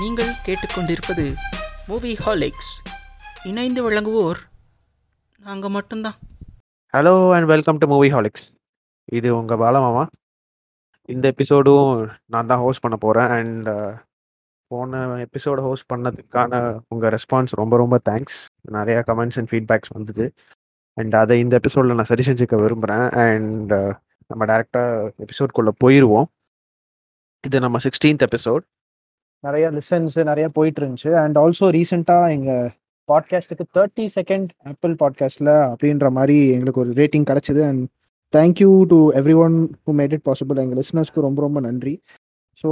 நீங்கள் கேட்டுக்கொண்டிருப்பது மூவி ஹாலிக்ஸ் இணைந்து வழங்குவோர் நாங்கள் மட்டும்தான். Hello and welcome to movieholics இது உங்கள் பாலமாமா. இந்த எபிசோடும் நான் தான் ஹோஸ்ட் பண்ண போகிறேன் அண்ட் uh, போன எபிசோட ஹோஸ்ட் பண்ணதுக்கான உங்கள் ரெஸ்பான்ஸ் ரொம்ப ரொம்ப தேங்க்ஸ் நிறையா கமெண்ட்ஸ் அண்ட் ஃபீட்பேக்ஸ் வந்தது. அண்ட் அதை இந்த எபிசோடில் நான் சரி செஞ்சுக்க விரும்புகிறேன் அண்ட் uh, நம்ம டேரெக்டாக எபிசோட்குள்ளே போயிடுவோம் இது நம்ம சிக்ஸ்டீன்த் எபிசோட் நிறைய லிசன்ஸ் நிறைய போயிட்டு இருந்துச்சு அண்ட் ஆல்சோ ரீசெண்டாக எங்கள் பாட்காஸ்ட்டுக்கு தேர்ட்டி செகண்ட் ஆப்பிள் பாட்காஸ்ட்டில் அப்படின்ற மாதிரி எங்களுக்கு ஒரு ரேட்டிங் கிடச்சிது. And thank you to everyone who made it possible எங்கள் லிசனர்ஸ்க்கு ரொம்ப ரொம்ப நன்றி. ஸோ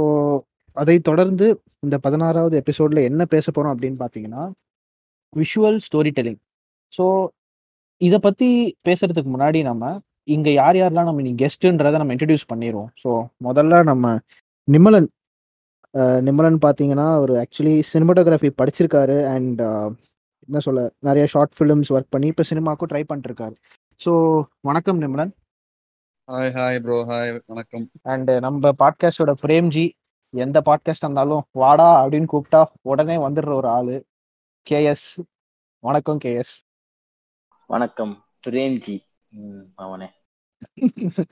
அதை தொடர்ந்து இந்த பதினாறாவது எபிசோடில் என்ன பேச போகிறோம் அப்படின்னு பார்த்தீங்கன்னா விஷுவல் ஸ்டோரி டெல்லிங் ஸோ இதை பற்றி பேசுகிறதுக்கு முன்னாடி நம்ம இங்கே யார் யாரெல்லாம் நம்ம இனி கெஸ்ட்டுன்றதை நம்ம இன்ட்ரடியூஸ் பண்ணிடுவோம் ஸோ முதல்ல நம்ம நிமலன். அஹ் நிமலன் பார்த்தீங்கன்னா அவர் ஆக்சுவலி சினிமாட்டோகிராஃபி படிச்சிருக்காரு அண்ட் என்ன சொல்ல நிறைய ஷார்ட் ஃபிலிம்ஸ் ஒர்க் பண்ணி இப்போ சினிமாவுக்கும் ட்ரை பண்ணிருக்காரு. ஸோ வணக்கம் Nimalan. Hi hi bro hi வணக்கம். அண்ட் நம்ம பாட்காஸ்டோட பிரேம்ஜி எந்த பாட்காஸ்ட் இருந்தாலும் வாடா அப்படின்னு கூப்பிட்டா உடனே வந்துடுற ஒரு ஆளு கேஎஸ் வணக்கம் கேஎஸ் வணக்கம். பிரேம்ஜி அவனே.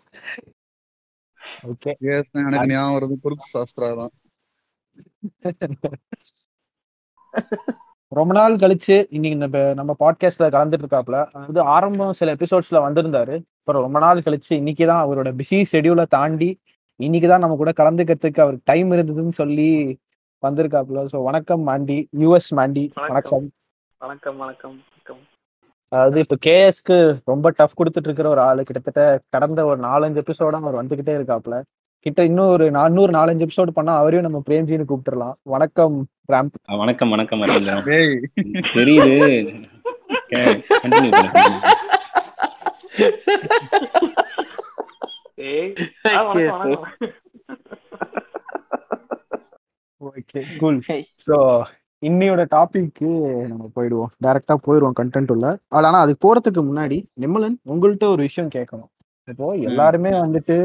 ஓகே எனக்கு ஞாபகம் வருது குறுக்கு சாஸ்திரா தான். ரொம்ப நாள் கழிச்சு இன்னைக்கு இந்த நம்ம பாட்காஸ்ட்ல கலந்துட்டு இருக்காப்ல அதாவது ஆரம்பம் சில எபிசோட்ஸ்ல வந்திருந்தாரு. அப்புறம் ரொம்ப நாள் கழிச்சு இன்னைக்கு தான் அவரோட பிஸி ஷெடியூலை தாண்டி இன்னைக்கு தான் நம்ம கூட கலந்துக்கிறதுக்கு அவருக்கு டைம் இருந்ததுன்னு சொல்லி வந்திருக்காப்ல ஸோ வணக்கம் மாண்டி யூஎஸ் மாண்டி வணக்கம். வணக்கம் வணக்கம் வணக்கம். அதாவது இப்போ கேஎஸ்க்கு ரொம்ப டஃப் கொடுத்துட்டு இருக்கிற ஒரு ஆளு. கிட்டத்தட்ட கடந்த ஒரு நாலஞ்சு எபிசோட அவர் வந்துகிட்டே இருக்காப்ல கிட்ட இன்னும் ஒரு நானூறு நாலஞ்சு எபிசோடு பண்ணா அவரையும் நம்ம பிரேம்ஜின்னு கூப்பிட்டுறலாம். வணக்கம் ராம். ஆ, வணக்கம் வணக்கம் தெரியுது. Okay cool. ஸோ இன்னையோட டாபிக்கு நம்ம போயிடுவோம். டைரக்டா போயிடுவோம் கண்டென்ட் உள்ள. அது ஆனா அதுக்கு போறதுக்கு முன்னாடி நிம்மலன் உங்கள்கிட்ட ஒரு விஷயம் கேட்கணும். இப்போ எல்லாருமே வந்துட்டு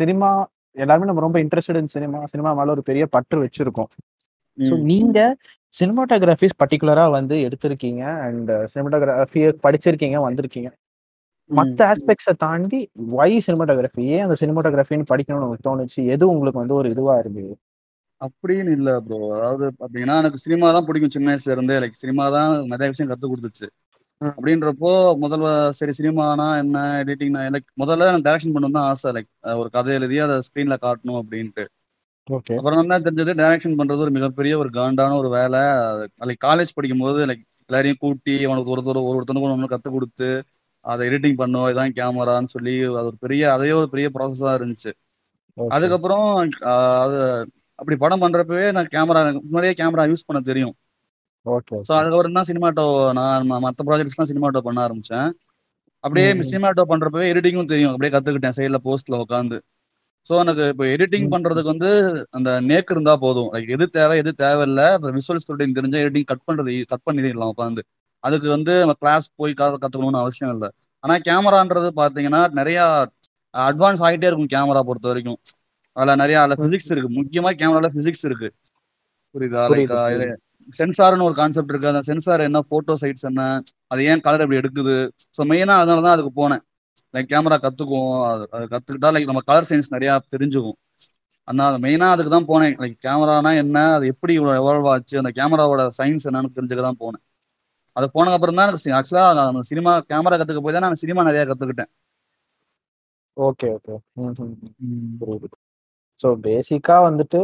சினிமா எல்லாருமே நம்ம ரொம்ப இன்ட்ரெஸ்டட் இன் சினிமா சினிமா மேல ஒரு பெரிய பற்று வச்சிருக்கோம். ஸோ. நீங்க சினிமாட்டோகிராஃபிஸ் பர்டிகுலரா வந்து எடுத்திருக்கீங்க அண்ட் சினிமாட்டோகிராஃபியை படிச்சிருக்கீங்க வந்திருக்கீங்க. மற்ற ஆஸ்பெக்ட்ஸை தாண்டி வை சினிமாட்டோகிராஃபி ஏன் அந்த சினிமாட்டோகிராஃபின்னு படிக்கணும்னு உங்களுக்கு தோணுச்சு? எது உங்களுக்கு வந்து ஒரு இதுவா இருக்கு? அப்படின்னு இல்ல ப்ரோ அதாவது பாத்தீங்கன்னா எனக்கு சினிமா தான் பிடிக்கும். சின்ன வயசுல இருந்தே லைக் சினிமா தான் நிறைய விஷயம் கத்து கொடுத்துச்சு. அப்படின்றப்போ முதல்ல சரி சினிமானா என்ன எடிட்டிங்னா லைக் முதல்ல எனக்கு டைரக்ஷன் பண்ணணும் தான் ஆசை லைக் ஒரு கதை எழுதி அதை ஸ்க்ரீன்ல காட்டணும் அப்படின்ட்டு. ஓகே அப்புறம் தான் தெரிஞ்சது டைரக்ஷன் பண்றது ஒரு மிகப்பெரிய ஒரு காண்டான ஒரு வேலை. லைக் காலேஜ் படிக்கும் போது லைக் எல்லாரையும் கூட்டி அவனுக்கு ஒருத்தர் ஒரு ஒருத்தனுக்கு ஒன்று கத்து கொடுத்து அதை எடிட்டிங் பண்ணுவோம் இதான் கேமரான்னு சொல்லி அது ஒரு பெரிய அதே ஒரு பெரிய ப்ராசஸா இருந்துச்சு. அதுக்கப்புறம் அது அப்படி படம் பண்றப்பவே நான் கேமரா முன்னாடியே கேமரா யூஸ் பண்ண தெரியும். ஸோ அதுக்கப்புறம் தான் சினிமாட்டோ நான் ம- மத்த ப்ராஜெக்ட்ஸ்லாம் சினிமாட்டோ பண்ண ஆரம்பிச்சேன். அப்படியே. சினிமாட்டோ பண்றப்பவே எடிட்டிங்கும் தெரியும். அப்படியே கத்துக்கிட்டேன் சைடில் போஸ்ட்ல உட்காந்து ஸோ எனக்கு இப்போ எடிட்டிங். பண்றதுக்கு வந்து அந்த நேக்கு இருந்தா போதும். லைக் எது தேவை எது தேவையில்ல. இப்போ விஷுவல் ஸ்டூடிங் தெரிஞ்ச எடிட்டிங் கட் பண்றது கட் பண்ணிடலாம் உட்காந்து அதுக்கு வந்து நம்ம கிளாஸ் போய் கத்துக்கணும்னு அவசியம் இல்லை. ஆனா கேமரான்றது பாத்தீங்கன்னா நிறைய அட்வான்ஸ் ஆகிட்டே இருக்கும் கேமரா பொறுத்த வரைக்கும். அதுல நிறைய அதுல பிசிக்ஸ் இருக்கு. முக்கியமா கேமரால பிசிக்ஸ் இருக்கு. புரியுதா? லைக். சென்சார்னு ஒரு கான்செப்ட் இருக்கு. அந்த சென்சார் என்ன? போட்டோ சைட்ஸ் என்ன? அது ஏன் கலர் இப்படி எடுக்குது? ஸோ மெயினா அதனால தான் அதுக்கு போனேன். லைக் கேமரா கத்துக்குவோம். அது கத்துக்கிட்டா லைக் நம்ம கலர் சயின்ஸ் நிறைய தெரிஞ்சுக்கும். அதனால மெயினா அதுக்கு தான் போனேன். லைக் கேமரானா என்ன? அது எப்படி இவ்வளோ எவால்வ் ஆச்சு? அந்த கேமராவோட சயின்ஸ் என்னன்னு தெரிஞ்சுக்க தான் போனேன். அது போனதுக்கு அப்புறம் தான் எனக்கு ஆக்சுவலா நான் சினிமா கேமரா கத்துக்க போய் தான் நான் சினிமா நிறைய கத்துக்கிட்டேன். ஓகே ஓகே ஸோ பேசிக்கா வந்துட்டு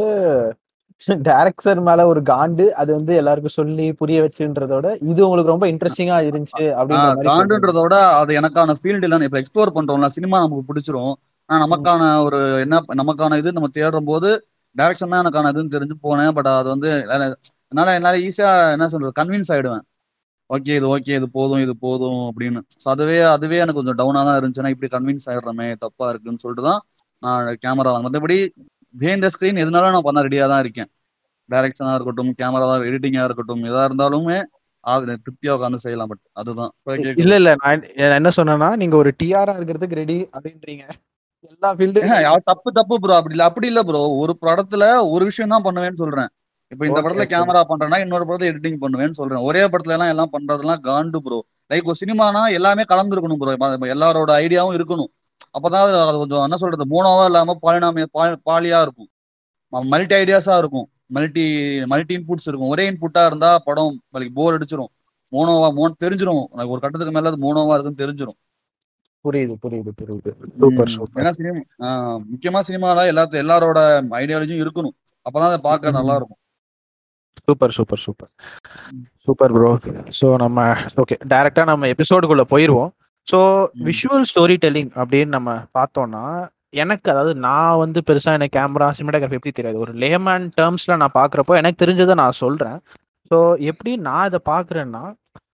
டைரக்டர் மேல ஒரு காண்டு அது வந்து எல்லாருக்கும் சொல்லி புரிய வச்சுன்றதோட இது உங்களுக்கு ரொம்ப இன்ட்ரெஸ்டிங்கா இருந்துச்சு அப்படின்ற மாதிரி சொல்றீங்க. காண்டுன்றத விட அது எனக்கான ஃபீல்டு இல்லைன்னு இப்போ எக்ஸ்ப்ளோர் பண்றோம்ல சினிமா நமக்கு பிடிச்சிரும். ஆனா நமக்கான ஒரு என்ன நமக்கான இது நம்ம தேடும் போது டைரக்ஷன் தான் எனக்கான இதுன்னு தெரிஞ்சு போனேன். பட் அது வந்து என்னால- என்னால என்னால ஈஸியா என்ன சொல்றது கன்வின்ஸ் ஆயிடுவேன். ஓகே இது ஓகே இது போதும் இது போதும் அப்படின்னு. ஸோ அதுவே அதுவே எனக்கு கொஞ்சம் டவுனா தான் இருந்துச்சுன்னா இப்படி கன்வின்ஸ் ஆயிடுறமே தப்பா இருக்குன்னு சொல்லிட்டு தான் நான் கேமரா மற்றபடி பிஹைண்ட் த ஸ்க்ரீன் எதுனாலும் நான் பண்ண ரெடியா தான் இருக்கேன். டைரக்ஷனா இருக்கட்டும் கேமரா எடிட்டிங்கா இருக்கட்டும் எதா இருந்தாலுமே திருப்தியா உட்காந்து செய்யலாம் பட் அதுதான். இல்ல இல்ல நான் என்ன- சொன்னேன்னா நீங்க ஒரு டிஆரா இருக்கிறதுக்கு ரெடி அப்படின்றீங்க. எல்லா அது தப்பு தப்பு ப்ரோ அப்படி இல்ல அப்படி இல்ல ப்ரோ ஒரு படத்துல ஒரு விஷயம் தான் பண்ணுவேன்னு சொல்றேன். இப்போ இந்த படத்துல. கேமரா பண்றேன்னா இன்னொரு படத்துல எடிட்டிங் பண்ணுவேன்னு சொல்றேன். ஒரே படத்துல எல்லாம் எல்லாம் பண்றதெல்லாம் காண்டு ப்ரோ லைக் ஒரு சினிமானா எல்லாமே கலந்துருக்கணும் ப்ரோ எல்லாரோட ஐடியாவும் இருக்கணும். அப்பதான் அது கொஞ்சம் என்ன சொல்றது மூணாவா இல்லாம பாலினாமிய பாலியா இருக்கும். மல்டி ஐடியாஸா இருக்கும். மல்டி மல்டி இன்புட்ஸ் இருக்கும். ஒரே இன்புட்டா இருந்தா படம் போர் அடிச்சிரும். மோனோவா மோன் தெரிஞ்சிரும். எனக்கு ஒரு கட்டத்துக்கு மேல அது மோனோவா இருக்குன்னு தெரிஞ்சிரும். புரியுது புரியுது புரியுது. சூப்பர். சூப்பர். ஏன்னா சினிமா முக்கியமா சினிமால எல்லாத்த எல்லாரோட ஐடியாலஜியும் இருக்கணும். அப்பதான் அதை பார்க்க நல்லா இருக்கும். Super super super. Super bro so நம்ம ஓகே டைரக்டா நம்ம எபிசோடுக்குள்ள போயிடுவோம் ஸோ. விஷுவல் ஸ்டோரி டெல்லிங் அப்படின்னு நம்ம பார்த்தோம்னா எனக்கு அதாவது நான் வந்து பெருசா எனக்கு கேமரா சினிமாட்டோகிராஃபி எப்படி தெரியாது. ஒரு லேமேன் டேர்ம்ஸ்ல நான் பார்க்குறப்போ எனக்கு தெரிஞ்சதை நான் சொல்றேன். ஸோ எப்படி நான் இதை பார்க்குறேன்னா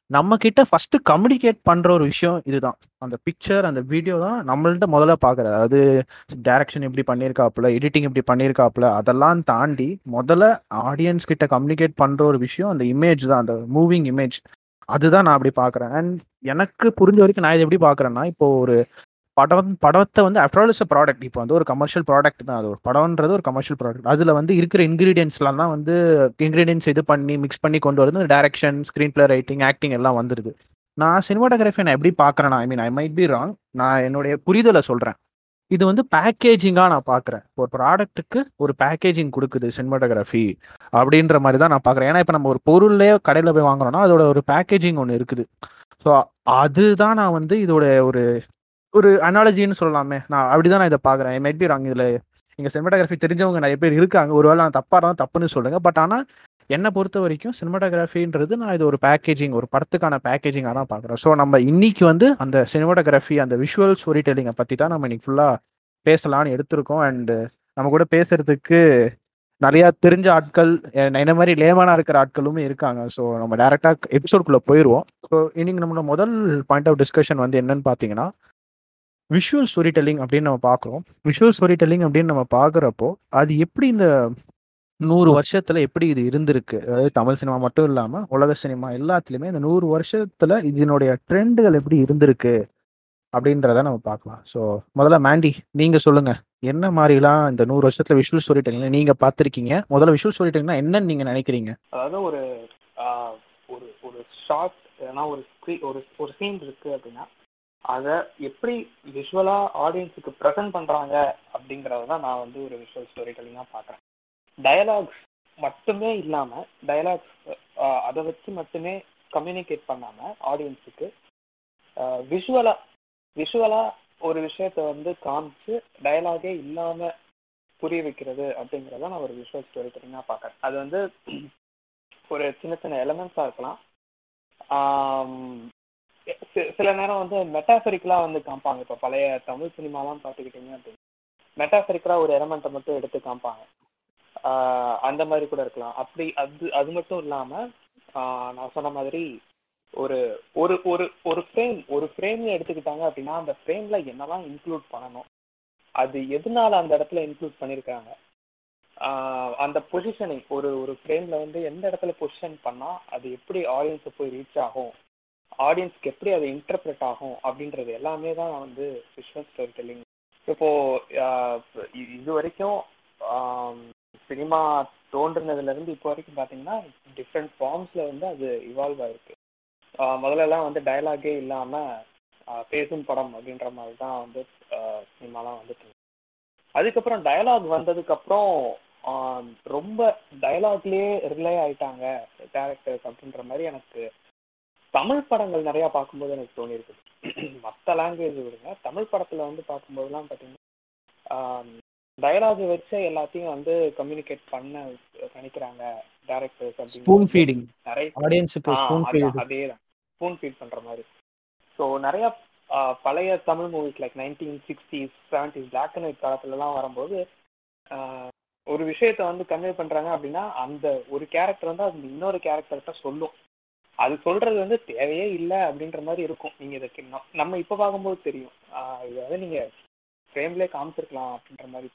நம்ம கிட்ட ஃபர்ஸ்ட் கம்யூனிகேட் பண்ற ஒரு விஷயம் இதுதான். அந்த பிக்சர் அந்த வீடியோ தான் நம்மள்ட்ட முதல்ல பார்க்குறது அதாவது டைரக்ஷன் இப்படி பண்ணியிருக்காப்புல எடிட்டிங் இப்படி பண்ணியிருக்காப்புல அதெல்லாம் தாண்டி முதல்ல ஆடியன்ஸ் கிட்ட கம்யூனிகேட் பண்ற ஒரு விஷயம் அந்த இமேஜ் தான் அந்த மூவிங் இமேஜ் அதுதான் நான் அப்படி பார்க்குறேன் அண்ட் எனக்கு புரிஞ்ச வரைக்கும் நான் இதை எப்படி பார்க்குறேன்னா இப்போ ஒரு படம் படத்தை வந்து ஆஃப்டர் இஸ் ப்ராடக்ட் இப்போ வந்து ஒரு கமர்ஷியல் ப்ராடக்ட் தான் அது. ஒரு படம்ன்றது ஒரு கமர்ஷியல் ப்ராடக்ட் அதில் வந்து இருக்கிற இன்க்ரீடியன்ஸ்லாம் தான் வந்து இன்க்ரீடியன்ஸ் இது பண்ணி மிக்ஸ் பண்ணி கொண்டு வரது direction screenplay writing acting எல்லாம் வந்துருது. நான் சினிமாட்டோகிராஃபி நான் எப்படி பார்க்குறேன்னா I mean I might be wrong நான் என்னுடைய புரிதலை சொல்கிறேன் இது வந்து பேக்கேஜிங்காக நான் பார்க்குறேன் ஒரு ப்ராடக்ட்டுக்கு ஒரு பேக்கேஜிங் கொடுக்குது சினிமாட்டோகிராஃபி அப்படின்ற மாதிரி தான் நான் பார்க்குறேன் ஏன்னா இப்போ நம்ம ஒரு பொருளே கடையில் போய் வாங்குறோம்னா அதோட ஒரு பேக்கேஜிங் ஒன்று இருக்குது. ஸோ அதுதான் நான் வந்து இதோட ஒரு ஒரு அனாலஜின்னு சொல்லலாமே. நான் அப்படிதான் நான் இதை பார்க்குறேன் ஐ மைட் பி ராங் இதில் எங்கள் சினிமாட்டோகிராஃபி தெரிஞ்சவங்க நிறைய பேர் இருக்காங்க. ஒருவேளை நான் தப்பாக இருந்தால் தப்புன்னு சொல்லுங்கள் பட் ஆனால் என்னை பொறுத்த வரைக்கும் சினிமாட்டோகிராஃபின்றது நான் இது ஒரு பேக்கேஜிங் ஒரு படத்துக்கான பேக்கேஜிங்காக தான் பார்க்குறேன். ஸோ நம்ம இன்னைக்கு வந்து அந்த சினிமாட்டோகிராஃபி அந்த விஷுவல் ஸ்டோரி டெல்லிங்கை பற்றி தான் நம்ம இன்னைக்கு ஃபுல்லாக பேசலான்னு எடுத்திருக்கோம். அண்டு நம்ம கூட பேசுறதுக்கு நிறையா தெரிஞ்ச ஆட்கள் என்ன மாதிரி லேமானா இருக்கிற ஆட்களுமே இருக்காங்க. ஸோ நம்ம டேரெக்டாக எபிசோட்குள்ளே போயிடுவோம் ஸோ இன்னைக்கு நம்மளோட முதல் பாயிண்ட் ஆஃப் டிஸ்கஷன் வந்து என்னன்னு பார்த்தீங்கன்னா விஷுவல் ஸ்டோரி டெல்லிங் அப்படின்னு நம்ம பார்க்குறோம். விஷுவல் ஸ்டோரி டெல்லிங் அப்படின்னு நம்ம பார்க்குறப்போ அது எப்படி இந்த நூறு வருஷத்துல எப்படி இது இருந்திருக்கு? அதாவது தமிழ் சினிமா மட்டும் இல்லாம உலக சினிமா எல்லாத்துலயுமே இந்த நூறு வருஷத்துல இதனுடைய ட்ரெண்டுகள் எப்படி இருந்திருக்கு? அப்படின்றத நம்ம பார்க்கலாம். ஸோ முதல்ல மேண்டி நீங்க சொல்லுங்க. என்ன மாதிரிலாம் இந்த நூறு வருஷத்துல விஷுவல் ஸ்டோரி டெல்லிங் நீங்க பார்த்திருக்கீங்க? முதல்ல விஷுவல் ஸ்டோரி டெல்லிங்னா என்னன்னு நீங்க நினைக்கிறீங்க? அதாவது ஒரு ஒரு ஒரு ஷார்ட் ஏன்னா ஒரு ஒரு ஒரு சீன் இருக்கு அப்படின்னா அதை எப்படி விஷுவலா ஆடியன்ஸுக்கு ப்ரெசென்ட் பண்றாங்க அப்படிங்கறத தான் நான் வந்து ஒரு விஷுவல் ஸ்டோரி டெல்லிங்காக பார்க்குறேன். டயலாக்ஸ் மட்டுமே இல்லாம டயலாக்ஸ் அதை வச்சு மட்டுமே கம்யூனிகேட் பண்ணாம ஆடியன்ஸுக்கு விஷுவலா விஷுவலா ஒரு விஷயத்த வந்து காமிச்சு டயலாகே இல்லாம புரிய வைக்கிறது அப்படிங்கிறத நான் ஒரு விஷுவல் ஸ்டோரி டெல்லிங்கா பார்க்குறேன். அது வந்து ஒரு சின்ன சின்ன எலமெண்ட்ஸா இருக்கலாம். சில நேரம் வந்து மெட்டாஃபரிக்கலாக வந்து காமிப்பாங்க. இப்போ பழைய தமிழ் சினிமாலாம் பார்த்துக்கிட்டீங்க அப்படின்னா மெட்டாஃபரிக்கலாக ஒரு எலமெண்ட்டை மட்டும் எடுத்து காமிப்பாங்க. அந்த மாதிரி கூட இருக்கலாம். அப்படி அது அது மட்டும் இல்லாம நான் சொன்ன மாதிரி ஒரு ஒரு ஒரு ஒரு ஃப்ரேம் ஒரு ஃப்ரேம்ல எடுத்துக்கிட்டாங்க அப்படின்னா அந்த ஃப்ரேம்ல என்னெல்லாம் இன்க்ளூட் பண்ணணும். அது எதனால அந்த இடத்துல இன்க்ளூட் பண்ணியிருக்காங்க அந்த பொசிஷனிங் ஒரு ஒரு ஃப்ரேம்ல வந்து எந்த இடத்துல பொசிஷன் பண்ணா அது எப்படி ஆடியன்ஸை போய் ரீச் ஆகும்? ஆடியன்ஸ்க்கு எப்படி அது இன்டர்பிரட் ஆகும்? அப்படின்றது எல்லாமே தான் வந்து விஷுவல் ஸ்டோரி டெல்லிங் இப்போ இது வரைக்கும் சினிமா தோன்றுனதுல இருந்து இப்போ வரைக்கும் பாத்தீங்கன்னா டிஃப்ரெண்ட் ஃபார்ம்ஸ்ல வந்து அது இவால்வ் ஆயிருக்கு. முதல்லலாம் முதல்ல எல்லாம் வந்து டயலாகே இல்லாம பேசும் படம் அப்படின்ற மாதிரி தான் வந்து சினிமாலாம் வந்துட்டு அதுக்கப்புறம் டயலாக் வந்ததுக்கப்புறம் ரொம்ப டயலாக்லேயே ரிலே ஆயிட்டாங்க டேரக்டர்ஸ் அப்படின்ற மாதிரி எனக்கு தமிழ் படங்கள் நிறைய பார்க்கும்போது எனக்கு தோணியிருக்கு மற்ற லாங்குவேஜ் விடுங்க தமிழ் படத்துல வந்து பார்க்கும்போதெல்லாம் பார்த்தீங்கன்னா டயலாக் வச்சு எல்லாத்தையும் வந்து கம்யூனிகேட் பண்ண நினைக்கிறாங்க டேரக்டர்ஸ் ஸ்பூன் ஃபீடிங் நிறைய ஆடியன்ஸுக்கு ஸ்பூன் அதான், ஃபீடிங் அதேதான். ஸ்பூன் ஃபீட் பண்ற மாதிரி. ஸோ நிறைய பழைய Tamil movies like nineteen sixties seventies black and white காலத்துலலாம் வரும்போது ஒரு விஷயத்த வந்து கன்வே பண்றாங்க அப்படின்னா அந்த ஒரு கேரக்டர் வந்து அது இன்னொரு கேரக்டர்கிட்ட சொல்லும். அது சொல்றது வந்து தேவையே இல்லை அப்படின்ற மாதிரி இருக்கும். நீங்க நம்- நம்ம இப்ப பார்க்கும்போது தெரியும். இது வந்து நீங்க ஃப்ரேம்லேயே காமிச்சிருக்கலாம் அப்படின்ற மாதிரி.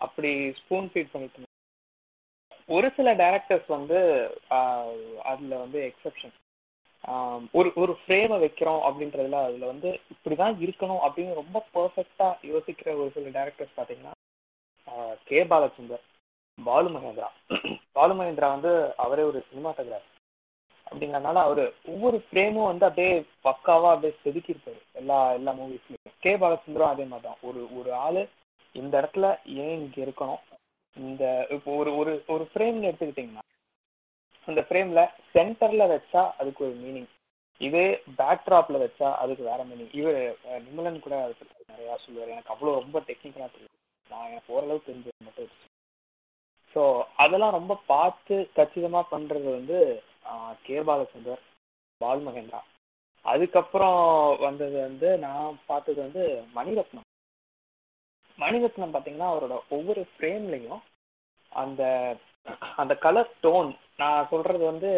அப்படி ஸ்பூன் ஃபீட் பண்ணிட்டு ஒரு சில டேரக்டர்ஸ் வந்து அதில் வந்து எக்ஸெப்ஷன் ஒரு ஒரு ஃப்ரேமை வைக்கிறோம் அப்படின்றதுல அதில் வந்து இப்படிதான் இருக்கணும் அப்படின்னு ரொம்ப பர்ஃபெக்டாக யோசிக்கிற ஒரு சில டேரக்டர்ஸ் பார்த்தீங்கன்னா கே. பாலச்சந்தர் பாலு மகேந்திரா பாலு மகேந்திரா வந்து அவரே ஒரு சினிமாட்டோகிராஃபர் அப்படிங்கிறனால அவர் ஒவ்வொரு ஃப்ரேமும் வந்து அப்படியே பக்காவாக அப்படியே செதுக்கியிருப்பாரு. எல்லா எல்லா மூவிஸ்லையும் கே. பாலச்சந்திரம் அதே மாதிரி தான் ஒரு ஒரு ஆள் இந்த இடத்துல ஏன் இங்க இருக்கணும்? இந்த இப்போ ஒரு ஒரு ஒரு ஃப்ரேம்னு எடுத்துக்கிட்டிங்கன்னா அந்த ஃப்ரேம்ல சென்டர்ல வச்சா அதுக்கு ஒரு மீனிங் இதே பேக்ட்ராப்ல வச்சா அதுக்கு வேற மீனிங் இவர் நிமலன் கூட அதை பத்தி நிறையா சொல்லுவார். எனக்கு அவ்வளோ ரொம்ப டெக்னிக்கலாக தெரியும். நான் எனக்கு ஓரளவுக்கு தெரிஞ்சது மட்டும் ஸோ அதெல்லாம் ரொம்ப பார்த்து கச்சிதமாக பண்ணுறது வந்து கே பாலச்சந்தர் பால் மகேந்திரா. அதுக்கப்புறம் வந்தது வந்து நான் பார்த்தது வந்து மணிரத்னம். மணிரத்னம் பார்த்தீங்கன்னா அவரோட ஒவ்வொரு ஃப்ரேம்லையும் அந்த அந்த கலர் டோன் நான் சொல்றது வந்து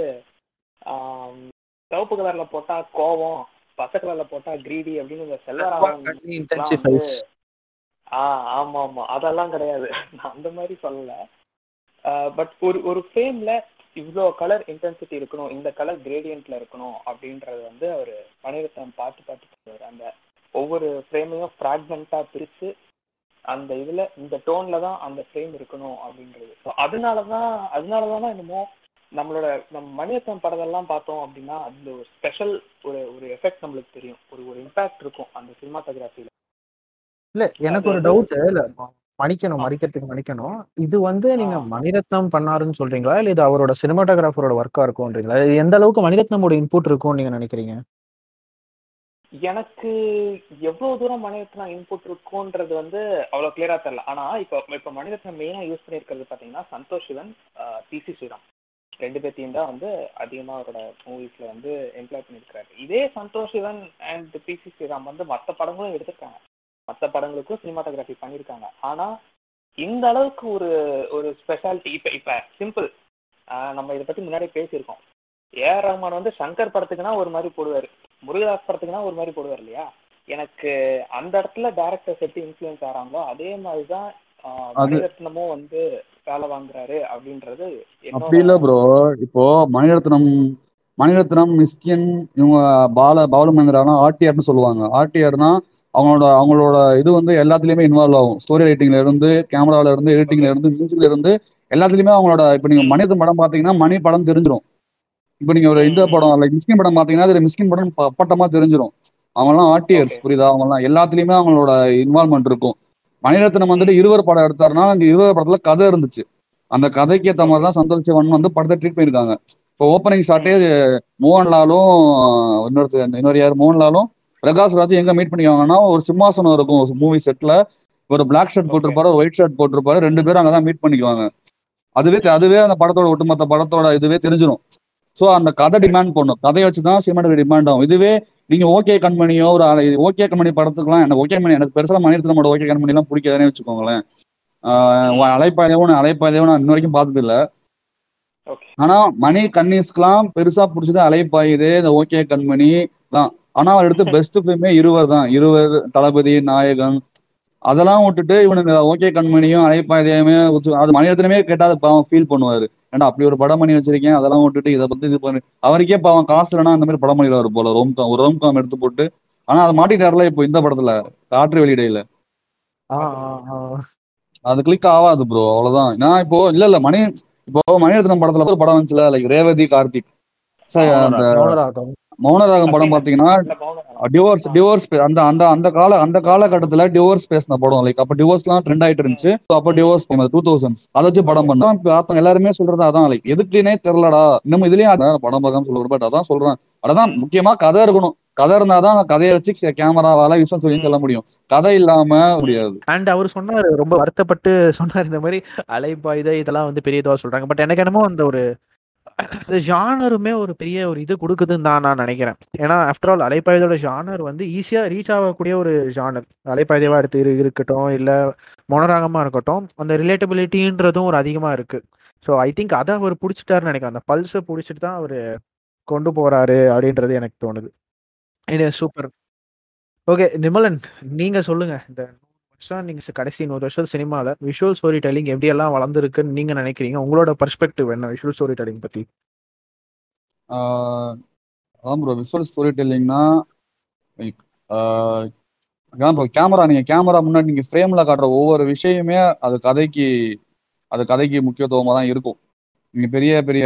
சிவப்பு கலர்ல போட்டா கோவம் பச்சை கலர்ல போட்டா கிரீடி அப்படின்னு இந்த செல்வராகவன் இன்டென்சிஃபைஸ் ஆ ஆமா ஆமா அதெல்லாம் கிடையாது. நான் அந்த மாதிரி சொல்லல. பட் ஒரு ஒரு ஃப்ரேம்ல இவ்வளோ கலர் இன்டென்சிட்டி இருக்கணும் இந்த கலர் கிரேடியன்ட்ல இருக்கணும் அப்படின்றது வந்து அவர் மணிரத்னம் பார்த்து பார்த்து அந்த ஒவ்வொரு ஃப்ரேமையும் ஃப்ராக்மெண்ட்டா பிரிச்சு அந்த இதுல இந்த டோன்ல தான் அந்த ஃப்ரேம் இருக்கணும் அப்படின்றது. ஸோ அதனால தான் அதனால தானே என்னமோ நம்மளோட நம்ம மணிரத்னம் படத்தெல்லாம் பார்த்தோம் அப்படின்னா அதுல ஒரு ஸ்பெஷல் ஒரு ஒரு எஃபெக்ட் நம்மளுக்கு தெரியும். ஒரு ஒரு இம்பாக்ட் இருக்கும் அந்த சினிமாட்டோகிராஃபில இல்ல எனக்கு ஒரு டவுட் இல்ல ம- மன்னிக்கணும் மடிக்கிறதுக்கு மன்னிக்கணும். இது வந்து நீங்க. மணிரத்னம் பண்ணாருன்னு சொல்றீங்களா? இல்ல இது அவரோட சினிமாட்டோகிராஃபரோட ஒர்க்கா இருக்கும்ன்றீங்களா? எந்த அளவுக்கு மணிரத்னமோட இன்புட் இருக்கும்னு நீங்க நினைக்கிறீங்க? எனக்கு எவ்வளவு தூரம் மணிரத்னம் இன்புட் இருக்கும்ன்றது வந்து அவ்வளவு கிளியரா தெரியல. ஆனா இப்போ இப்போ மணிரத்னம் மெயினா யூஸ் பண்ணியிருக்கிறது பாத்தீங்கன்னா சந்தோஷ் சிவன் பிசி ஸ்ரீராம். ரெண்டு பேர்த்தையும் தான் வந்து அதிகமா அவரோட மூவிஸ்ல வந்து எம்ப்ளாய் பண்ணியிருக்காரு இதே சந்தோஷ் சிவன் அண்ட் பிசி ஸ்ரீராம் வந்து மற்ற படங்களும் எடுத்திருக்காங்க. மற்ற படங்களுக்கும் சினிமாட்டோகிராஃபி பண்ணியிருக்காங்க. ஆனா இந்த அளவுக்கு ஒரு ஒரு ஸ்பெஷாலிட்டி இப்ப இப்ப சிம்பிள் நம்ம இதை பத்தி முன்னாடி பேசியிருக்கோம். ஏஆர் ரஹ்மான் வந்து சங்கர் படத்துக்குனா ஒரு மாதிரி போடுவாரு. முருகதாஸ் படத்துக்குனா ஒரு மாதிரி போடுவார் இல்லையா? எனக்கு அந்த இடத்துல டேரக்டர்ஸ் எப்படி இன்ஃப்ளூயன்ஸ் ஆகிறாங்களோ அதே மாதிரி தான் மணிரத்னமும் வந்து வேலை வாங்குறாரு அப்படின்றது அப்படி இல்ல ப்ரோ இப்போ மணிரத்னம் மணிரத்னம் மிஸ்கின் இவங்க பால பாலுமந்திராலாம் ஆர்டிஆர்னு சொல்லுவாங்க. ஆர்டிஆர்னா அவங்களோட அவங்களோட இது வந்து எல்லாத்துலயுமே இன்வால்வ் ஆகும். ஸ்டோரி ரைட்டிங்ல இருந்து கேமரால இருந்து எடிட்டிங்ல இருந்து மியூசிக்ல இருந்து எல்லாத்துலயுமே அவங்களோட இப்போ நீங்க மணிரத்னம் படம் பாத்தீங்கன்னா மணி படம் தெரிஞ்சிடும் இப்போ நீங்க ஒரு இந்த படம் லைக் மிஸ்கின் படம் பாத்தீங்கன்னா அதுல மிஸ்கின் படம் அப்பட்டமா தெரிஞ்சிடும் அவங்கலாம் ஆர்டிஆர்ஸ் Okay. புரியுதா? அவங்கலாம் எல்லாத்துலயுமே அவங்களோட இன்வால்மெண்ட் இருக்கும். மணிரத்னம் வந்துட்டு இருவர் படம் எடுத்தாருன்னா அந்த இருவர் படத்துல கதை இருந்துச்சு. அந்த கதைக்கு ஏற்ற மாதிரி தான் சந்தோஷ் சிவன் வந்து படத்தை ட்ரீட் பண்ணியிருக்காங்க. இப்போ ஓப்பனிங் ஷாட்டே மோகன்லாலும் இன்னொருத்தர் இன்னொரு யார்? மோகன்லாலும் பிரகாஷ் ராஜ் எங்க மீட் பண்ணிக்குவாங்கன்னா ஒரு சிம்மாசனம் இருக்கும். மூவி செட்ல ஒரு பிளாக் ஷர்ட் போட்டிருப்பாரு ஒரு ஒயிட் ஷர்ட் போட்டிருப்பாரு. ரெண்டு பேரும் அங்கதான் மீட் பண்ணிக்குவாங்க. அதுவே அதுவே அந்த படத்தோட ஒட்டுமொத்த படத்தோட இதுவே தெரிஞ்சிடும் ஸோ அந்த கதை டிமாண்ட் பண்ணும் கதையை வச்சு தான் சினிமாட்டோகிராஃபி டிமாண்ட் ஆகும். இதுவே நீங்க ஓகே கண்மணியோ ஒரு ஓகே கண்மணி படத்துக்குலாம் எனக்கு ஓகே கண்மணி எனக்கு பெருசா மணிரத்னமோட ஓகே கண்மணி எல்லாம் பிடிக்காதுன்னு வச்சுக்கோங்களேன். அலைப்பாதையோ நான் அலைப்பாதையோ நான் இன்ன வரைக்கும் பார்த்தது இல்ல ஓகே ஆனா மணி கன்னிஸ்க்குலாம் பெருசா பிடிச்சது அலைப்பாயுது இந்த ஓகே கண்மணி தான். ஆனா அவர் எடுத்த பெஸ்ட் ஃபிலிமே இருவர் தான். இருவர் தளபதி நாயகன். அதெல்லாம் விட்டுட்டு இவனுங்க ஓகே கண்மணியும் அலைப்பாதையுமே அது மணிரத்னமே கேட்டா அது பாவம் ஃபீல் பண்ணுவாரு. ஏன்டா அப்படி ஒரு படம் பண்ணி வச்சிருக்கேன்? அதெல்லாம் விட்டுட்டு இதை பத்தி இது பண்ணு. அவருக்கே பாவம் காசு இல்லைன்னா அந்த மாதிரி படம் பண்ணிடுவாரு போல. ரோம்காம் ஒரு ரோம்காம் எடுத்து போட்டு. ஆனா அதை மாட்டிட்டாருல இப்போ இந்த படத்துல? காற்று வெளியிடையில. அது கிளிக் ஆகாது ப்ரோ அவ்வளவுதான். நான் இப்போ இல்ல இல்ல மணி இப்போ மணிரத்னம் படத்துல ஒரு படம் வந்துச்சுல லைக் ரேவதி கார்த்திக். அந்த மௌனராகம். படம் பாத்தீங்கன்னா டிவோர்ஸ் டிவோர்ஸ் அந்த அந்த அந்த கால அந்த காலகட்டத்துல டிவோர்ஸ் பேசின படம் லைக் அப்ப டிவோர்ஸ்லாம் ட்ரெண்ட் ஆயிட்டு இருந்துச்சு. அப்ப டிவோர்ஸ் டூ தௌசண்ட்ஸ் அதை வச்சு படம் பண்ணோம். பார்த்தோம் எல்லாருமே சொல்றது அதான் லைக் எதுக்குன்னே தெரியலடா. இன்னும் இதுலயும் அதான் படம் பார்க்காம சொல்லுவாரு பட் அதான் சொல்றேன். அதான் முக்கியமா கதை இருக்கணும். கதை இருந்தாதான் அந்த கதையை வச்சு கேமராவால விஷயம் சொல்லி சொல்ல முடியும். கதை இல்லாம முடியாது. அண்ட் அவர் சொன்னாரு ரொம்ப வருத்தப்பட்டு சொன்னார் இந்த மாதிரி அலைபாயுத இதெல்லாம் வந்து பெரிய இதுவா சொல்றாங்க. பட் எனக்கு என்னமோ அந்த ஒரு இந்த ஜானருமே ஒரு பெரிய ஒரு இது கொடுக்குதுன்னு தான் நான் நினைக்கிறேன். ஏன்னா ஆஃப்டர் ஆல் அலைப்பாயுதோட ஜானர் வந்து ஈஸியா ரீச் ஆகக்கூடிய ஒரு ஜானர். அலைப்பாயுதவா எடுத்து இருக்கட்டும் இல்ல மொனராகமா இருக்கட்டும் அந்த ரிலேட்டபிலிட்டின்றதும் ஒரு அதிகமா இருக்கு. ஸோ ஐ திங்க் அதை அவர் பிடிச்சிட்டாருன்னு நினைக்கிறேன். அந்த பல்ஸை பிடிச்சிட்டு தான் அவர் கொண்டு போறாரு அப்படின்றது எனக்கு தோணுது. இது சூப்பர் ஓகே நிமலன் நீங்க சொல்லுங்க. இந்த வருஷம் நீங்க கடைசி நூறு வருஷம் சினிமால விஷுவல் ஸ்டோரி டெல்லிங் எப்படி எல்லாம் வளர்ந்துருக்குன்னு நீங்க நினைக்கிறீங்க? உங்களோட பெர்ஸ்பெக்டிவ் என்ன? விஷுவல் ஸ்டோரி டெல்லிங் பத்தி அதான் ப்ரோ விஷுவல் ஸ்டோரி டெல்லிங்னா லைக் அதான் ப்ரோ கேமரா நீங்க கேமரா முன்னாடி நீங்க ஃப்ரேம்ல காட்டுற ஒவ்வொரு விஷயமே அது கதைக்கு அது கதைக்கு முக்கியத்துவமா தான் இருக்கும். நீங்க பெரிய பெரிய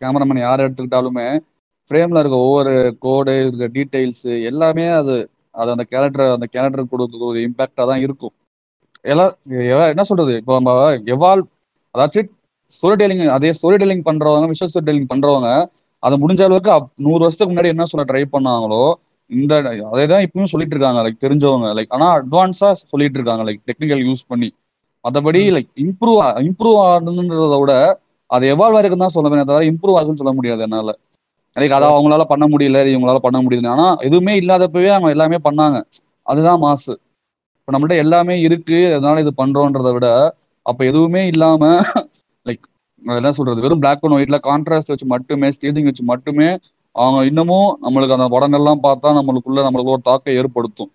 கேமராமேன் யார் எடுத்துக்கிட்டாலுமே ஃப்ரேம்ல இருக்க ஒவ்வொரு கோடு இருக்க டீடைல்ஸ் எல்லாமே அது அது அந்த கேரக்டர் அந்த கேரக்டர் கொடுக்க ஒரு இம்பாக்டா தான் இருக்கும். எல்லாம் என்ன சொல்றது? இப்போ நம்ம எவால் அதாச்சும் ஸ்டோரி டெல்லிங் அதே ஸ்டோரி டெல்லிங் பண்றவங்க விஷுவல் ஸ்டோரி டெல்லிங் பண்றவங்க அதை முடிஞ்ச அளவுக்கு அப்- நூறு வருஷத்துக்கு முன்னாடி என்ன சொல்ல ட்ரை பண்ணாங்களோ இந்த அதே தான் இப்பவும் சொல்லிட்டு இருக்காங்க. லைக் தெரிஞ்சவங்க லைக் ஆனா அட்வான்ஸா சொல்லிட்டு இருக்காங்க. லைக் டெக்னிக்கல் யூஸ் பண்ணி. மற்றபடி லைக் இம்ப்ரூவ் இம்ப்ரூவ் ஆகணுன்றத விட அது எவால்வ் ஆயிருக்குன்னு தான் சொல்லுவேன் தவிர இம்ப்ரூவ் ஆகுதுன்னு சொல்ல முடியாது என்னால. லைக் அதை அவங்களால பண்ண முடியல இவங்களால பண்ண முடியல ஆனா எதுவுமே இல்லாதப்பவே அவங்க எல்லாமே பண்ணாங்க. அதுதான் மாசு. இப்போ நம்மள்ட்ட எல்லாமே இருக்கு அதனால இது பண்றோன்றதை விட அப்ப எதுவுமே இல்லாம லைக் என்ன சொல்றது? வெறும் பிளாக் அண்ட் ஒயிட்ல கான்ட்ராஸ்ட் வச்சு மட்டுமே ஸ்டேஜிங் வச்சு மட்டுமே அவங்க இன்னமும் நம்மளுக்கு அந்த படங்கள்லாம் பார்த்தா நம்மளுக்குள்ள நம்மளுக்கு ஒரு தாக்கம் ஏற்படுத்தும்.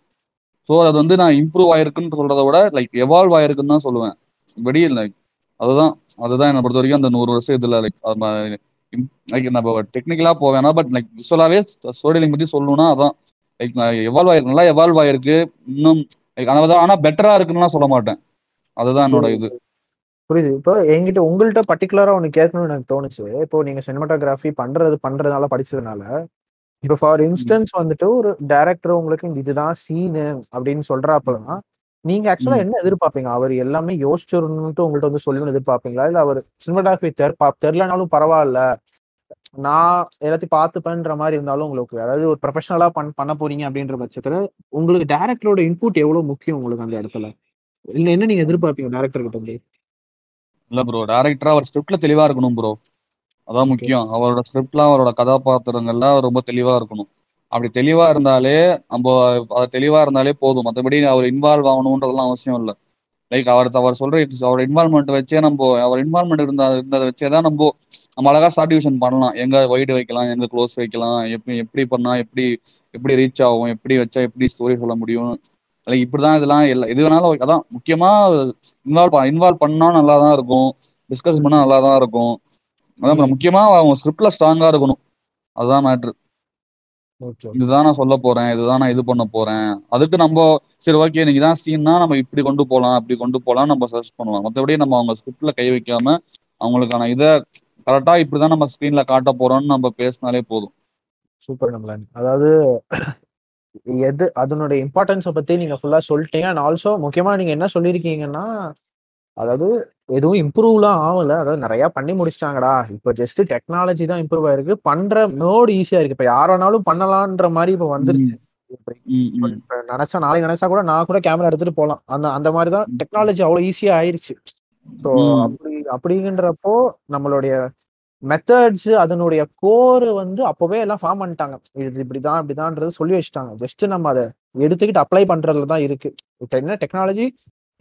ஸோ அது வந்து நான் இம்ப்ரூவ் ஆயிருக்குன்னு சொல்றதை விட லைக் எவால்வ் ஆயிருக்குன்னு தான் சொல்லுவேன். படி லைக் அதுதான். அதுதான் என்னை பொறுத்த வரைக்கும் அந்த நூறு வருஷம் இதுல லைக் லைக் நம்ம டெக்னிக்கலா போவேனா பட் லைக் விசுவலாவே ஸ்டோரிலிங் பத்தி சொல்லணும்னா அதான். லைக் எவால்வ் ஆயிருக்கு நல்லா எவால்வ் ஆயிருக்கு. இன்னும் லைக் ஆனால் ஆனா பெட்டரா இருக்குன்னு சொல்ல மாட்டேன். அதுதான் என்னோட இது. புரியுது. இப்போ என்கிட்ட உங்கள்கிட்ட பர்டிகுலரா ஒன்று கேட்கணும்னு எனக்கு தோணுச்சு. இப்போ நீங்க சினிமாட்டோகிராஃபி பண்றது பண்றதுனால படிச்சதுனால. இப்போ ஃபார் இன்ஸ்டன்ஸ் வந்துட்டு ஒரு டைரக்டர் உங்களுக்கு இந்த இதுதான் சீனு அப்படின்னு சொல்றாப்பதான் நீங்க ஆக்சுவலா. என்ன எதிர்பார்ப்பீங்க? அவர் எல்லாமே யோசிச்சிருந்துட்டு உங்கள்ட்ட வந்து சொல்லணும்னு எதிர்பார்ப்பீங்களா? இல்ல அவர் சினிமாட்டோகிராஃபி தெர் தெரிலனாலும் பரவாயில்ல. நான் எல்லாத்தையும் பார்த்துப்பேன்ற மாதிரி இருந்தாலும் உங்களுக்கு அதாவது ஒரு ப்ரொஃபஷனலா பண் பண்ண போறீங்க அப்படின்ற பட்சத்துல உங்களுக்கு டேரக்டரோட இன்புட் எவ்வளவு முக்கியம் உங்களுக்கு அந்த இடத்துல? இல்ல என்ன நீங்க எதிர்பார்ப்பீங்க டேரக்டர் கிட்ட இருந்து? இல்ல ப்ரோ டேரக்டரா அவர் ஸ்கிரிப்ட்ல தெளிவா இருக்கணும் ப்ரோ அதான். முக்கியம். அவரோட ஸ்கிரிப்ட்லாம் அவரோட கதாபாத்திரங்கள்லாம் ரொம்ப தெளிவா இருக்கணும். அப்படி தெளிவா இருந்தாலே நம்ம அது தெளிவா இருந்தாலே போதும். மற்றபடி அவர் இன்வால்வ் ஆகணுன்றதெல்லாம் அவசியம் இல்லை. லைக் அவர் அவர் சொல்ற அவர் இன்வால்மெண்ட் வச்சே நம்ம அவர் இன்வால்மெண்ட் இருந்த இருந்ததை வச்சே தான் நம்ம நம்ம அழகா சார்டிவிஷன் பண்ணலாம். எங்க வைடு வைக்கலாம் எங்க க்ளோஸ் வைக்கலாம் எப்படி எப்படி பண்ணா எப்படி எப்படி ரீச் ஆகும் எப்படி வச்சா எப்படி ஸ்டோரி சொல்ல முடியும். லைக் இப்படிதான் இதெல்லாம் இல்லை இது வேணாலும் அதான் முக்கியமா இன்வால்வ் இன்வால்வ் பண்ணா நல்லா தான் இருக்கும். டிஸ்கஸ் பண்ணா நல்லா தான் இருக்கும். அதான் முக்கியமா அவங்க ஸ்கிரிப்ட்ல ஸ்ட்ராங்கா இருக்கணும். அதுதான் மேட்ரு இதுதான் நான் சொல்ல போறேன் இதுதான் நான் இது பண்ண போறேன். அதுக்கு நம்ம சரி ஓகே நீங்க தான் சீன்னா நம்ம இப்படி கொண்டு போலாம் அப்படி கொண்டு போலாம் நம்ம சர்ச் பண்ணலாம். மற்றபடி நம்ம அவங்க ஸ்கிரிப்ட்ல கை வைக்காம அவங்களுக்கான இதை கரெக்டா இப்படிதான் நம்ம ஸ்கிரீன்ல காட்ட போறோம்னு நம்ம பேசினாலே போதும். சூப்பர் நம்மளன் அதாவது எது அதனுடைய இம்பார்ட்டன்ஸை பத்தி நீங்க ஃபுல்லா சொல்லிட்டீங்க. அண்ட் ஆல்சோ முக்கியமா நீங்க என்ன சொல்லியிருக்கீங்கன்னா அதாவது எதுவும் இம்ப்ரூவ்லாம் ஆகல. அதாவது நிறைய பண்ணி முடிச்சிட்டாங்கடா. இப்போ ஜஸ்ட் டெக்னாலஜி தான் இம்ப்ரூவ் ஆயிருக்கு. பண்ற மோடு ஈஸியா இருக்கு. இப்ப யார் வேணாலும் பண்ணலான்ற மாதிரி இப்போ வந்துருச்சு. நினைச்சா நாளைக்கு நினைச்சா கூட நான் கூட கேமரா எடுத்துட்டு போலாம். அந்த அந்த மாதிரி தான் டெக்னாலஜி அவ்வளவு ஈஸியா ஆயிருச்சு. ஸோ. அப்படி அப்படிங்கன்றப்போ நம்மளுடைய மெத்தட்ஸ் அதனுடைய கோர் வந்து அப்பவே எல்லாம் ஃபார்ம் பண்ணிட்டாங்க. இது இப்படிதான் இப்படிதான்ன்றது சொல்லி வச்சுட்டாங்க. ஜஸ்ட் நம்ம அதை எடுத்துக்கிட்டு அப்ளை பண்றதுல தான் இருக்கு என்ன டெக்னாலஜி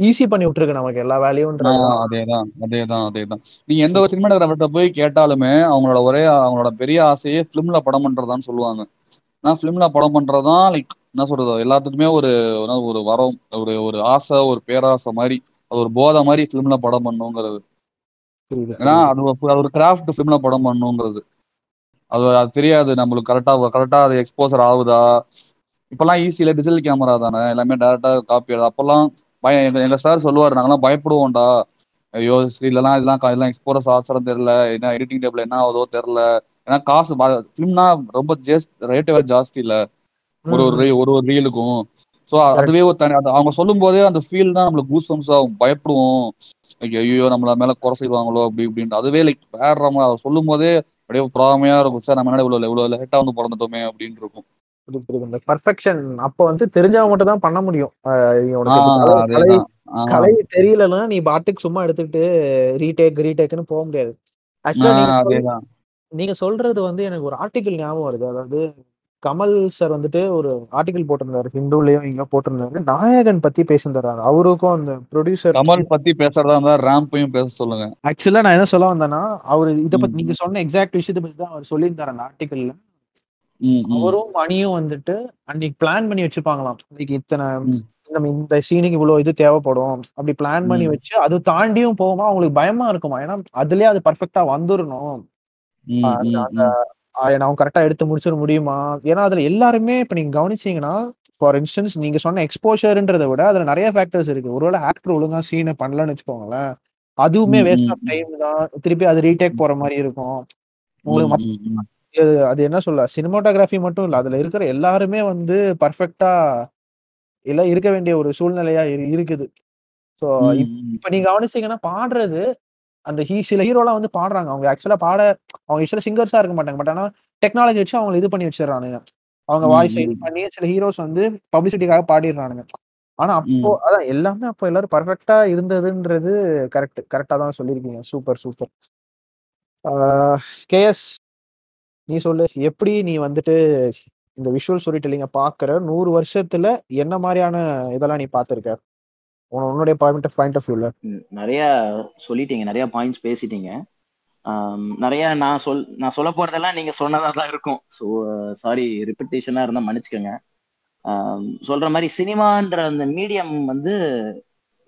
ஈஸி பண்ணி விட்டுருக்கு நமக்கு எல்லா ஆஹ் அதேதான் அதேதான் அதேதான். நீங்க எந்த ஒரு சினிமாட்டோகிராஃபர்கிட்ட போய் கேட்டாலுமே அவங்களோட ஒரே அவங்களோட பெரிய ஆசையே ஃபிலிம்ல படம் பண்றதான்னு சொல்லுவாங்க. நான் ஃபிலிம்ல படம் பண்றதுதான் லைக் என்ன சொல்றது எல்லாத்துக்குமே ஒரு ஒரு வரம் ஒரு ஒரு ஆசை ஒரு பேராசை மாதிரி அது ஒரு போதை மாதிரி ஃபிலிம்ல படம் பண்ணுங்கிறது. ஏன்னா. அது ஒரு- கிராஃப்ட் ஃபிலிம்ல படம் பண்ணுங்கிறது. அது அது தெரியாது நம்மளுக்கு கரெக்டா கரெக்டா அது எக்ஸ்போசர் ஆகுதா? இப்பெல்லாம் ஈஸியில டிஜிட்டல் கேமரா தானே எல்லாமே டேரக்டா காப்பி அப்பெல்லாம் பயம் எங்க எங்க சார் சொல்லுவாரு நாங்கெல்லாம் பயப்படுவோம்டா. ஐயோ இல்லைலாம் இதெல்லாம் இதெல்லாம் எக்ஸ்போரஸ் ஆச்சரம் தெரியல. என்ன எடிட்டிங் டேபிள் என்ன ஆகுதோ தெரியல. ஏன்னா காசு ஃபிலிம்னா ரொம்ப ஜஸ்ட் ரேட்டு வேற ஜாஸ்தி இல்ல. ஒரு ஒரு ஒரு ஒரு ரீலுக்கும் ஸோ அதுவே ஒரு தனி அவங்க சொல்லும் போதே அந்த ஃபீல் தான் நம்மளுக்கு கூஸ் பம்ஸ் ஆகும். பயப்படுவோம். ஐயோ நம்மள மேல குறை செய்வாங்களோ? அப்படி இப்படின்ட்டு. அதுவே லைக் வேற சொல்லும் போதே அப்படியே ப்ராமையா இருக்கும். சார் நம்ம என்ன இவ்வளவு இவ்வளவு லேட்டா வந்து பிறந்துட்டோமே அப்படின்னு இருக்கும். புரியுது, புரியுது. இந்த பர்ஃபெக்ஷன் அப்ப வந்து தெரிஞ்சவங்க மட்டும் தான் பண்ண முடியும். கலை- கலை தெரியலன்னா நீ பாட்டுக்கு சும்மா எடுத்துக்கிட்டு ரீடேக் ரீடேக்னு போக முடியாது. ஆக்சுவலா நீங்க சொல்றது வந்து எனக்கு ஒரு ஆர்டிகிள் ஞாபகம் வருது. அதாவது கமல் சார் வந்துட்டு ஒரு ஆர்டிகிள் போட்டிருந்தாரு. ஹிந்துலயும் இங்க போட்டிருந்தாரு. நாயகன் பத்தி பேசியிருந்தாரு. அவருக்கும் அந்த ப்ரொடியூசர் கமல் பத்தி பேசுறதா இருந்தா ரேம்பையும் பேச சொல்லுங்க. ஆக்சுவலா நான் என்ன சொல்ல வந்தேன்னா அவர் இத பத்தி. நீங்க சொன்ன எக்ஸாக்ட் விஷயத்தை பத்தி தான் அவர் சொல்லியிருந்தாரு அந்த ம், அவரும் மணியும் வந்துட்டு அன்னைக்கு பிளான் பண்ணி வச்சுப்பாங்களாம் இன்னைக்கு இத்தனை. நம்ம இந்த சீனுக்கு இவ்வளவு இது தேவைப்படும். அப்படி பிளான் பண்ணி. வச்சு அது தாண்டியும் போகுமா? அவங்களுக்கு பயமா இருக்குமா? ஏன்னா அதுலயே அது பர்ஃபெக்டா வந்துடணும் நான் கரெக்டா எடுத்து முடிச்சிட முடியுமா? ஏன்னா அதுல எல்லாருமே இப்ப நீங்க கவனிச்சீங்கன்னா ஃபார் இன்ஸ்டன்ஸ் நீங்க சொன்ன எக்ஸ்போஷர்ன்றதை விட அதுல நிறைய ஃபேக்டர்ஸ் இருக்கு. ஒருவேளை ஆக்டர் ஒழுங்கா சீனை பண்ணலன்னு வச்சுக்கோங்களேன் அதுவுமே வேஸ்ட் ஆஃப் டைம் தான். திருப்பி அது ரீடேக் போற மாதிரி இருக்கும். உங்களுக்கு. அது அது என்ன சொல்ல சினிமாட்டோகிராஃபி மட்டும் இல்ல அதுல இருக்கிற எல்லாருமே வந்து பர்ஃபெக்டா எல்லாம் இருக்க வேண்டிய ஒரு சூழ்நிலையா இரு- இருக்குது. ஸோ. இப்ப நீங்க கவனிச்சீங்கன்னா பாடுறது அந்த ஹீ சில ஹீரோலாம் வந்து பாடுறாங்க. அவங்க ஆக்சுவலா பாட அவங்க ஆக்சுவலா சிங்கர்ஸா இருக்க மாட்டாங்க. பட் ஆனா டெக்னாலஜி வச்சு அவங்க இது பண்ணி வச்சிடறானுங்க. அவங்க வாய்ஸ் இது. பண்ணி சில ஹீரோஸ் வந்து பப்ளிசிட்டிக்காக பாடிடுறானுங்க. ஆனா அப்போ. அதான் எல்லாமே அப்போ எல்லாரும் பர்ஃபெக்டா இருந்ததுன்றது கரெக்ட் கரெக்டா தான் சொல்லியிருக்கீங்க. சூப்பர் சூப்பர் கேஎஸ் நீ சொல்லு எப்படி நீ வந்துட்டு இந்த விஷுவல் ஸ்டோரி டெல்லிங்க பாக்குற? நூறு வருஷத்துல என்ன மாதிரியான இதெல்லாம் நீ பாத்திருக்க? உன்னுடைய பாயிண்ட் ஆஃப் பாயிண்ட் ஆஃப் வியூல நிறைய சொல்லிட்டீங்க நிறைய பாயிண்ட்ஸ் பேசிட்டீங்க. நிறைய நான் சொல் நான் சொல்ல போறதெல்லாம் நீங்க சொன்னதா தான் இருக்கும். ஸோ சாரி ரிப்பிட்டேஷனா இருந்தா மன்னிச்சுக்கோங்க. சொல்ற மாதிரி சினிமான்ற அந்த மீடியம் வந்து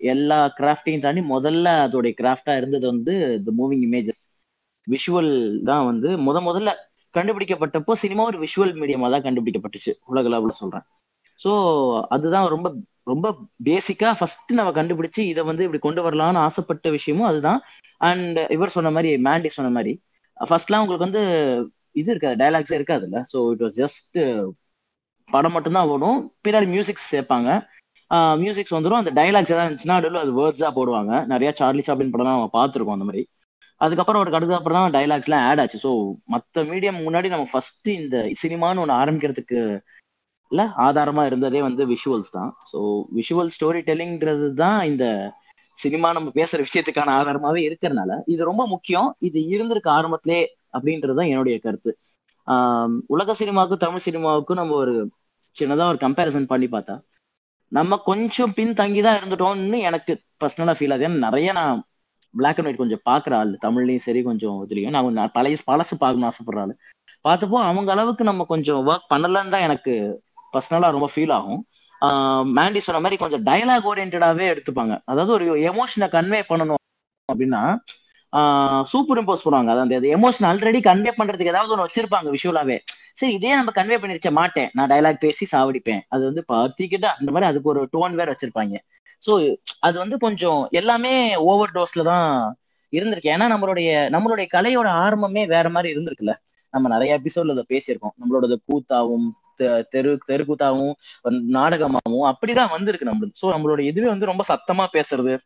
எல்லா கிராஃப்டையும் தாண்டி முதல்ல அதோடைய கிராஃப்டா இருந்தது வந்து த மூவிங் இமேஜஸ் விஷுவல் தான் வந்து முத முதல்ல கண்டுபிடிக்கப்பட்டப்போ சினிமா ஒரு விஷுவல் மீடியமா தான் கண்டுபிடிக்கப்பட்டுச்சு உலக அளவுல சொல்றேன். ஸோ அதுதான் ரொம்ப ரொம்ப பேசிக்கா ஃபர்ஸ்ட் நம்ம கண்டுபிடிச்சு இதை வந்து இப்படி கொண்டு வரலாம்னு ஆசைப்பட்ட விஷயமும் அதுதான். அண்ட் இவர் சொன்ன மாதிரி மேண்டி சொன்ன மாதிரி ஃபர்ஸ்ட்லாம் உங்களுக்கு வந்து இது இருக்காது டைலாக்ஸே இருக்காதுல்ல. ஸோ இட் வாஸ் ஜஸ்ட் படம் மட்டும்தான் ஓடும். பின்னாடி மியூசிக்ஸ் சேர்ப்பாங்க. மியூசிக்ஸ் வந்துடும் அந்த டைலாக்ஸ் ஏதாவது இருந்துச்சுன்னா நடுவில் அது வேர்ட்ஸா போடுவாங்க. நிறைய சார்லி சாப்ளின் படம் நம்ம பார்த்துருக்கோம் அந்த மாதிரி. அதுக்கப்புறம் ஒரு அடுத்த அப்புறம் தான் டைலாக்ஸ்லாம் ஆட் ஆச்சு. ஸோ மற்ற மீடியம் முன்னாடி நம்ம ஃபர்ஸ்ட் இந்த சினிமான்னு ஒன்று ஆரம்பிக்கிறதுக்கு இல்ல ஆதாரமா இருந்ததே வந்து விஷுவல்ஸ் தான். ஸோ விஷுவல் ஸ்டோரி டெல்லிங்கிறது தான் இந்த சினிமா நம்ம பேசுற விஷயத்துக்கான ஆதாரமாவே இருக்கிறதுனால இது ரொம்ப முக்கியம். இது இருந்திருக்கு ஆரம்பத்திலே அப்படின்றது தான் என்னுடைய கருத்து. ஆஹ் உலக சினிமாவுக்கும் தமிழ் சினிமாவுக்கும் நம்ம ஒரு சின்னதா ஒரு கம்பேரிசன் பண்ணி பார்த்தா நம்ம கொஞ்சம் பின்தங்கி தான் இருந்துட்டோம்னு எனக்கு பர்சனலா ஃபீல் ஆகுது. ஏன்னா நிறைய நான் பிளாக் அண்ட் ஒயிட் கொஞ்சம் பாக்குற ஆள். தமிழ்லயும் சரி கொஞ்சம் இதுலயும். நான் கொஞ்சம் பழைய பழசு பார்க்கணும்னு ஆசைப்படுற ஆள். பார்த்தப்போ அவங்க அளவுக்கு நம்ம கொஞ்சம் ஒர்க் பண்ணலன்னு தான் எனக்கு பர்சனலா ரொம்ப ஃபீல் ஆகும். மேண்டி சொன்ன மாதிரி கொஞ்சம் டயலாக் ஓரியன்டாவே எடுத்துப்பாங்க. அதாவது ஒரு எமோஷனை கன்வே பண்ணணும் அப்படின்னா சூப்பர் இம்போஸ் பண்ணுவாங்க. அதாவது எமோஷன் ஆல்ரெடி கன்வே பண்றதுக்கு ஏதாவது ஒன்று வச்சிருப்பாங்க விஷுவலாவே சரி இதே நம்ம கன்வே பண்ணிருச்ச மாட்டேன். நான் டயலாக் பேசி சாவடிப்பேன். அது வந்து பத்திக்கிட்ட அந்த மாதிரி அதுக்கு ஒரு டோன் வேற வச்சிருப்பாங்க. ஸோ அது வந்து கொஞ்சம் எல்லாமே ஓவர் டோஸ்ல தான் இருந்திருக்கு. ஏன்னா நம்மளுடைய நம்மளுடைய கலையோட ஆரம்பமே வேற மாதிரி இருந்திருக்குல்ல. நம்ம நிறைய எபிசோட்ல அதை பேசியிருக்கோம். நம்மளோட கூத்தாவும் தெ- தெரு தெருக்கூத்தாவும் நாடகமாகவும் அப்படிதான் வந்திருக்கு நம்மளுக்கு ஸோ நம்மளோட இதுவே வந்து ரொம்ப சத்தமா பேசுறது.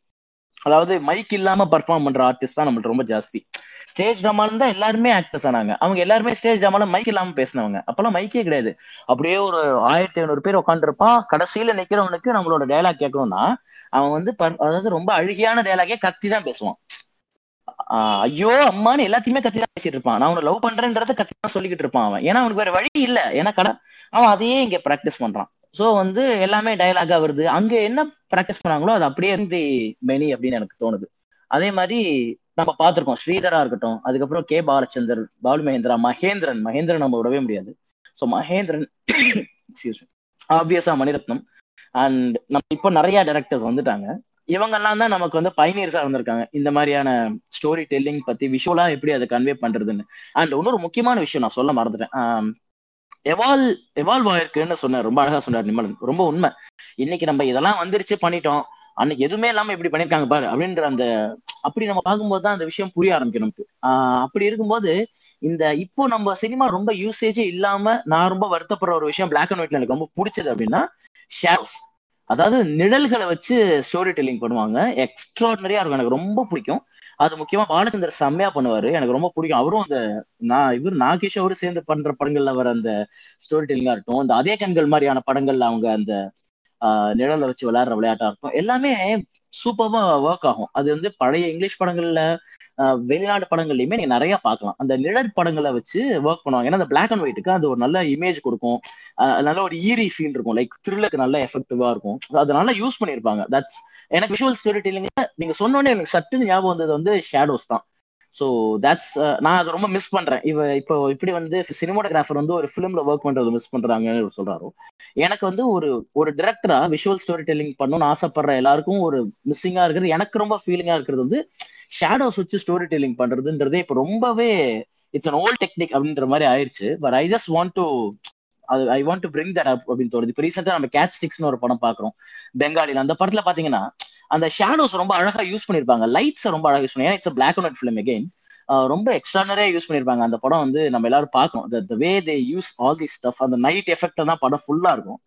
அதாவது மைக் இல்லாம பர்ஃபார்ம் பண்ற ஆர்டிஸ்ட் தான் நம்மளுக்கு ரொம்ப ஜாஸ்தி. ஸ்டேஜ் ட்ராமால தான் எல்லாருமே ஆக்டர்ஸ் ஆனாங்க. அவங்க எல்லாருமே ஸ்டேஜ் ட்ராமால மைக் இல்லாம பேசினவங்க. அப்பெல்லாம் மைக்கே கிடையாது. அப்படியே ஒரு ஆயிரத்தி ஐநூறு பேர் உட்காந்துருப்பான் கடைசியில நிக்கிறவனுக்கு நம்மளோட டயலாக் கேட்கணும்னா அவன் வந்து அதாவது ரொம்ப அழுகியான டயலாகே கத்தி தான் பேசுவான். ஆஹ் ஐயோ அம்மான்னு எல்லாத்தையுமே கத்தி தான் பேசிட்டு இருப்பான். நான் அவனை லவ் பண்றேன்றத கத்தி தான் சொல்லிக்கிட்டு இருப்பான் அவன். ஏன்னா அவனுக்கு வேற வழி இல்ல. ஏன்னா கடை அவன் அதையே இங்க பிராக்டிஸ் பண்றான். சோ வந்து எல்லாமே டயலாகா வருது. அங்க என்ன பிராக்டிஸ் பண்ணாங்களோ அது அப்படியே இருந்து மெனி அப்படின்னு எனக்கு தோணுது. அதே மாதிரி நம்ம பார்த்திருக்கோம். ஸ்ரீதரா இருக்கட்டும் அதுக்கப்புறம் கே பாலச்சந்தர் பாலு மகேந்திரா மகேந்திரன். மகேந்திரன் நம்ம விடவே முடியாது. ஸோ மகேந்திரன் எக்ஸ்கியூஸ் ஆப்வியஸா மணிரத்னம். அண்ட் நம்ம இப்போ நிறைய டைரக்டர்ஸ் வந்துட்டாங்க. இவங்கெல்லாம் தான் நமக்கு வந்து பைனியர்ஸா இருந்திருக்காங்க. இந்த மாதிரியான ஸ்டோரி டெல்லிங் பத்தி விஷுவலா எப்படி அதை கன்வே பண்றதுன்னு. அண்ட் இன்னொரு முக்கியமான விஷயம் நான் சொல்ல மறந்துட்டேன். Um, எவால் எவால்வ் ஆயிருக்குன்னு சொன்னார். ரொம்ப அழகா சொன்னார் நிம்மலன் ரொம்ப உண்மை. இன்னைக்கு நம்ம இதெல்லாம் வந்துருச்சு பண்ணிட்டோம். அன்னைக்கு எதுவுமே இல்லாம இப்படி பண்ணிருக்காங்க பாரு அப்படின்ற அந்த அப்படி நம்ம பார்க்கும்போது தான் அந்த விஷயம் புரிய ஆரம்பிக்கும் நமக்கு. ஆஹ் அப்படி இருக்கும்போது இந்த இப்போ நம்ம சினிமா ரொம்ப யூசேஜே இல்லாம நான் ரொம்ப வருத்தப்படுற ஒரு விஷயம் பிளாக் அண்ட் ஒயிட்ல எனக்கு ரொம்ப பிடிச்சது அப்படின்னா ஷேர்ஸ் அதாவது நிழல்களை வச்சு ஸ்டோரி டெல்லிங் பண்ணுவாங்க. எக்ஸ்ட்ராடினரியா இருக்கும். எனக்கு ரொம்ப பிடிக்கும். அது முக்கியமா பாலச்சந்தர் செம்மையா பண்ணுவாரு. எனக்கு ரொம்ப பிடிக்கும். அவரும் அந்த நான் இவர் நாகேஷ் சேர்ந்து பண்ற படங்கள்ல வர அந்த ஸ்டோரி டெல்லிங்கா இருக்கட்டும் அந்த அதே கண்கள் மாதிரியான படங்கள்ல அவங்க அந்த ஆஹ் நிழலை வச்சு விளையாடுற விளையாட்டா இருக்கும் எல்லாமே சூப்பர்வா ஒர்க் ஆகும். அது வந்து பழைய இங்கிலீஷ் படங்கள்ல வெளிநாடு படங்கள்லயுமே நீங்க நிறைய பார்க்கலாம். அந்த நிழற் படங்களை வச்சு ஒர்க் பண்ணுவாங்க. ஏன்னா அந்த பிளாக் அண்ட் ஒயிட்டுக்கு அது ஒரு நல்ல இமேஜ் கொடுக்கும். ஆஹ் நல்ல ஒரு ஈரி ஃபீல் இருக்கும். லைக் த்ரில்லுக்கு நல்ல எஃபெக்டிவா இருக்கும். அது நல்லா யூஸ் பண்ணியிருப்பாங்க. தட்ஸ் எனக்கு விஷுவல் ஸ்டோரி டெல்லிங்ல நீங்க சொன்னோடனே எனக்கு சட்டுன்னு ஞாபகம் வந்தது வந்து ஷேடோஸ் தான். ஸோ தட்ஸ் uh, நான் அதை ரொம்ப மிஸ் பண்றேன். இவ இப்போ இப்படி வந்து சினிமாட்டோகிராஃபர் வந்து ஒரு ஃபிலிம்ல ஒர்க் பண்றது மிஸ் பண்றாங்கன்னு சொல்றாரோ. எனக்கு வந்து ஒரு ஒரு டிரெக்டரா விஷுவல் ஸ்டோரி டெல்லிங் பண்ணணும்னு ஆசைப்படுற எல்லாருக்கும் ஒரு மிஸ்ஸிங்கா இருக்கிறது எனக்கு ரொம்ப ஃபீலிங்கா இருக்கிறது வந்து ஷேடோஸ் வச்சு ஸ்டோரி டெல்லிங் பண்றதுன்றதே இப்போ ரொம்பவே இட்ஸ் அன் ஓல்ட் டெக்னிக் அப்படின்ற மாதிரி ஆயிடுச்சு but I just want to அது I want to bring that up அப்படின்னு தோணுது. இப்போ ரீசெண்டாக நம்ம கேட் ஸ்டிக்ஸ்னு ஒரு படம் பார்க்குறோம். பெங்காலியில் அந்த படத்தில் பார்த்தீங்கன்னா அந்த ஷேடோஸ் ரொம்ப அழகா யூஸ் பண்ணிருப்பாங்க. லைட்ஸ் ரொம்ப அழகா யூஸ் பண்ணி it's black and white film again ரொம்ப எக்ஸ்ட்ரானரியா யூஸ் பண்ணிருப்பாங்க. அந்த படம் வந்து நம்ம எல்லாரும் பார்க்கணும். The way they use all the stuff அந்த நைட் எஃபெக்ட் தான் படம் ஃபுல்லா இருக்கும்.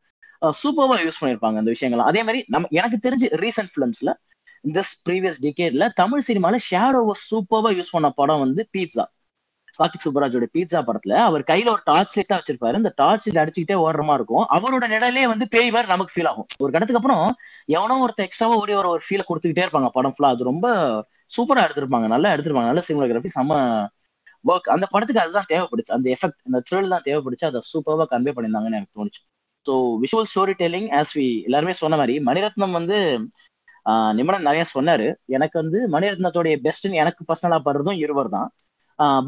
சூப்பர்வா யூஸ் பண்ணிருப்பாங்க அந்த விஷயங்கள்லாம். அதே மாதிரி நம்ம எனக்கு தெரிஞ்சு ரீசெண்ட் ஃபிலிம்ஸ்ல திஸ் ப்ரீவியஸ் டிகேட்ல தமிழ் சினிமால ஷேடோவை சூப்பர்வா யூஸ் பண்ண படம் வந்து பீட்சா கார்த்திக் சுப்பராஜோட பீட்சா படத்துல அவர் கையில ஒரு டார்ச் லைட்டா வச்சிருப்பாரு. அந்த டார்ச் லைட் அடிச்சுக்கிட்டே ஓடுற மாதிரி இருக்கும். அவரோட நிழலே வந்து பேய் மாதிரி நமக்கு ஃபீல் ஆகும். ஒரு கடத்துக்கு அப்புறம் எவனோ ஒருத்த எக்ஸ்ட்ராவா ஓடி வர ஒரு ஃபீலை கொடுத்துக்கிட்டே இருப்பாங்க படம் ஃபுல்லா அது ரொம்ப சூப்பரா எடுத்திருப்பாங்க. நல்லா எடுத்திருப்பாங்க. நல்ல சினிமோகிராஃபி செம்ம ஒர்க் அந்த படத்துக்கு அதுதான் தேவைப்படுச்சு. அந்த எஃபெக்ட் அந்த த்ரில் தான் தேவைப்படுச்சு. அதை சூப்பராக கன்வே பண்ணியிருந்தாங்கன்னு எனக்கு தோணுச்சு. So visual story telling as we எல்லாருமே சொன்ன மாதிரி மணிரத்னம் வந்து ஆஹ் நிறைய சொன்னாரு. எனக்கு வந்து மணிரத்னத்தோடைய பெஸ்ட்னு எனக்கு பர்சனலா படுறதும் இருவர் தான்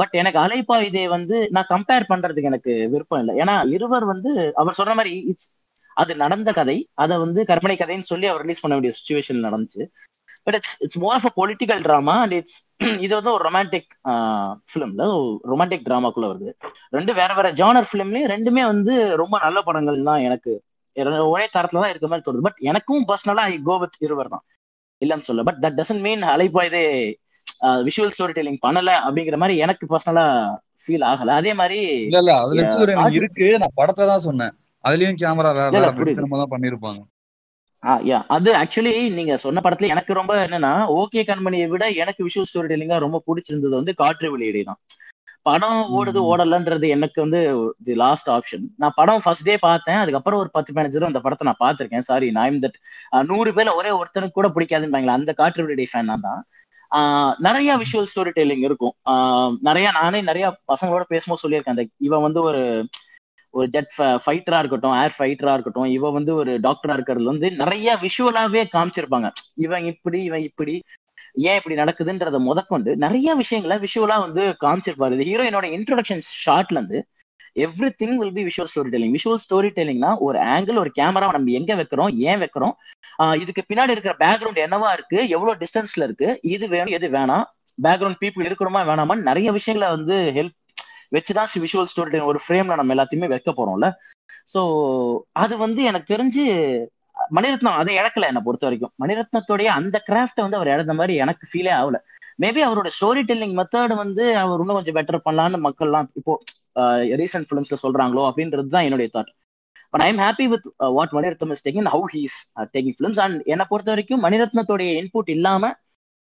பட் எனக்கு அலைப்பா இதே வந்து நான் கம்பேர் பண்றதுக்கு எனக்கு விருப்பம் இல்லை. ஏன்னா இருவர் வந்து அவர் சொன்ன மாதிரி இட்ஸ் அது நடந்த கதை அதை வந்து கற்பனை கதைன்னு சொல்லி அவர் ரிலீஸ் பண்ண வேண்டிய சுச்சுவேஷன் நடந்துச்சு. But it's it's more of a political drama and it's இது வந்து ஒரு ரொமான்டிக் ஃபிலிம்ல ரொமான்டிக் ட்ராமாக்குள்ள வருது. ரெண்டு வேற வேற ஜானர் ஃபிலிம்லயும் ரெண்டுமே வந்து ரொம்ப நல்ல படங்கள் தான் எனக்கு ஒரே தரத்துல தான் இருக்க மாதிரி தோணுது. பட் எனக்கும் பர்சனலா ஐ கோ வித் இருவர் தான். இல்லைன்னு சொல்ல பட் தட் டசன்ட் மீன் அலைப்பா இதே விஷுவல் ஸ்டோரி டெல்லிங் பண்ணல அப்படிங்கிற மாதிரி எனக்கு பர்சனலா ஃபீல் ஆகல. அதே மாதிரி இல்ல இல்ல அதுல இருக்கு. நான் படத்தை தான் சொன்னேன். அதுலயும் கேமரா வேற வேற தான் பண்ணிருப்பாங்க. அது ஆக்சுவலி நீங்க சொன்ன படத்துல எனக்கு ரொம்ப என்னன்னா ஓகே கண்மணியை விட எனக்கு விஷுவல் ஸ்டோரி டெல்லிங்கா ரொம்ப பிடிச்சிருந்தது வந்து காற்று வெளியீடு தான். படம் ஓடுது. ஓடலன்றது எனக்கு வந்து தி லாஸ்ட் ஆப்ஷன் நான் படம் ஃபர்ஸ்ட் டே பார்த்தேன். அதுக்கப்புறம் ஒரு பத்து தடவை அந்த படத்தை நான் பார்த்திருக்கேன். சாரி நான் தட் நூறு பேர்ல ஒரே ஒருத்தனுக்கு கூட பிடிக்காதுன்னு அந்த காற்று வெளியீடு ஃபேன் நான் தான். நிறைய விஷுவல் ஸ்டோரி டெல்லிங் இருக்கும் நிறைய நானே நிறைய பசங்களோட பேசும்போது சொல்லியிருக்கேன். அந்த இவன் வந்து ஒரு ஒரு ஜெட் ஃபைட்டரா இருக்கட்டும் ஏர் ஃபைட்டரா இருக்கட்டும் இவ வந்து ஒரு டாக்டரா இருக்கிறது வந்து நிறைய விஷுவலாவே காமிச்சிருப்பாங்க. இவன் இப்படி இவன் இப்படி ஏன் இப்படி நடக்குதுன்றத முதற்கொண்டு நிறைய விஷயங்களை விஷுவலா வந்து காமிச்சிருப்பாரு. இது ஹீரோயினோட இன்ட்ரோடக்ஷன் ஷார்ட்ல இருந்து everything will be visual story telling visual story டெல்லிங்னா ஒரு ஆங்கிள் ஒரு கேமரா நம்ம எங்க வைக்கிறோம் ஏன் வைக்கிறோம்? இதுக்கு பின்னாடி இருக்கிற பேக்ரவுண்ட் என்னவா இருக்கு? எவ்வளவு டிஸ்டன்ஸ்ல இருக்கு? இது வேணும் எது வேணாம். பேக்ரவுண்ட் பீப்புள் இருக்கணுமா வேணாமான்னு நிறைய விஷயங்களை வந்து ஹெல்ப் வச்சுதான் விஷுவல் ஸ்டோரி ஒரு ஃப்ரேம்ல நம்ம எல்லாத்தையுமே வைக்க போறோம்ல. சோ அது வந்து எனக்கு தெரிஞ்சு மணிரத்னம் அதை இழக்கல என்னை பொறுத்த வரைக்கும். மணிரத்னத்துடைய அந்த கிராஃப்டை வந்து அவர் இழந்த மாதிரி எனக்கு ஃபீலே ஆகல. மேபி அவரோட ஸ்டோரி டெல்லிங் மெத்தட் வந்து அவர் இன்னும் கொஞ்சம் பெட்டர் பண்ணலான்னு மக்கள்லாம் இப்போ Uh, ரீசெண்ட் ஃபிலிம்ஸ்ல சொல்றாங்களோ அப்படின்றது தான் என்னுடைய thought but I am happy with what Maniratnam is taking how he's taking films and என்னை பொறுத்த வரைக்கும் மணிரத்னத்துடைய இன்புட் இல்லாம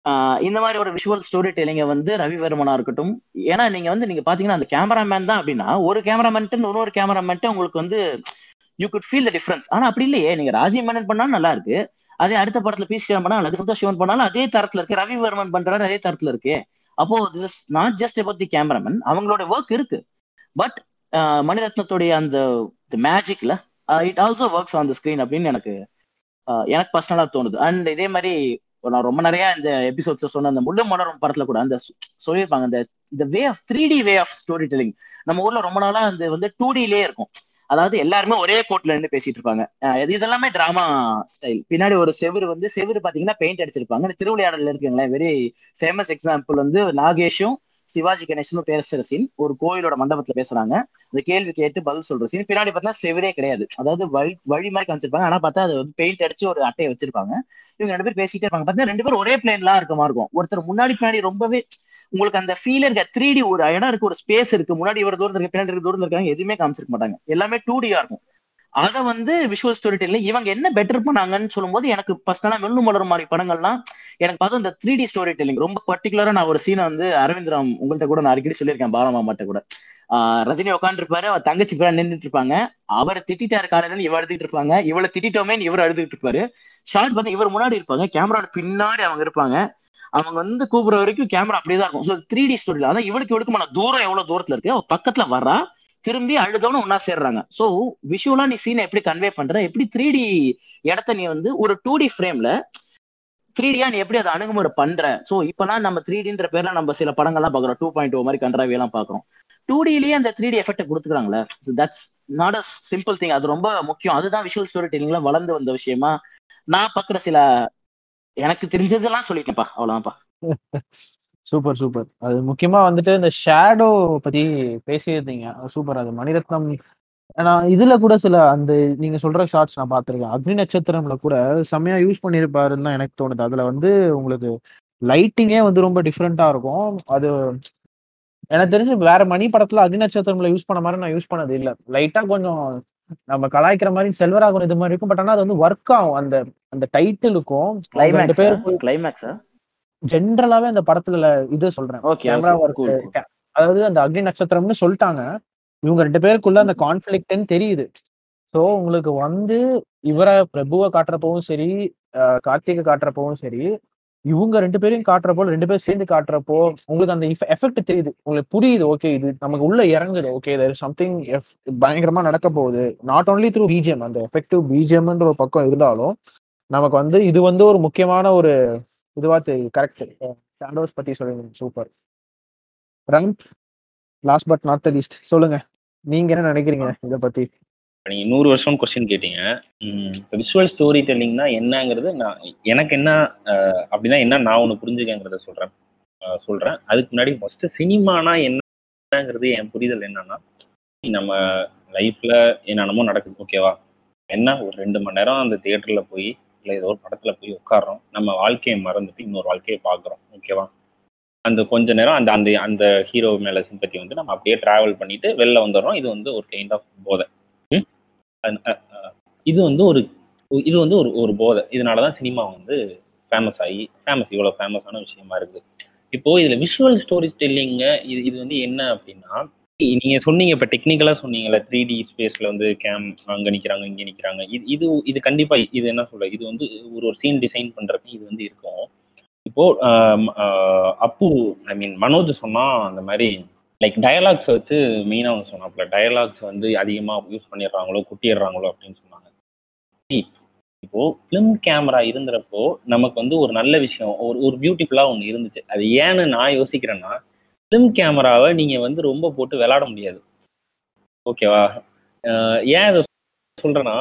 uh, இந்த மாதிரி ஒரு விஷுவல் ஸ்டோரி டெல்லிங்க வந்து ரவிவர்மனா இருக்கட்டும். ஏன்னா நீங்க வந்து நீங்க பாத்தீங்கன்னா அந்த கேமராமேன் தான் அப்படின்னா ஒரு கேமராமேன்ட்டு இன்னொரு கேமராமேன் உங்களுக்கு வந்து you could feel the difference ஆனா அப்படி இல்லையே. நீங்க ராஜீவ் மேனன் பண்ணாலும் நல்லா இருக்கு. அதே அடுத்த படத்துல பி ஸ்ரீராம் பண்ணாலும் அல்லது சந்தோஷ் சிவன் பண்ணாலும் அதே தரத்துல இருக்கு. ரவிவர்மன் பண்றாரு அதே தரத்துல இருக்கு. அப்போ this is not just about the cameraman அவங்களோட ஒர்க் இருக்கு. பட் uh, மணிரத்னத்துடைய அந்த மேஜிக்ல it also works on the screen அப்படின்னு எனக்கு uh, எனக்கு பர்சனலா தோணுது. அண்ட் இதே மாதிரி நான் ரொம்ப நிறைய இந்த எபிசோட்ஸ் சொன்ன அந்த முள்ளு மலரும் படத்துல கூட அந்த சொல்லியிருப்பாங்க அந்த இந்த way of three D way of story telling நம்ம ஊர்ல ரொம்ப நாளா அந்த வந்து டூ டிலே இருக்கும். அதாவது எல்லாருமே ஒரே கோட்ல இருந்து பேசிட்டு இருப்பாங்க. இது இதெல்லாமே டிராமா ஸ்டைல் பின்னாடி ஒரு செவுரு வந்து செவுரு பாத்தீங்கன்னா பெயிண்ட் அடிச்சிருப்பாங்க. திருவிளையாடல திருவிளையாடல் இருக்குங்களேன் வெரி ஃபேமஸ் எக்ஸாம்பிள் வந்து நாகேஷும் சிவாஜி கணேசன் பேசுற சீன். ஒரு கோயிலோட மண்டபத்துல பேசுறாங்க. அந்த கேள்வி கேட்டு பதில் சொல்ற சீன். பின்னாடி பார்த்தா செவரே கிடையாது. அதாவது வழி வழி மாதிரி காமிச்சிருப்பாங்க. ஆனா பார்த்தா அது வந்து பெயிண்ட் அடிச்சு ஒரு அட்டையை வச்சிருப்பாங்க. இவங்க ரெண்டு பேர் பேசிட்டே இருப்பாங்க. பார்த்தா ரெண்டு பேரும் ஒரே பிளேன்லாம் இருக்க மாதிரி இருக்கும். ஒருத்தர் முன்னாடி பின்னாடி ரொம்பவே உங்களுக்கு அந்த ஃபீல் இருக்க த்ரீ டி ஒரு இடம் இருக்கு ஒரு ஸ்பேஸ் இருக்கு. முன்னாடி ஒரு தூரத்துல இருக்கு பின்னாடி இருக்கு தூரத்துல இருக்காங்க. எதுவுமே காமிச்சிருக்க மாட்டாங்க. எல்லாமே டூ டியா இருக்கும். அதை வந்து விஷுவல் ஸ்டோரி டெல்லிங் இவங்க என்ன பெட்டர் பண்ணாங்கன்னு சொல்லும்போது எனக்கு பர்சனலா மெல்லு மலரும் மாதிரி படங்கள்லாம் எனக்கு பார்த்தா இந்த த்ரீ டி ஸ்டோரி டெல்லிங் ரொம்ப பர்டிகுலரா நான் ஒரு சீனை வந்து அரவிந்த்ராம் உங்கள்கிட்ட கூட நான் அடிக்கடி சொல்லியிருக்கேன் பாலமாமாட்ட கூட. ரஜினி உட்காந்துருப்பாரு அவர் தங்கச்சி பேர் நின்றுட்டு இருப்பாங்க அவரை திட்டாரு காலையில இவ அழுதுட்டு இருப்பாங்க. இவளை திட்டோமே இவர் அழுதுட்டு இருப்பாரு. ஷார்ட் பார்த்து இவர் முன்னாடி இருப்பாங்க கேமரா பின்னாடி அவங்க இருப்பாங்க. அவங்க வந்து கூப்பிடுற வரைக்கும் கேமரா அப்படியே தான் இருக்கும். ஸோ த்ரீ டி ஸ்டோரி அதான் இவளுக்கு இவளுக்குமான தூரம் எவ்வளவு தூரத்துல இருக்கு? அவ பக்கத்துல வர்றா திரும்பி அழுதவனும் ஒன்னா சேர்றாங்க. சோ விஷுவலா நீ சீனை எப்படி கன்வே பண்ற? எப்படி த்ரீ டி இடத்த நீ வந்து ஒரு டூ டி ஃப்ரேம்ல த்ரீ டியா நீ எப்படி அதை அணுகுமுறை பண்ற? சோ இப்பெல்லாம் நம்ம த்ரீ டின்ற பேர்ல நம்ம சில படங்கள்லாம் பாக்குறோம் டூ பாயிண்ட் ஓ oh மாதிரி கன்றாவி எல்லாம் பாக்குறோம் டூ டிலேயே அந்த three D effect கொடுத்துக்கிறாங்களே? That's not a simple thing அது ரொம்ப முக்கியம். அதுதான் விஷுவல் ஸ்டோரி டெல்லிங்ல வளர்ந்து வந்த விஷயமா நான் பாக்குற சில எனக்கு தெரிஞ்சதெல்லாம் சொல்லிட்டேன்ப்பா. அவ்வளவுதான்ப்பா. Super super. அது முக்கியமா வந்துட்டு இந்த ஷேடோ பத்தி பேசியிருந்தீங்க. சூப்பர். அது மணிரத்னம் நான் இதுல கூட சில அந்த நீங்க சொல்ற ஷார்ட்ஸ் நான் பார்த்திருக்கேன். அக்னி நட்சத்திரம்ல கூட செம்மையா யூஸ் பண்ணியிருப்பாருன்னு தான் எனக்கு தோணுது. அதுல வந்து உங்களுக்கு லைட்டிங்கே வந்து ரொம்ப டிஃப்ரெண்டா இருக்கும். அது எனக்கு தெரிஞ்சு வேற மணி படத்துல அக்னி நட்சத்திரம்ல யூஸ் பண்ண மாதிரி நான் யூஸ் பண்ணது இல்ல. லைட்டா கொஞ்சம் நம்ம கலாய்க்கிற மாதிரி செல்வராகவன் இது மாதிரி இருக்கும். பட் ஆனா அது வந்து ஒர்க் ஆகும். அந்த அந்த டைட்டிலுக்கும் ரெண்டு பேருக்கும் கிளைமேக்ஸா ஜென்ரலாவே அந்த படத்துல இது சொல்றேன். கேமரா ஒர்க் அதாவது அந்த அக்னி நட்சத்திரம்னு சொல்லிட்டாங்க. இவங்க ரெண்டு பேருக்குள்ள அந்த கான்ஃபிளிக்ட்னு தெரியுது. சோ உங்களுக்கு வந்து இவரை பிரபுவை காட்டுறப்பவும் சரி கார்த்திகை காட்டுறப்பவும் சரி இவங்க ரெண்டு பேரையும் காட்டுறப்போ ரெண்டு பேரும் சேர்ந்து காட்டுறப்போ உங்களுக்கு அந்த எஃபெக்ட் தெரியுது. உங்களுக்கு புரியுது ஓகே இது நமக்கு உள்ள இறங்குது ஓகே சம்திங் பயங்கரமா நடக்க போகுது. நாட் ஓன்லி த்ரூ பிஜிஎம் அந்த எஃபெக்டிவ் பிஜிஎம்ன்ற ஒரு பக்கம் இருந்தாலும் நமக்கு வந்து இது வந்து ஒரு முக்கியமான ஒரு இதுவா தெரியுது. கரெக்ட் ஸ்டாண்டோஸ் பத்தி சொல்லுங்க super rum last but not the least சொல்லுங்க. நீங்க என்ன நினைக்கிறீங்க இத பத்தி? நீங்க நூறு வருஷம் கொஸ்டின் கேட்டீங்க. இப்போ விஷுவல் ஸ்டோரி டெல்லிங்னா என்னங்கிறது நான் எனக்கு என்ன அப்படின்னா என்ன நான் ஒன்று புரிஞ்சுக்கங்கிறத சொல்றேன். சொல்றேன். அதுக்கு முன்னாடி ஃபர்ஸ்ட் சினிமானா என்னங்கிறது என் புரிதல் என்னன்னா நம்ம லைஃப்ல என்னென்னமோ நடக்குது ஓகேவா என்ன? ஒரு ரெண்டு மணி நேரம் அந்த தியேட்டர்ல போய் இல்லை ஏதோ ஒரு படத்துல போய் உட்கார்றோம். நம்ம வாழ்க்கையை மறந்துட்டு இன்னொரு வாழ்க்கையை பார்க்குறோம் ஓகேவா அந்த கொஞ்ச நேரம் அந்த அந்த அந்த ஹீரோ மேல சிம்பத்தி வந்து நம்ம அப்படியே டிராவல் பண்ணிட்டு வெளில வந்துடுறோம். இது வந்து ஒரு கைண்ட் ஆஃப் போதை. இது வந்து ஒரு இது வந்து ஒரு ஒரு போதை. இதனால தான் சினிமா வந்து ஃபேமஸ் ஆகி ஃபேமஸ் இவ்வளோ ஃபேமஸான விஷயமா இருக்குது. இப்போ இதுல விஷுவல் ஸ்டோரி டெல்லிங்க இது இது வந்து என்ன அப்படின்னா நீங்க சொன்னீங்க இப்ப டெக்னிக்கலா சொன்னீங்கல்ல த்ரீ டி ஸ்பேஸ்ல வந்து கேம் அங்க நிக்கிறாங்க இங்க நிக்கிறாங்க. இது இது இது கண்டிப்பா இது என்ன சொல்ற இது வந்து ஒரு ஒரு சீன் டிசைன் பண்றப்ப இது வந்து இருக்கும். இப்போ அப்பு ஐ மீன் மனோஜ் சொன்னா அந்த மாதிரி லைக் டயலாக்ஸ் வச்சு மெயினாக வந்து சொன்னாப்புல டயலாக்ஸ் வந்து அதிகமாக யூஸ் பண்ணிடுறாங்களோ குட்டிடுறாங்களோ அப்படின்னு சொன்னாங்க. இப்போ ஃபிலிம் கேமரா இருந்தப்போ நமக்கு வந்து ஒரு நல்ல விஷயம் ஒரு ஒரு பியூட்டிஃபுல்லாக ஒன்று இருந்துச்சு. அது ஏன்னு நான் யோசிக்கிறேன்னா ஃபிலிம் கேமராவை நீங்கள் வந்து ரொம்ப போட்டு விளாட முடியாது. ஓகேவா ஏன் இதை சொல்கிறேன்னா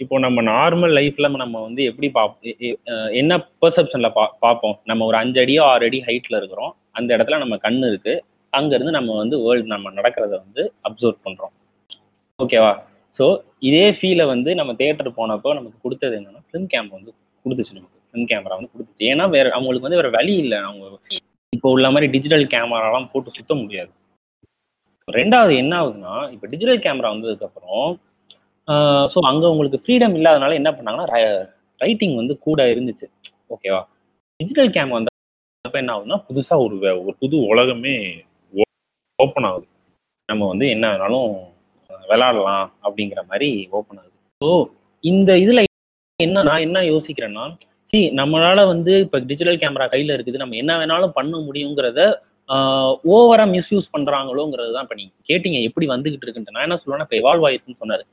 இப்போ நம்ம நார்மல் லைஃப்ல நம்ம வந்து எப்படி பார்ப்போம் என்ன பெர்செப்ஷன்ல பா பார்ப்போம் நம்ம ஒரு அஞ்சு அடியோ ஆறு அடி ஹைட்ல இருக்கிறோம். அந்த இடத்துல நம்ம கண்ணு இருக்கு. அங்கேருந்து நம்ம வந்து வேர்ல்டு நம்ம நடக்கிறத வந்து அப்சர்வ் பண்றோம். ஓகேவா ஸோ இதே ஃபீலை வந்து நம்ம தேட்டர் போனப்போ நமக்கு கொடுத்தது என்னன்னா ஃபிலிம் கேம் வந்து கொடுத்துச்சு நமக்கு. ஃபிலிம் கேமரா வந்து கொடுத்துச்சு. ஏன்னா வேற அவங்களுக்கு வந்து வேற வழி இல்லை. அவங்க இப்போ உள்ள மாதிரி டிஜிட்டல் கேமராலாம் போட்டு சுத்த முடியாது. ரெண்டாவது என்ன ஆகுதுன்னா இப்போ டிஜிட்டல் கேமரா வந்ததுக்கப்புறம் ஸோ அங்கே உங்களுக்கு ஃப்ரீடம் இல்லாதனால என்ன பண்ணாங்கன்னா ரைட்டிங் வந்து கூட இருந்துச்சு. ஓகேவா டிஜிட்டல் கேம் வந்தப்போ என்ன ஆகுதுன்னா புதுசாக ஒரு ஒரு புது உலகமே ஓப்பன் ஆகுது. நம்ம வந்து என்ன வேணாலும் விளாடலாம் அப்படிங்கிற மாதிரி ஓப்பன் ஆகுது. ஸோ இந்த இதில் என்ன நான் என்ன யோசிக்கிறேன்னா சி நம்மளால வந்து இப்போ டிஜிட்டல் கேமரா கையில் இருக்குது நம்ம என்ன வேணாலும் பண்ண முடியுங்கிறத ஓவராக மிஸ்யூஸ் பண்ணுறாங்களோங்கிறது தான் இப்போ நீங்கள் கேட்டிங்க எப்படி வந்துகிட்டு இருக்குன்ட்டு. நான் என்ன சொல்லுவேன்னா இப்போ எவால்வ் ஆயிருக்குன்னு சொன்னார்.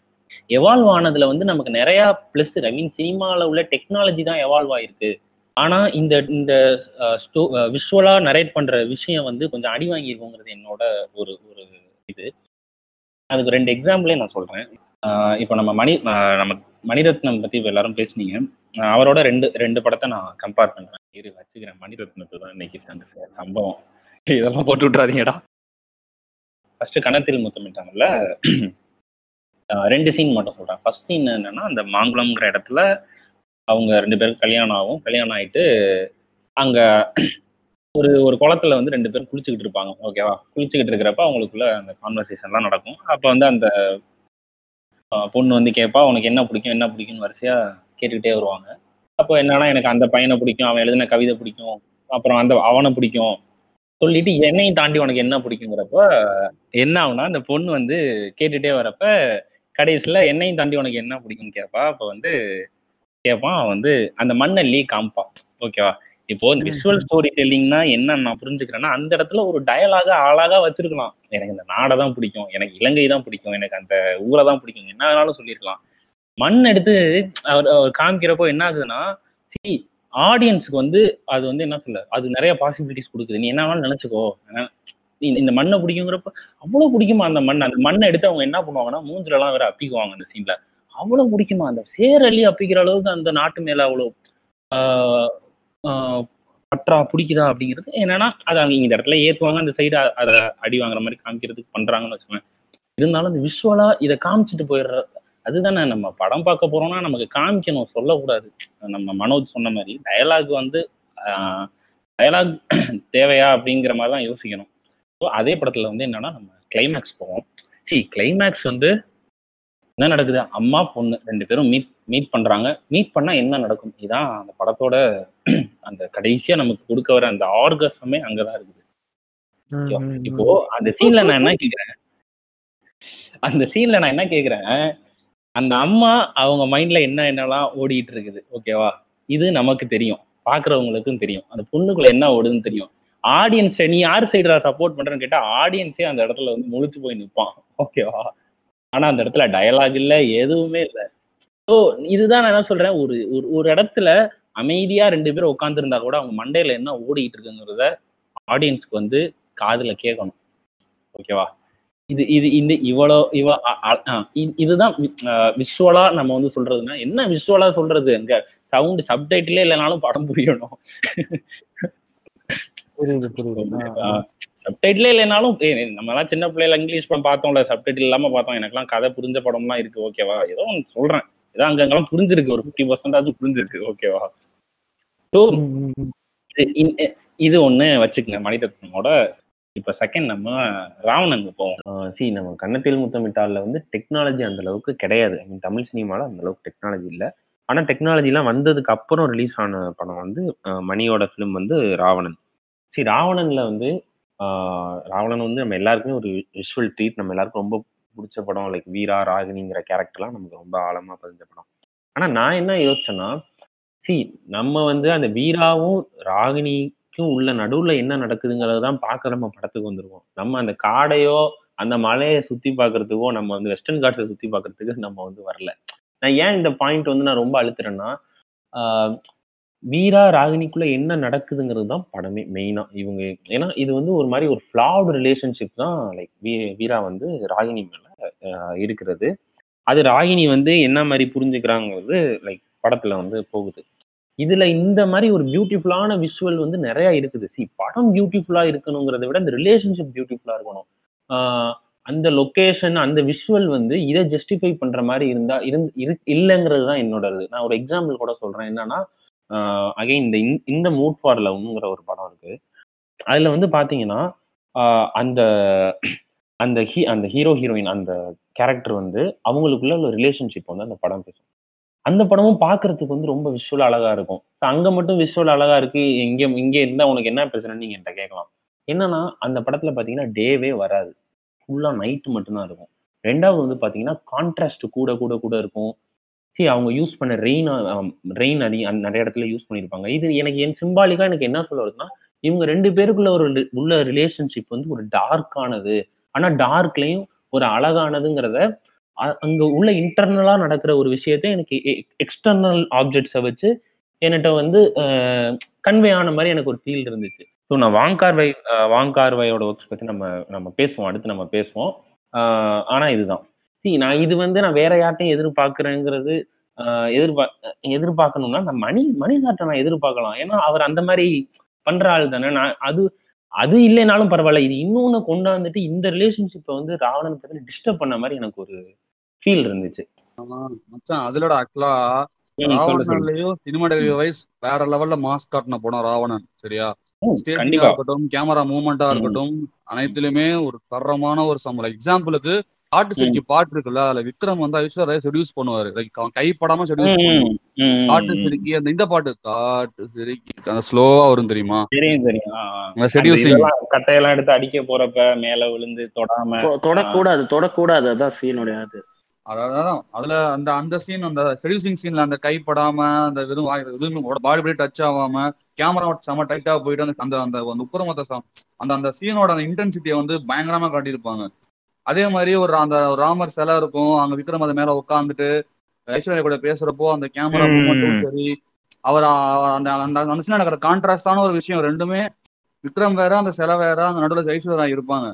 எவால்வ் ஆனதுல வந்து நமக்கு நிறைய ப்ளஸ் ஐ மீன் சினிமாவில் உள்ள டெக்னாலஜி தான் எவால்வ் ஆயிருக்கு. ஆனா இந்த இந்த ஸ்டோ விஷுவலா நரேட் பண்ற விஷயம் வந்து கொஞ்சம் அடி வாங்கியிருக்கோங்கிறது என்னோட ஒரு ஒரு இது. அதுக்கு ரெண்டு எக்ஸாம்பிளே நான் சொல்றேன். இப்போ நம்ம மணி நம்ம மணிரத்னம் பத்தி இப்போ எல்லாரும் பேசுனீங்க. அவரோட ரெண்டு ரெண்டு படத்தை நான் கம்பேர் பண்றேன். இரு வச்சுக்கிறேன். மணிரத்னத்தை தான் இன்னைக்கு அந்த சம்பவம். இதெல்லாம் போட்டு விட்றாதீங்கடா ஃபர்ஸ்ட் கணத்தில் முத்தமிட்டாங்கல்ல? ரெண்டு சீன் மட்டும் சொல்கிறேன் ஃபர்ஸ்ட் சீன் என்னன்னா அந்த மாங்குளம்ங்கிற இடத்துல அவங்க ரெண்டு பேரும் கல்யாணம் ஆகும். கல்யாணம் ஆகிட்டு அங்கே ஒரு ஒரு குளத்துல வந்து ரெண்டு பேரும் குளிச்சுக்கிட்டு இருப்பாங்க. ஓகேவா குளிச்சுக்கிட்டு இருக்கிறப்ப அவங்களுக்குள்ள அந்த கான்வர்சேஷன்லாம் நடக்கும். அப்போ வந்து அந்த பொண்ணு வந்து கேட்பா உனக்கு என்ன பிடிக்கும்? என்ன பிடிக்கும்னு வரிசையாக கேட்டுக்கிட்டே வருவாங்க. அப்போ என்னன்னா எனக்கு அந்த பையனை பிடிக்கும். அவன் எழுதின கவிதை பிடிக்கும். அப்புறம் அந்த அவனை பிடிக்கும். சொல்லிட்டு என்னையும் தாண்டி உனக்கு என்ன பிடிக்குங்கிறப்ப என்ன ஆகுனா அந்த பொண்ணு வந்து கேட்டுட்டே வரப்ப கடைசியில என்னையும் தாண்டி உனக்கு என்ன பிடிக்கும்னு கேட்பா அப்போ வந்து கேட்பான் வந்து அந்த மண்ணள்ளி காமிப்பான் ஓகேவா? இப்போ இந்த விஷுவல் ஸ்டோரி டெல்லிங்னா என்ன நான் புரிஞ்சுக்கிறேன்னா அந்த இடத்துல ஒரு டயலாக அழகா வச்சிருக்கலாம். எனக்கு இந்த நாடை தான் பிடிக்கும். எனக்கு இலங்கை தான் பிடிக்கும். எனக்கு அந்த ஊரை தான் பிடிக்கும். என்ன வேணாலும் சொல்லியிருக்கலாம். மண் எடுத்து அவர் அவர் காமிக்கிறப்போ என்ன ஆகுதுன்னா சி ஆடியன்ஸுக்கு வந்து அது வந்து என்ன சொல்ல? அது நிறைய பாசிபிலிட்டிஸ் கொடுக்குது. நீ என்ன வேணாலும் நினைச்சுக்கோ. இந்த மண்ணை பிடிக்குங்கிறப்ப அவ்வளவு பிடிக்குமா அந்த மண் அந்த மண்ணை எடுத்து அவங்க என்ன பண்ணுவாங்கன்னா மூஞ்சில எல்லாம் வேற அப்பிக்குவாங்க அந்த சீன்ல அவ்வளவு பிடிக்குமா? அந்த சேரலி அப்பிக்கிற அளவுக்கு அந்த நாட்டு மேல அவ்வளவு ஆஹ் பற்றா பிடிக்குதா அப்படிங்கிறது என்னன்னா அது அவங்க இந்த இடத்துல ஏத்துவாங்க. அந்த சைடு அதை அடி வாங்குற மாதிரி காமிக்கிறதுக்கு பண்றாங்கன்னு வச்சுக்கோங்க இருந்தாலும் அந்த விஷுவலா இதை காமிச்சிட்டு போயிடுற அதுதானே நம்ம படம் பார்க்க போறோம்னா நமக்கு காமிக்கணும் சொல்லக்கூடாது. நம்ம மனோஜ் சொன்ன மாதிரி டயலாக் வந்து டயலாக் தேவையா அப்படிங்கிற மாதிரி தான் யோசிக்கணும். ஸோ அதே படத்துல வந்து என்னன்னா நம்ம கிளைமேக்ஸ் போவோம். சி கிளைமேக்ஸ் வந்து என்ன நடக்குது? அம்மா பொண்ணு ரெண்டு பேரும் மீட் மீட் பண்றாங்க. மீட் பண்ணா என்ன நடக்கும்? இதான் அந்த படத்தோட அந்த கடைசியா நமக்கு கொடுக்க வர அந்த ஆர்கசமே அங்கதான் இருக்குது. ஓகேவா? இப்போ அந்த சீன்ல நான் என்ன கேக்குறேன்? அந்த சீன்ல நான் என்ன கேக்குறேன்? அந்த அம்மா அவங்க மைண்ட்ல என்ன என்னெல்லாம் ஓடிட்டு இருக்குது. ஓகேவா இது நமக்கு தெரியும். பாக்குறவங்களுக்கும் தெரியும். அந்த பொண்ணுக்குள்ள என்ன ஓடுதுன்னு தெரியும். ஆடியன்ஸ் நீ யார் சைடுல சப்போர்ட் பண்றேன்னு கேட்டா ஆடியன்ஸே அந்த இடத்துல வந்து முழிச்சு போய் நிற்பான் ஓகேவா ஆனா அந்த இடத்துல டயலாக் இல்ல எதுவுமே இல்ல. ஸோ இதுதான் நான் என்ன சொல்றேன் ஒரு ஒரு ஒரு இடத்துல அமைதியா ரெண்டு பேரும் உட்காந்துருந்தா கூட அவங்க மண்டையில என்ன ஓடிட்டு இருக்குங்கிறத ஆடியன்ஸ்க்கு வந்து காதுல கேட்கணும். ஓகேவா இது இது இந்த இவ்வளோ இவ இதுதான் விஷுவலா நம்ம வந்து சொல்றதுன்னா என்ன விஷுவலா சொல்றது? அங்க சவுண்ட் சப்டைட்டிலே இல்லைனாலும் படம் புரியணும். சப்டைட்டிலே இல்லைனாலும் ஏய், நம்ம எல்லாம் சின்ன பிள்ளைல இங்கிலீஷ் படம் பார்த்தோம்ல சப்டைட்டில் இல்லாம பார்த்தோம். எனக்கெல்லாம் கதை புரிஞ்ச படம்லாம் இருக்கு ஓகேவா ஏதோ ஒன்று சொல்றேன். ஏதோ அங்கங்கெல்லாம் புரிஞ்சிருக்கு. ஒரு ஃபிஃப்டி பர்சன்டாச்சும் புரிஞ்சிருக்கு ஓகேவா ஸோ இது ஒண்ணு வச்சுக்கங்க மணிரத்னமோட. இப்ப செகண்ட் நம்ம ராவணனுக்கு போவோம். சி நம்ம கன்னத்தில் முத்தமிட்டால வந்து டெக்னாலஜி அந்த அளவுக்கு கிடையாது. ஐ மீன் தமிழ் சினிமால அந்த அளவுக்கு டெக்னாலஜி இல்லை. ஆனா டெக்னாலஜிலாம் வந்ததுக்கு அப்புறம் ரிலீஸ் ஆன படம் வந்து மணியோட ஃபிலிம் வந்து ராவணன். சரி ராவணன்ல வந்து ஆஹ், ராவணன் வந்து நம்ம எல்லாருக்குமே ஒரு விஷுவல் ட்ரீட் நம்ம எல்லாருக்கும் ரொம்ப பிடிச்ச படம் லைக் வீரா ராகினிங்கிற கேரக்டர்லாம் நமக்கு ரொம்ப ஆழமா பதிஞ்ச படம். ஆனா நான் என்ன யோசிச்சேன்னா சி நம்ம வந்து அந்த வீராவும் ராகினிக்கும் உள்ள நடுவுல என்ன நடக்குதுங்கிறத தான் பார்க்க நம்ம படத்துக்கு வந்துருவோம் நம்ம அந்த காடையோ அந்த மலையை சுத்தி பாக்குறதுக்கோ நம்ம வந்து வெஸ்டர்ன் காட்ஸை சுத்தி பாக்குறதுக்கு நம்ம வந்து வரல. நான் ஏன் இந்த பாயிண்ட் வந்து நான் ரொம்ப அழுத்துறேன்னா ஆஹ் வீரா ராகினிக்குள்ள என்ன நடக்குதுங்கிறது தான் படமே மெயினா இவங்க ஏன்னா இது வந்து ஒரு மாதிரி ஒரு ஃபிளாவ்டு ரிலேஷன்ஷிப் தான் லைக் வீ வீரா வந்து ராகினி மேல இருக்கிறது. அது ராகினி வந்து என்ன மாதிரி புரிஞ்சுக்கிறாங்கிறது லைக் படத்துல வந்து போகுது. இதுல இந்த மாதிரி ஒரு பியூட்டிஃபுல்லான விஷுவல் வந்து நிறைய இருக்குது. சி படம் பியூட்டிஃபுல்லா இருக்கணுங்கிறத விட இந்த ரிலேஷன்ஷிப் பியூட்டிஃபுல்லா இருக்கணும். அந்த லொக்கேஷன் அந்த விஷுவல் வந்து இதை ஜஸ்டிஃபை பண்ற மாதிரி இருந்தா இருந்து இல்லைங்கிறது தான் என்னோட இது நான் ஒரு எக்ஸாம்பிள் கூட சொல்றேன். என்னன்னா அகைன் இந்த இந்த- இந்த மூட் ஃபார் லவ்ங்கிற ஒரு படம் இருக்கு. அதுல வந்து பாத்தீங்கன்னா அந்த அந்த ஹீ அந்த ஹீரோ ஹீரோயின் அந்த கேரக்டர் வந்து அவங்களுக்குள்ள உள்ள ரிலேஷன்ஷிப் வந்து அந்த படம் பேசும். அந்த படமும் பார்க்கறதுக்கு வந்து ரொம்ப விஷுவல் அழகா இருக்கும். அங்கே அங்க மட்டும் விஷுவல் அழகா இருக்கு. இங்க இங்க இருந்தா உனக்கு என்ன பிரச்சனைன்னு நீங்க என்கிட்ட கேட்கலாம். என்னன்னா அந்த படத்துல பாத்தீங்கன்னா டேவே வராது. ஃபுல்லா நைட்டு மட்டும்தான் இருக்கும். ரெண்டாவது வந்து பாத்தீங்கன்னா கான்ட்ராஸ்ட் கூட கூட கூட இருக்கும். சி அவங்க யூஸ் பண்ண ரெயின் ரெயின் அதிக நிறைய இடத்துல யூஸ் பண்ணியிருப்பாங்க இது எனக்கு என் சிம்பாலிக்கா எனக்கு என்ன சொல்ல வருதுன்னா இவங்க ரெண்டு பேருக்குள்ள ஒரு உள்ள ரிலேஷன்ஷிப் வந்து ஒரு டார்க்கானது ஆனா டார்க்லயும் ஒரு அழகானதுங்கிறத அ- அங்க உள்ள இன்டர்னலா நடக்கிற ஒரு விஷயத்தை எனக்கு எக்ஸ்டர்னல் ஆப்ஜெக்ட்ஸை வச்சு என்கிட்ட வந்து கன்வே ஆன மாதிரி எனக்கு ஒரு ஃபீல் இருந்துச்சு. ஸோ நான் வாங்கார்வை வாங்கார்வையோட ஒர்க்ஸ் பத்தி நம்ம நம்ம பேசுவோம். அடுத்து நம்ம பேசுவோம். ஆனால் ஆனா இதுதான். நான் இது வந்து நான் வேற யார்ட்டையும் எதிர்பார்க்கறேங்கிறது அஹ், எதிர்பா எதிர்பார்க்கணும்னா நான் மணி மணி சார்ட்ட நான் எதிர்பார்க்கலாம். ஏன்னா அவர் அந்த மாதிரி பண்ற ஆள் தானே. நான் அது அது இல்லைனாலும் பரவாயில்ல. இது இன்னொன்னு கொண்டாந்துட்டு இந்த ரிலேஷன்ஷிப்பை வந்து ராவணன் பத்தி டிஸ்டர்ப் பண்ண மாதிரி எனக்கு ஒரு ஃபீல் இருந்துச்சு. அதுலடா ஆக்சுவலா ராவணன்லயும் சினிமாட்டோகிராஃபி வைஸ் வேற லெவல்ல மாஸ் காட்டின படம் ராவணன் சரியா? இருக்கட்டும் கேமரா மூவ்மெண்டா இருக்கட்டும் அனைத்துலயுமே ஒரு தரமான ஒரு சம்பளம். எக்ஸாம்பிளுக்கு காட்டு சிரிக்கி பாட்டு இருக்குல்ல அதுல விக்ரம் வந்து ஐஸ்வர்யா செடியூஸ் பண்ணுவாரு. லைக் அவன் கைப்படாம செடியூஸ் பண்ணுவான் காட்டு. சிரிக்கி அந்த இந்த பாட்டு காட்டு சிரிக்கி அந்த ஸ்லோவா வரும் தெரியுமா? தெரியும் தெரியும். செடியூசிங் கட்டையெல்லாம் எடுத்து அடிக்க போறப்ப மேல விழுந்து தொடாம தொடக்கூடாது தொடக்கூடாது. அதான் சீனுடைய அது. அதாவது அதுல அந்த அந்த சீன் அந்த செடியூசிங் சீன்ல அந்த கைப்படாம அந்த வெறும் எதுவுமே பாடி படி டச் ஆகாம கேமரா செம டைட்டா போயிட்டு அந்த அந்த அந்த அந்த உப்புரமத்த அந்த அந்த சீனோட அந்த இன்டென்சிட்டியை வந்து பயங்கரமா காட்டியிருப்பாங்க. அதே மாதிரி ஒரு அந்த ராமர் சிலை இருக்கும். அங்க விக்ரம் அது மேல உட்காந்துட்டு ஐஸ்வர்யா கூட பேசுறப்போ அந்த கேமரா சரி அவர் அந்த அந்த நடக்கிற கான்ட்ராஸ்டான ஒரு விஷயம். ரெண்டுமே விக்ரம் வேற அந்த சிலை வேற அந்த நடுவில் ஐஸ்வர்யா இருப்பாங்க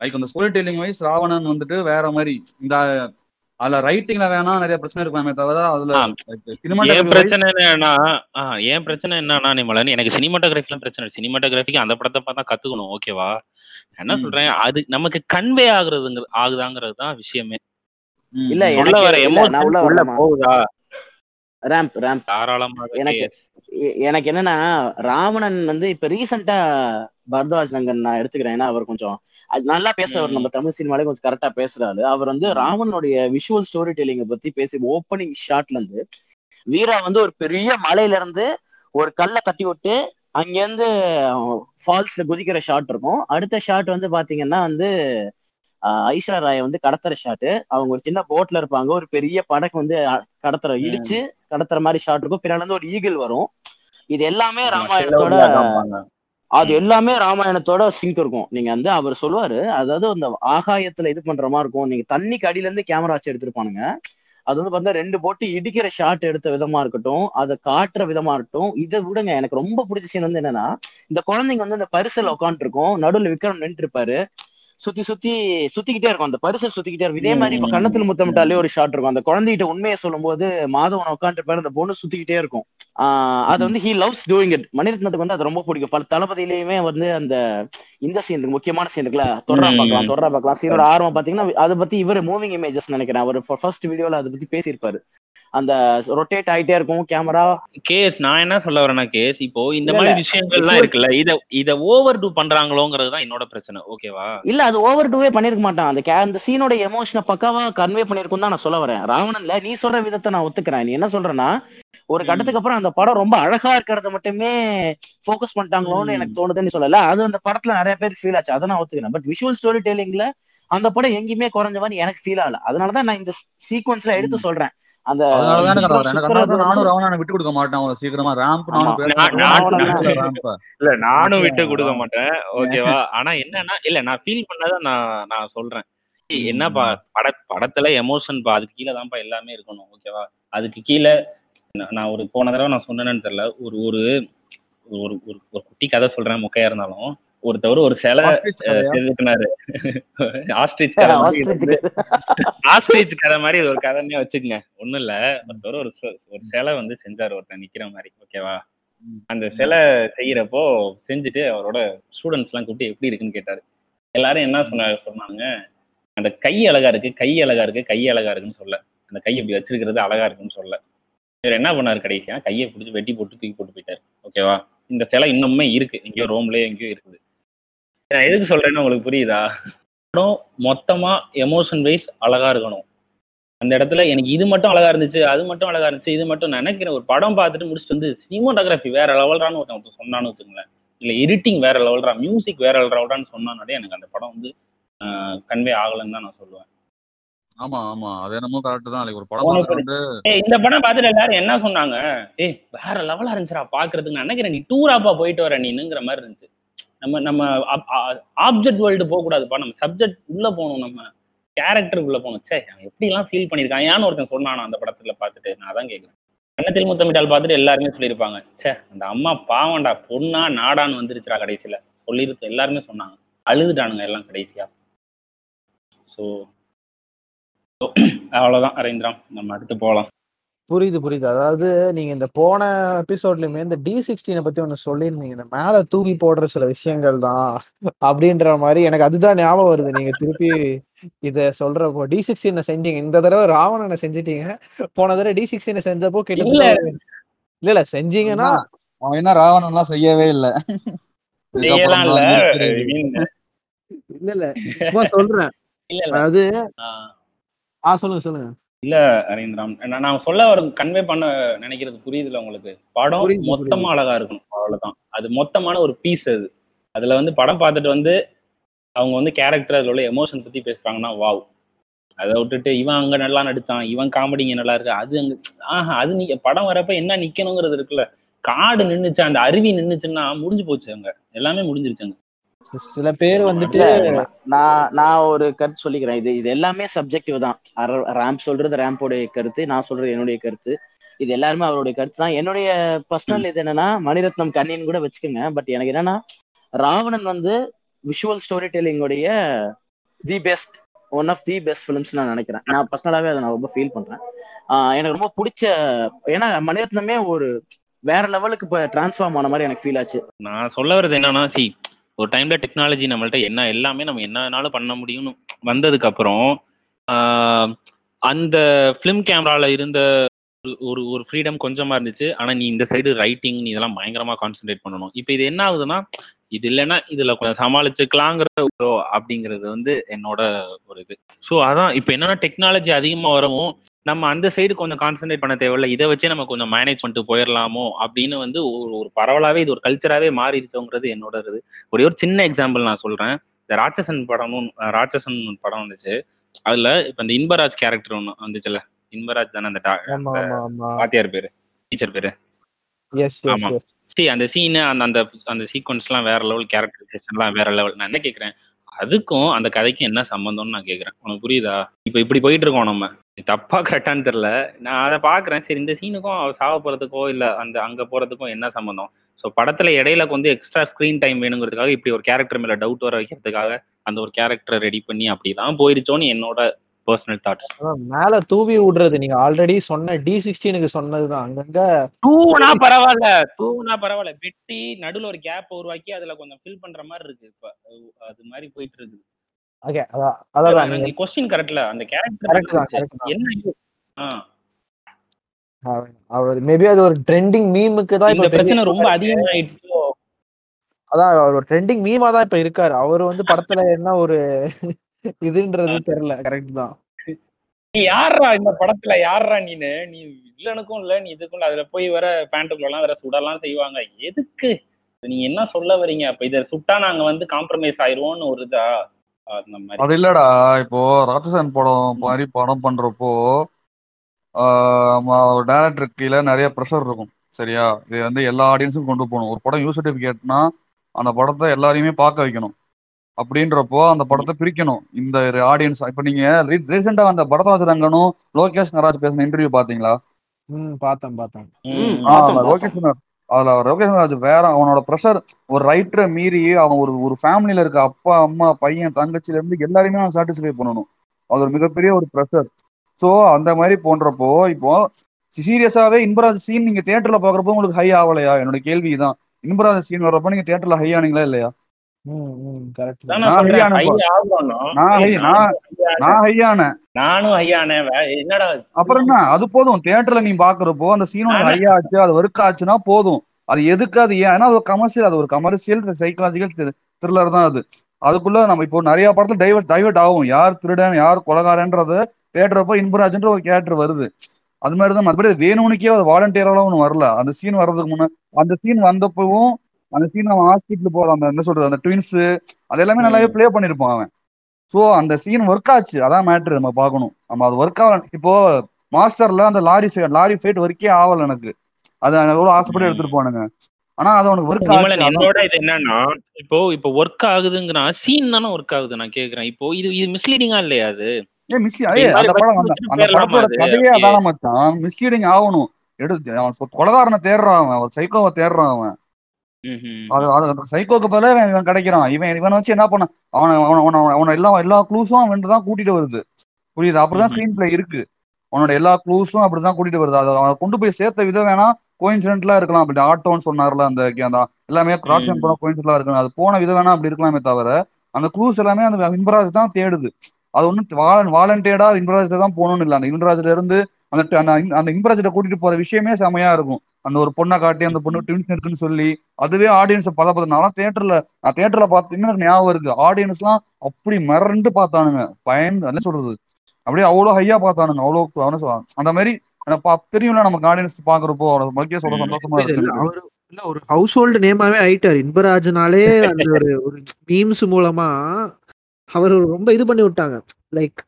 லைக் அந்த ஸ்டோரி டெல்லிங் வைஸ் ராவணன் வந்துட்டு வேற மாதிரி இந்த அதுல ரைட்டிங்ல வேணா நிறைய பிரச்சனை இருக்குமே தவிர அதுல ஆ, என் பிரச்சனை என்னன்னா என் பிரச்சனை என்னன்னா நிமலன் எனக்கு சினிமாட்டோகிராஃபிலாம் பிரச்சனை சினிமாட்டோகிராஃபிக்கு அந்த படத்தை பார்த்தா கத்துக்கணும் ஓகேவா என்ன. சொல்றேன்? அது நமக்கு கன்வே ஆகுறதுங்க ஆகுதாங்கிறது தான் விஷயமே. இல்ல எனக்கு வர எமோஷன் நான் உள்ள உள்ள போகுதா? ரேம்ப் ரேம்ப் தாராளமாக எனக்கு எனக்கு என்னன்னா ராவணன் வந்து இப்ப ரீசெண்டா பரத்வாஜ் நங்கன் நான் எடுத்துக்கிறேன். ஏன்னா அவர் கொஞ்சம் அது நல்லா பேசுறவர். நம்ம தமிழ் சினிமாலே கொஞ்சம் கரெக்டா பேசுறாரு. அவர் வந்து ம். ராவனுடைய விஷுவல் ஸ்டோரி டெல்லிங்க பத்தி பேசி ஓப்பனிங் ஷாட்ல இருந்து வீரா வந்து ஒரு பெரிய மலையில இருந்து ஒரு கல்லை கட்டி விட்டு அங்கேருந்து ஃபால்ஸ்ல குதிக்கிற ஷாட் இருக்கும். அடுத்த ஷாட் வந்து பாத்தீங்கன்னா வந்து ஐஸ்வர்யா ராய் வந்து கடத்துற ஷாட்டு அவங்க ஒரு சின்ன போட்ல இருப்பாங்க. ஒரு பெரிய படகு வந்து கடத்துற. இடிச்சு கடத்துற மாதிரி ஷாட் இருக்கும். பின்னாடி இருந்து ஒரு ஈகிள் வரும். இது எல்லாமே ராமாயணத்தோட அது. எல்லாமே ராமாயணத்தோட சிங்க் இருக்கும். நீங்க வந்து அவர் சொல்லுவாரு அதாவது அந்த ஆகாயத்துல இது பண்ற மாதிரி இருக்கும். நீங்க தண்ணிக்கு அடியில இருந்து கேமரா வச்சு எடுத்திருப்பானுங்க அது வந்து பார்த்தா ரெண்டு போட்டு இடிக்கிற ஷாட் எடுத்த விதமா இருக்கட்டும் அதை காட்டுற விதமா இருக்கட்டும் இதை விடுங்க. எனக்கு ரொம்ப பிடிச்ச சீன் வந்து என்னன்னா இந்த குழந்தைங்க வந்து இந்த பரிசல் உட்காந்துட்டு இருக்கும் நடுவுல விக்ரம் நின்று இருப்பாரு சுத்தி சுத்தி சுத்திக்கிட்டே இருக்கும். அந்த பரிசல் சுத்திக்கிட்டே இருக்கும். இதே மாதிரி இப்ப கண்ணத்துல முத்தமிட்டாலே. ஒரு ஷாட் இருக்கும். அந்த குழந்தைகிட்ட உண்மையை சொல்லும்போது மாதவன் உட்காந்துருப்பாரு அந்த பொண்ணு சுத்திக்கிட்டே இருக்கும். அது. வந்து ஹி லவ்ஸ் டூயிங் இட் மணிரத்னத்துக்கு வந்து அது ரொம்ப பிடிக்கும். பல தளபதியிலயுமே வந்து அந்த இந்த சீன் இருக்கு முக்கியமான சீன் இருக்குல்ல தொடரா பார்க்கலாம் தொடரா பார்க்கலாம். சீனோட ஆர்வம் பாத்தீங்கன்னா அதை பத்தி இவர் மூவிங் இமேஜஸ் நினைக்கிறேன். அவர் ஃபர்ஸ்ட் வீடியோல அதை பத்தி பேசியிருப்பாரு. அந்த ரொட்டேட் ஆயிட்டே இருக்கும் கேமரா கேஸ் நான் என்ன சொல்ல வரேன்னா கேஸ் இப்போ இந்த மாதிரி விஷயங்கள்லாம் இருக்குல்ல இத இத ஓவர் டூ பண்றாங்களோங்கிறது தான் என்னோட பிரச்சனை ஓகேவா இல்ல அது ஓவர் டூவே பண்ணிருக்க மாட்டான். அந்த அந்த சீனோட எமோஷனை பக்காவா கன்வே பண்ணிருக்கும் தான் நான் சொல்ல வரேன். ராவணன்ல நீ சொல்ற விதத்தை நான் ஒத்துக்கிறேன். நீ என்ன சொல்றேன்னா ஒரு. கட்டத்துக்கு அப்புறம் அந்த படம் ரொம்ப அழகா இருக்கிறத மட்டுமே ஃபோக்கஸ் பண்ணிட்டாங்களோன்னு. எனக்கு தோணுதுன்னு சொல்லல. அது அந்த படத்துல நிறைய பேர் ஃபீல் ஆச்சு. அதை நான் ஒத்துக்கிறேன். பட் விஷுவல் ஸ்டோரி டெல்லிங்ல அந்த படம் எங்கேயுமே குறைஞ்ச மாதிரி எனக்கு ஃபீல் ஆகல. அதனாலதான் நான் இந்த சீக்வன்ஸ்ல எடுத்து. சொல்றேன். அந்த நானும் ராவணனை விட்டு கொடுக்க மாட்டேன். அவ்வளவு சீக்கிரமா ரேம்ப் இல்ல நானும் விட்டு கொடுக்க மாட்டேன். ஓகேவா? ஆனா என்னன்னா இல்ல நான் ஃபீல் பண்ணதை நான் நான் சொல்றேன். என்னப்பா. பட படத்துல எமோஷன் பா அதுக்கு கீழே தான்ப்பா எல்லாமே இருக்கணும் ஓகேவா? அதுக்கு கீழே நான் ஒரு போன தடவை நான் சொன்னேன்னு தெரியல. ஒரு ஒரு ஒரு ஒரு ஒரு குட்டி கதை சொல்றேன் மொக்கையா இருந்தாலும். ஒருத்தவர் ஒரு சிலை செதுக்குனாரு ஆஸ்ட்ரிச் ஆஸ்ட்ரிச் கதை மாதிரி ஒரு கதைன்னே வச்சுக்கங்க. ஒண்ணும் இல்ல. ஒருத்தவர் ஒரு ஒரு சிலை வந்து செஞ்சாரு ஒருத்தன் நிக்கிற மாதிரி. ஓகேவா. அந்த. சிலை செய்யறப்போ செஞ்சுட்டு அவரோட ஸ்டூடெண்ட்ஸ் எல்லாம் கூப்பிட்டு எப்படி இருக்குன்னு கேட்டாரு. எல்லாரும் என்ன. சொன்ன சொன்னாங்க? அந்த கை அழகா இருக்கு கை அழகா இருக்கு கை அழகா இருக்குன்னு சொல்ல. அந்த கை இப்படி வச்சிருக்கிறது அழகா இருக்குன்னு சொல்ல. இவர் என்ன பண்ணாரு கடைசியா? கையை பிடிச்சி வெட்டி போட்டு தூக்கி போட்டு போயிட்டாரு. ஓகேவா இந்த சிலை இன்னுமே இருக்கு. எங்கேயோ ரோம்லயே எங்கேயோ இருக்குது. நான் எதுக்கு சொல்றேன்னு உங்களுக்கு புரியுதா? படம் மொத்தமா எமோஷன் வைஸ் அழகா இருக்கணும். அந்த இடத்துல எனக்கு இது மட்டும் அழகா இருந்துச்சு அது மட்டும் அழகா இருந்துச்சு இது மட்டும் நான் நினைக்கிறேன். ஒரு படம் பார்த்துட்டு முடிச்சுட்டு வந்து சினிமோட்டோகிராஃபி வேற லெவல்றான்னு ஒருத்தன் சொன்னான்னு வச்சுங்களேன் இல்ல எடிட்டிங் வேற லெவல்ரா மியூசிக் வேற லெவல்றான்னு சொன்னாலே எனக்கு அந்த படம் வந்து கன்வே ஆகலைன்னு தான் நான் சொல்லுவேன். ஆமா ஆமா. அது என்னமோ கரெக்ட் தான். ஒரு படம் இந்த படம் பார்த்துட்டு எல்லாரும் என்ன சொன்னாங்க? ஏய் வேற லெவலா இருந்துச்சுடா பாக்குறதுக்கு நான் நினைக்கிறேன் நீ டூராப்பா போயிட்டு வர நீனுங்கிற மாதிரி இருந்துச்சு. நம்ம நம்ம ஆப்ஜெக்ட் வேர்ல்டு போக கூடாதுப்பா நம்ம சப்ஜெக்ட் உள்ள போகணும் நம்ம கேரக்டர் உள்ள போகணும். சே அவன் எப்படி எல்லாம் ஃபீல் பண்ணிருக்கான் ஏன்னு ஒருத்தன் சொன்னானா அந்த படத்துல பார்த்துட்டு? நான் அதான் கேட்குறேன் கண்ணத்தில் முத்தமிட்டால் பார்த்துட்டு எல்லாருமே சொல்லியிருப்பாங்க. சே அந்த அம்மா பாவண்டா பொண்ணா நாடான்னு வந்துருச்சுடா கடைசியில. சொல்லியிருக்கு எல்லாருமே சொன்னாங்க. அழுதுட்டானுங்க எல்லாம் கடைசியா. ஸோ அவ்வளவுதான் அரேந்திரம் நம்ம அடுத்து போகலாம். புரியுது புரியுது. அதாவது நீங்க இந்த போன எபிசோட்லயுமே இந்த டி சிக்ஸ்டீனை பத்தி ஒண்ணு சொல்லியிருந்தீங்க. இந்த மேல தூக்கி போடுற சில விஷயங்கள் தான் அப்படின்ற மாதிரி எனக்கு அதுதான் ஞாபகம் வருது. நீங்க திருப்பி இத சொல்றப்போ டி சிக்ஸ்டீனை செஞ்சீங்க. இந்த தடவை ராவணனை செஞ்சிட்டீங்க. போன தடவை டி சிக்ஸ்டீனை செஞ்சப்போ ஒரு- இல்ல. இல்ல செஞ்சீங்கன்னா என்ன, அவன் என்ன ராவணன் எல்லாம் செய்யவே இல்ல. இல்ல. இல்ல சும்மா சொல்றேன். இல்ல இல்ல. அதாவது ஆஹ் ஆ சொல்லுங்க சொல்லுங்க. இல்ல அரேந்திரம். நான் சொல்ல வர கன்வே பண்ண நினைக்கிறது புரியுதுல உங்களுக்கு? படம் மொத்தமா அழகா இருக்கணும். அவ்வளவுதான். அது மொத்தமான ஒரு பீஸ் அது. அதுல வந்து படம் பார்த்துட்டு வந்து அவங்க வந்து கேரக்டர் அதுல உள்ள எமோஷன் பத்தி பேசுறாங்கன்னா வாவ் அதை விட்டுட்டு இவன் அங்க நல்லா நடிச்சான் இவன் காமெடி இங்க நல்லா இருக்கு அது அங்க ஆஹா அது நீங்க படம் வரப்ப என்ன நிக்கணுங்கிறது இருக்குல்ல. காடு நின்னுச்சு அந்த அருவி நின்னுச்சுன்னா முடிஞ்சு போச்சு அங்க. எல்லாமே முடிஞ்சிருச்சு அங்க. சில பேர் வந்துட்டு நான் நான் ஒரு கருத்து சொல்லிக்கிறேன். இது இது எல்லாமே சப்ஜெக்டிவ் தான். ரேம்ப் சொல்றது ரேம்போடைய கருத்து நான் சொல்றது என்னுடைய கருத்து. இது எல்லாருமே அவருடைய கருத்து தான். என்னுடைய பர்சனல் இது என்னன்னா மணிரத்னம் கண்ணின்னு கூட வச்சுக்கோங்க. பட் எனக்கு என்னன்னா ராவணன் வந்து visual story டெல்லிங்கோடைய the best one of the best films நான் நினைக்கிறேன். நான் பர்சனலாவே அதை நான் ரொம்ப ஃபீல் பண்றேன். ஆஹ் எனக்கு ரொம்ப பிடிச்ச ஏன்னா மணிரத்னமே ஒரு வேற லெவலுக்கு இப்போ டிரான்ஸ்ஃபார்ம் ஆன மாதிரி எனக்கு ஃபீல் ஆச்சு. நான் சொல்ல வர்றது என்னன்னா சி ஒரு டைம்ல டெக்னாலஜி நம்மள்ட்ட என்ன எல்லாமே நம்ம என்னன்னாலும் பண்ண முடியும்னு வந்ததுக்கு அப்புறம் அந்த ஃபிலிம் கேமரால இருந்த ஒரு- ஒரு ஒரு ஃப்ரீடம் கொஞ்சமா இருந்துச்சு. ஆனா நீ இந்த சைடு ரைட்டிங் நீ இதெல்லாம் பயங்கரமா கான்சென்ட்ரேட் பண்ணணும். இப்போ இது என்ன ஆகுதுன்னா இது இல்லைன்னா இதுல கொஞ்சம் சமாளிச்சுக்கலாங்கிற அப்படிங்கிறது வந்து என்னோட ஒரு இது. ஸோ அதான் இப்போ என்னன்னா டெக்னாலஜி அதிகமா வரவும் நம்ம அந்த சைடு கொஞ்சம் கான்சென்ட்ரேட் பண்ண தேவையில்ல. இதை வச்சே நம்ம கொஞ்சம் மேனேஜ் பண்ணிட்டு போயிடலாமோ அப்படின்னு வந்து ஒரு ஒரு பரவலாவே இது ஒரு கல்ச்சராகவே மாறிடுச்சோங்கிறது என்னோட இது ஒரே ஒரு சின்ன எக்ஸாம்பிள் நான் சொல்றேன். இந்த ராட்சசன் படமும் ராட்சசன் படம் வந்துச்சு. அதுல இப்ப இந்த இன்பராஜ் கேரக்டர் ஒன்று வந்துச்சுல இன்பராஜ் தானே அந்த வாத்தியார் பேரு டீச்சர் பேரு. ஆமா. சரி அந்த சீனு அந்த அந்த அந்த சீக்வன்ஸ்லாம் வேற லெவல் கேரக்டரைசேஷன்லாம் வேற லெவல் நான் என்ன கேட்குறேன் அதுக்கும் அந்த கதைக்கும் என்ன சம்பந்தம்னு நான் கேட்குறேன் உனக்கு புரியுதா? இப்போ இப்படி போயிட்டு இருக்கோம் நம்ம. தப்பா கரெக்டான்னு தெரில நான் அதை பார்க்குறேன். சரி இந்த சீனுக்கும் அவ சாவ போகிறதுக்கோ இல்லை அந்த அங்கே போகிறதுக்கும் என்ன சம்பந்தம்? ஸோ படத்தில் இடையில வந்து எக்ஸ்ட்ரா ஸ்க்ரீன் டைம் வேணுங்கிறதுக்காக இப்படி ஒரு கேரக்டர் மேலே டவுட் வர வைக்கிறதுக்காக அந்த ஒரு கேரக்டரை ரெடி பண்ணி அப்படி தான் போயிருச்சோன்னு என்னோட பர்சனல் தாட்ஸ் மேல தூவி விடுறது. நீங்க ஆல்ரெடி சொன்ன டி சிக்ஸ்டீனுக்கு சொன்னதுதான். அங்கங்க தூவுனா பரவாயில்ல. தூவுனா பரவாயில்ல. வெட்டி நடுவுல ஒரு கேப் உருவாக்கி அதுல கொஞ்சம் ஃபில் பண்ற மாதிரி இருக்கு. இப்ப அது- அது மாதிரி போயிட்டு இருக்கு ஓகே அதான் அதான் நீங்க கொஸ்டின் கரெக்ட்ல அந்த கேரக்டர் கரெக்ட் தான் என்ன அவர்- மேபி அது ஒரு ட்ரெண்டிங் மீமுக்கு தான் இந்த இப்ப பிரச்சனை ரொம்ப அதிகமாயிடுச்சு? அதான் அவர் ஒரு ட்ரெண்டிங் மீமா தான் இப்ப இருக்காரு. அவர் வந்து படத்துல என்ன ஒரு இதுன்றது தெரியல கரெக்ட் தான். நீ யாரா இந்த படத்துல? யாரா நீனு? நீ வில்லனுக்கும் இல்ல நீ இதுக்கும் இல்ல. அதுல போய் வர பேண்ட்டுக்குள்ள வேற சுடலாம் செய்வாங்க. எதுக்கு? நீங்க என்ன சொல்ல வரீங்க? அப்ப இத சுட்டா நாங்க வந்து காம்ப்ரமைஸ் ஆயிருவோம்னு ஒரு இதா? அது இல்லடா இப்போ ராட்சசன் படம் மாதிரி படம் பண்றப்போ டேரக்டர் கீழே நிறைய ப்ரெஷர் இருக்கும் சரியா? இது வந்து எல்லா ஆடியன்ஸும் கொண்டு போகணும். ஒரு படம் யூ சர்டிஃபிகேட்னா அந்த படத்தை எல்லாரையுமே பார்க்க வைக்கணும். அப்படின்றப்போ அந்த படத்தை பிரிக்கணும். இந்த ஆடியன்ஸ் இப்போ நீங்க ரீசெண்டா அந்த பரதவாசரங்கனும் லோகேஷ் நராஜ் பேசின இன்டர்வியூ பாத்தீங்களா ம் பார்த்தேன் பார்த்தேன். லோகேஷ் நராஜ் அதுல லோகேஷ் அது வேற அவனோட ப்ரெஷர் ஒரு ரைட்டரை மீறி அவன் ஒரு ஒரு ஃபேமிலியில இருக்க அப்பா அம்மா பையன் தங்கச்சில இருந்து எல்லாருமே அவன் சாட்டிஸ்ஃபை பண்ணணும். அது ஒரு மிகப்பெரிய ஒரு ப்ரெஷர் ஸோ அந்த மாதிரி போன்றப்போ இப்போ சீரியஸாவே இன்பராஜ் சீன் நீங்க தியேட்டர்ல பாக்குறப்போ உங்களுக்கு ஹை ஆகலையா? என்னோட கேள்வி தான் இன்பராஜ் சீன் வர்றப்போ நீங்க தியேட்டர்ல ஹை ஆனீங்களா இல்லையா? அப்புறம் அது போதும் தியேட்டர்ல நீ பாக்குறப்போ அந்த சீன் உனக்கு ஹை ஆச்சு அது ஒர்க் போதும். அது எதுக்கு அது ஏன்? ஏன்னா அது ஒரு கமர்ஷியல் அது ஒரு கமர்ஷியல் சைக்கலாஜிக்கல் த்ரில்லர் தான் அது. அதுக்குள்ள நம்ம இப்போ நிறைய படத்துல டைவர்ட் டைவர்ட் ஆகும். யார் திருடன் யார் கொலகாரன்றது தேடுறப்போ இன்பராஜ்ன்ற ஒரு கேரக்டர் வருது. அது மாதிரி தான் மறுபடியும் வேணும்னுக்கே அது வாலண்டியராலாம் ஒன்றும் வரல. அந்த சீன் வர்றதுக்கு முன்ன அந்த சீன் வந்தப்பவும் அந்த சீன் அவன் ஹாஸ்பிட்டல் போற அந்த என்ன சொல்றது? அந்த ட்வின்ஸ் அது எல்லாமே நல்லாவே ப்ளே பண்ணிருப்பான் அவன். ஸோ அந்த சீன் ஒர்க் ஆச்சு. அதான் மேட்ரு நம்ம பார்க்கணும். நம்ம அது ஒர்க் ஆகல. இப்போ மாஸ்டர்ல அந்த லாரி லாரி ஃபைட் ஒர்க்கே ஆகல எனக்கு. அது எவ்வளவு ஆசைப்பட்டு எடுத்துட்டு போனுங்க. ஆனா அது அவனுக்கு ஒர்க் அதான். என்னோட இது என்னன்னா இப்போ இப்போ ஒர்க் ஆகுதுங்கிறா சீன் தானே ஒர்க் ஆகுது நான் கேக்குறேன். இப்போ இது இது மிஸ்லீடிங்கா இல்லையா அது? ஏய் மிஸ் அந்த படம் அந்த படத்தோட கதையே அதான மச்சான். மிஸ்லீடிங் ஆகணும். எடுத்து அவன் கொலகாரனை தேடுறான் அவன். சைக்கோவை தேடுறான் அவன். அது சைக்கோக்கு பதிலா இவன் கிடைக்கிறான். இவன் இவனை வச்சு என்ன பண்ண அவனை அவன அவன எல்லா எல்லா க்ளூஸும் அவன் தான் கூட்டிட்டு வருது. புரியுது? அப்படிதான். ஸ்கிரீன் பிளே இருக்கு. அவனோட எல்லா க்ளூஸும் அப்படிதான் கூட்டிட்டு வருது. அதை அவனை கொண்டு போய் சேர்த்த விதம் வேணா கோயின்சிடென்ட்லாம் இருக்கலாம். அப்படி ஆட்டோன்னு சொன்னார்ல அந்த அந்த எல்லாமே ம். படம் கோயின்சிடென்ட்லாம் இருக்கலாம். அது போன விதம் வேணா அப்படி இருக்கலாமே தவிர அந்த க்ளூஸ் எல்லாமே அந்த இன்பராஜ் தான் தேடுது. அது ஒன்றும் வாலன் வாலண்டியடா இன்பராஜ் தான் போகணும்னு இல்லை. அந்த இன்பராஜ்ல இருந்து அந்த அந்த அந்த இன்பராஜ்ல கூட்டிட்டு போற விஷயமே செமையா இருக்கும். அந்த ஒரு பொண்ணை காட்டி அந்த பொண்ணு ட்வின்ஸ் இருக்குன்னு சொல்லி அதுவே ஆடியன்ஸ் பத நான் தியேட்டர்ல நான் தியேட்டர்ல பார்த்து இன்னும் எனக்கு ஞாபகம் இருக்கு. ஆடியன்ஸ் எல்லாம் அப்படி மிரண்டு பார்த்தானுங்க. பயந்து என்ன சொல்றது? அப்படியே அவ்வளவு ஹையா பார்த்தானுங்க. சொல்ல அந்த மாதிரி தெரியும்ல நமக்கு ஆடியன்ஸ் பாக்குறப்போ அவரை மக்களே சொல்ல. சந்தோஷமா இருக்கு. இல்ல ஒரு ஹவுஸ் ஹோல்டு நேமாவே ஆயிட்டாரு. இன்பராஜ்னாலே அந்த ஒரு ஒரு மீம்ஸ் மூலமா அவர் ரொம்ப இது பண்ணி விட்டாங்க. லைக்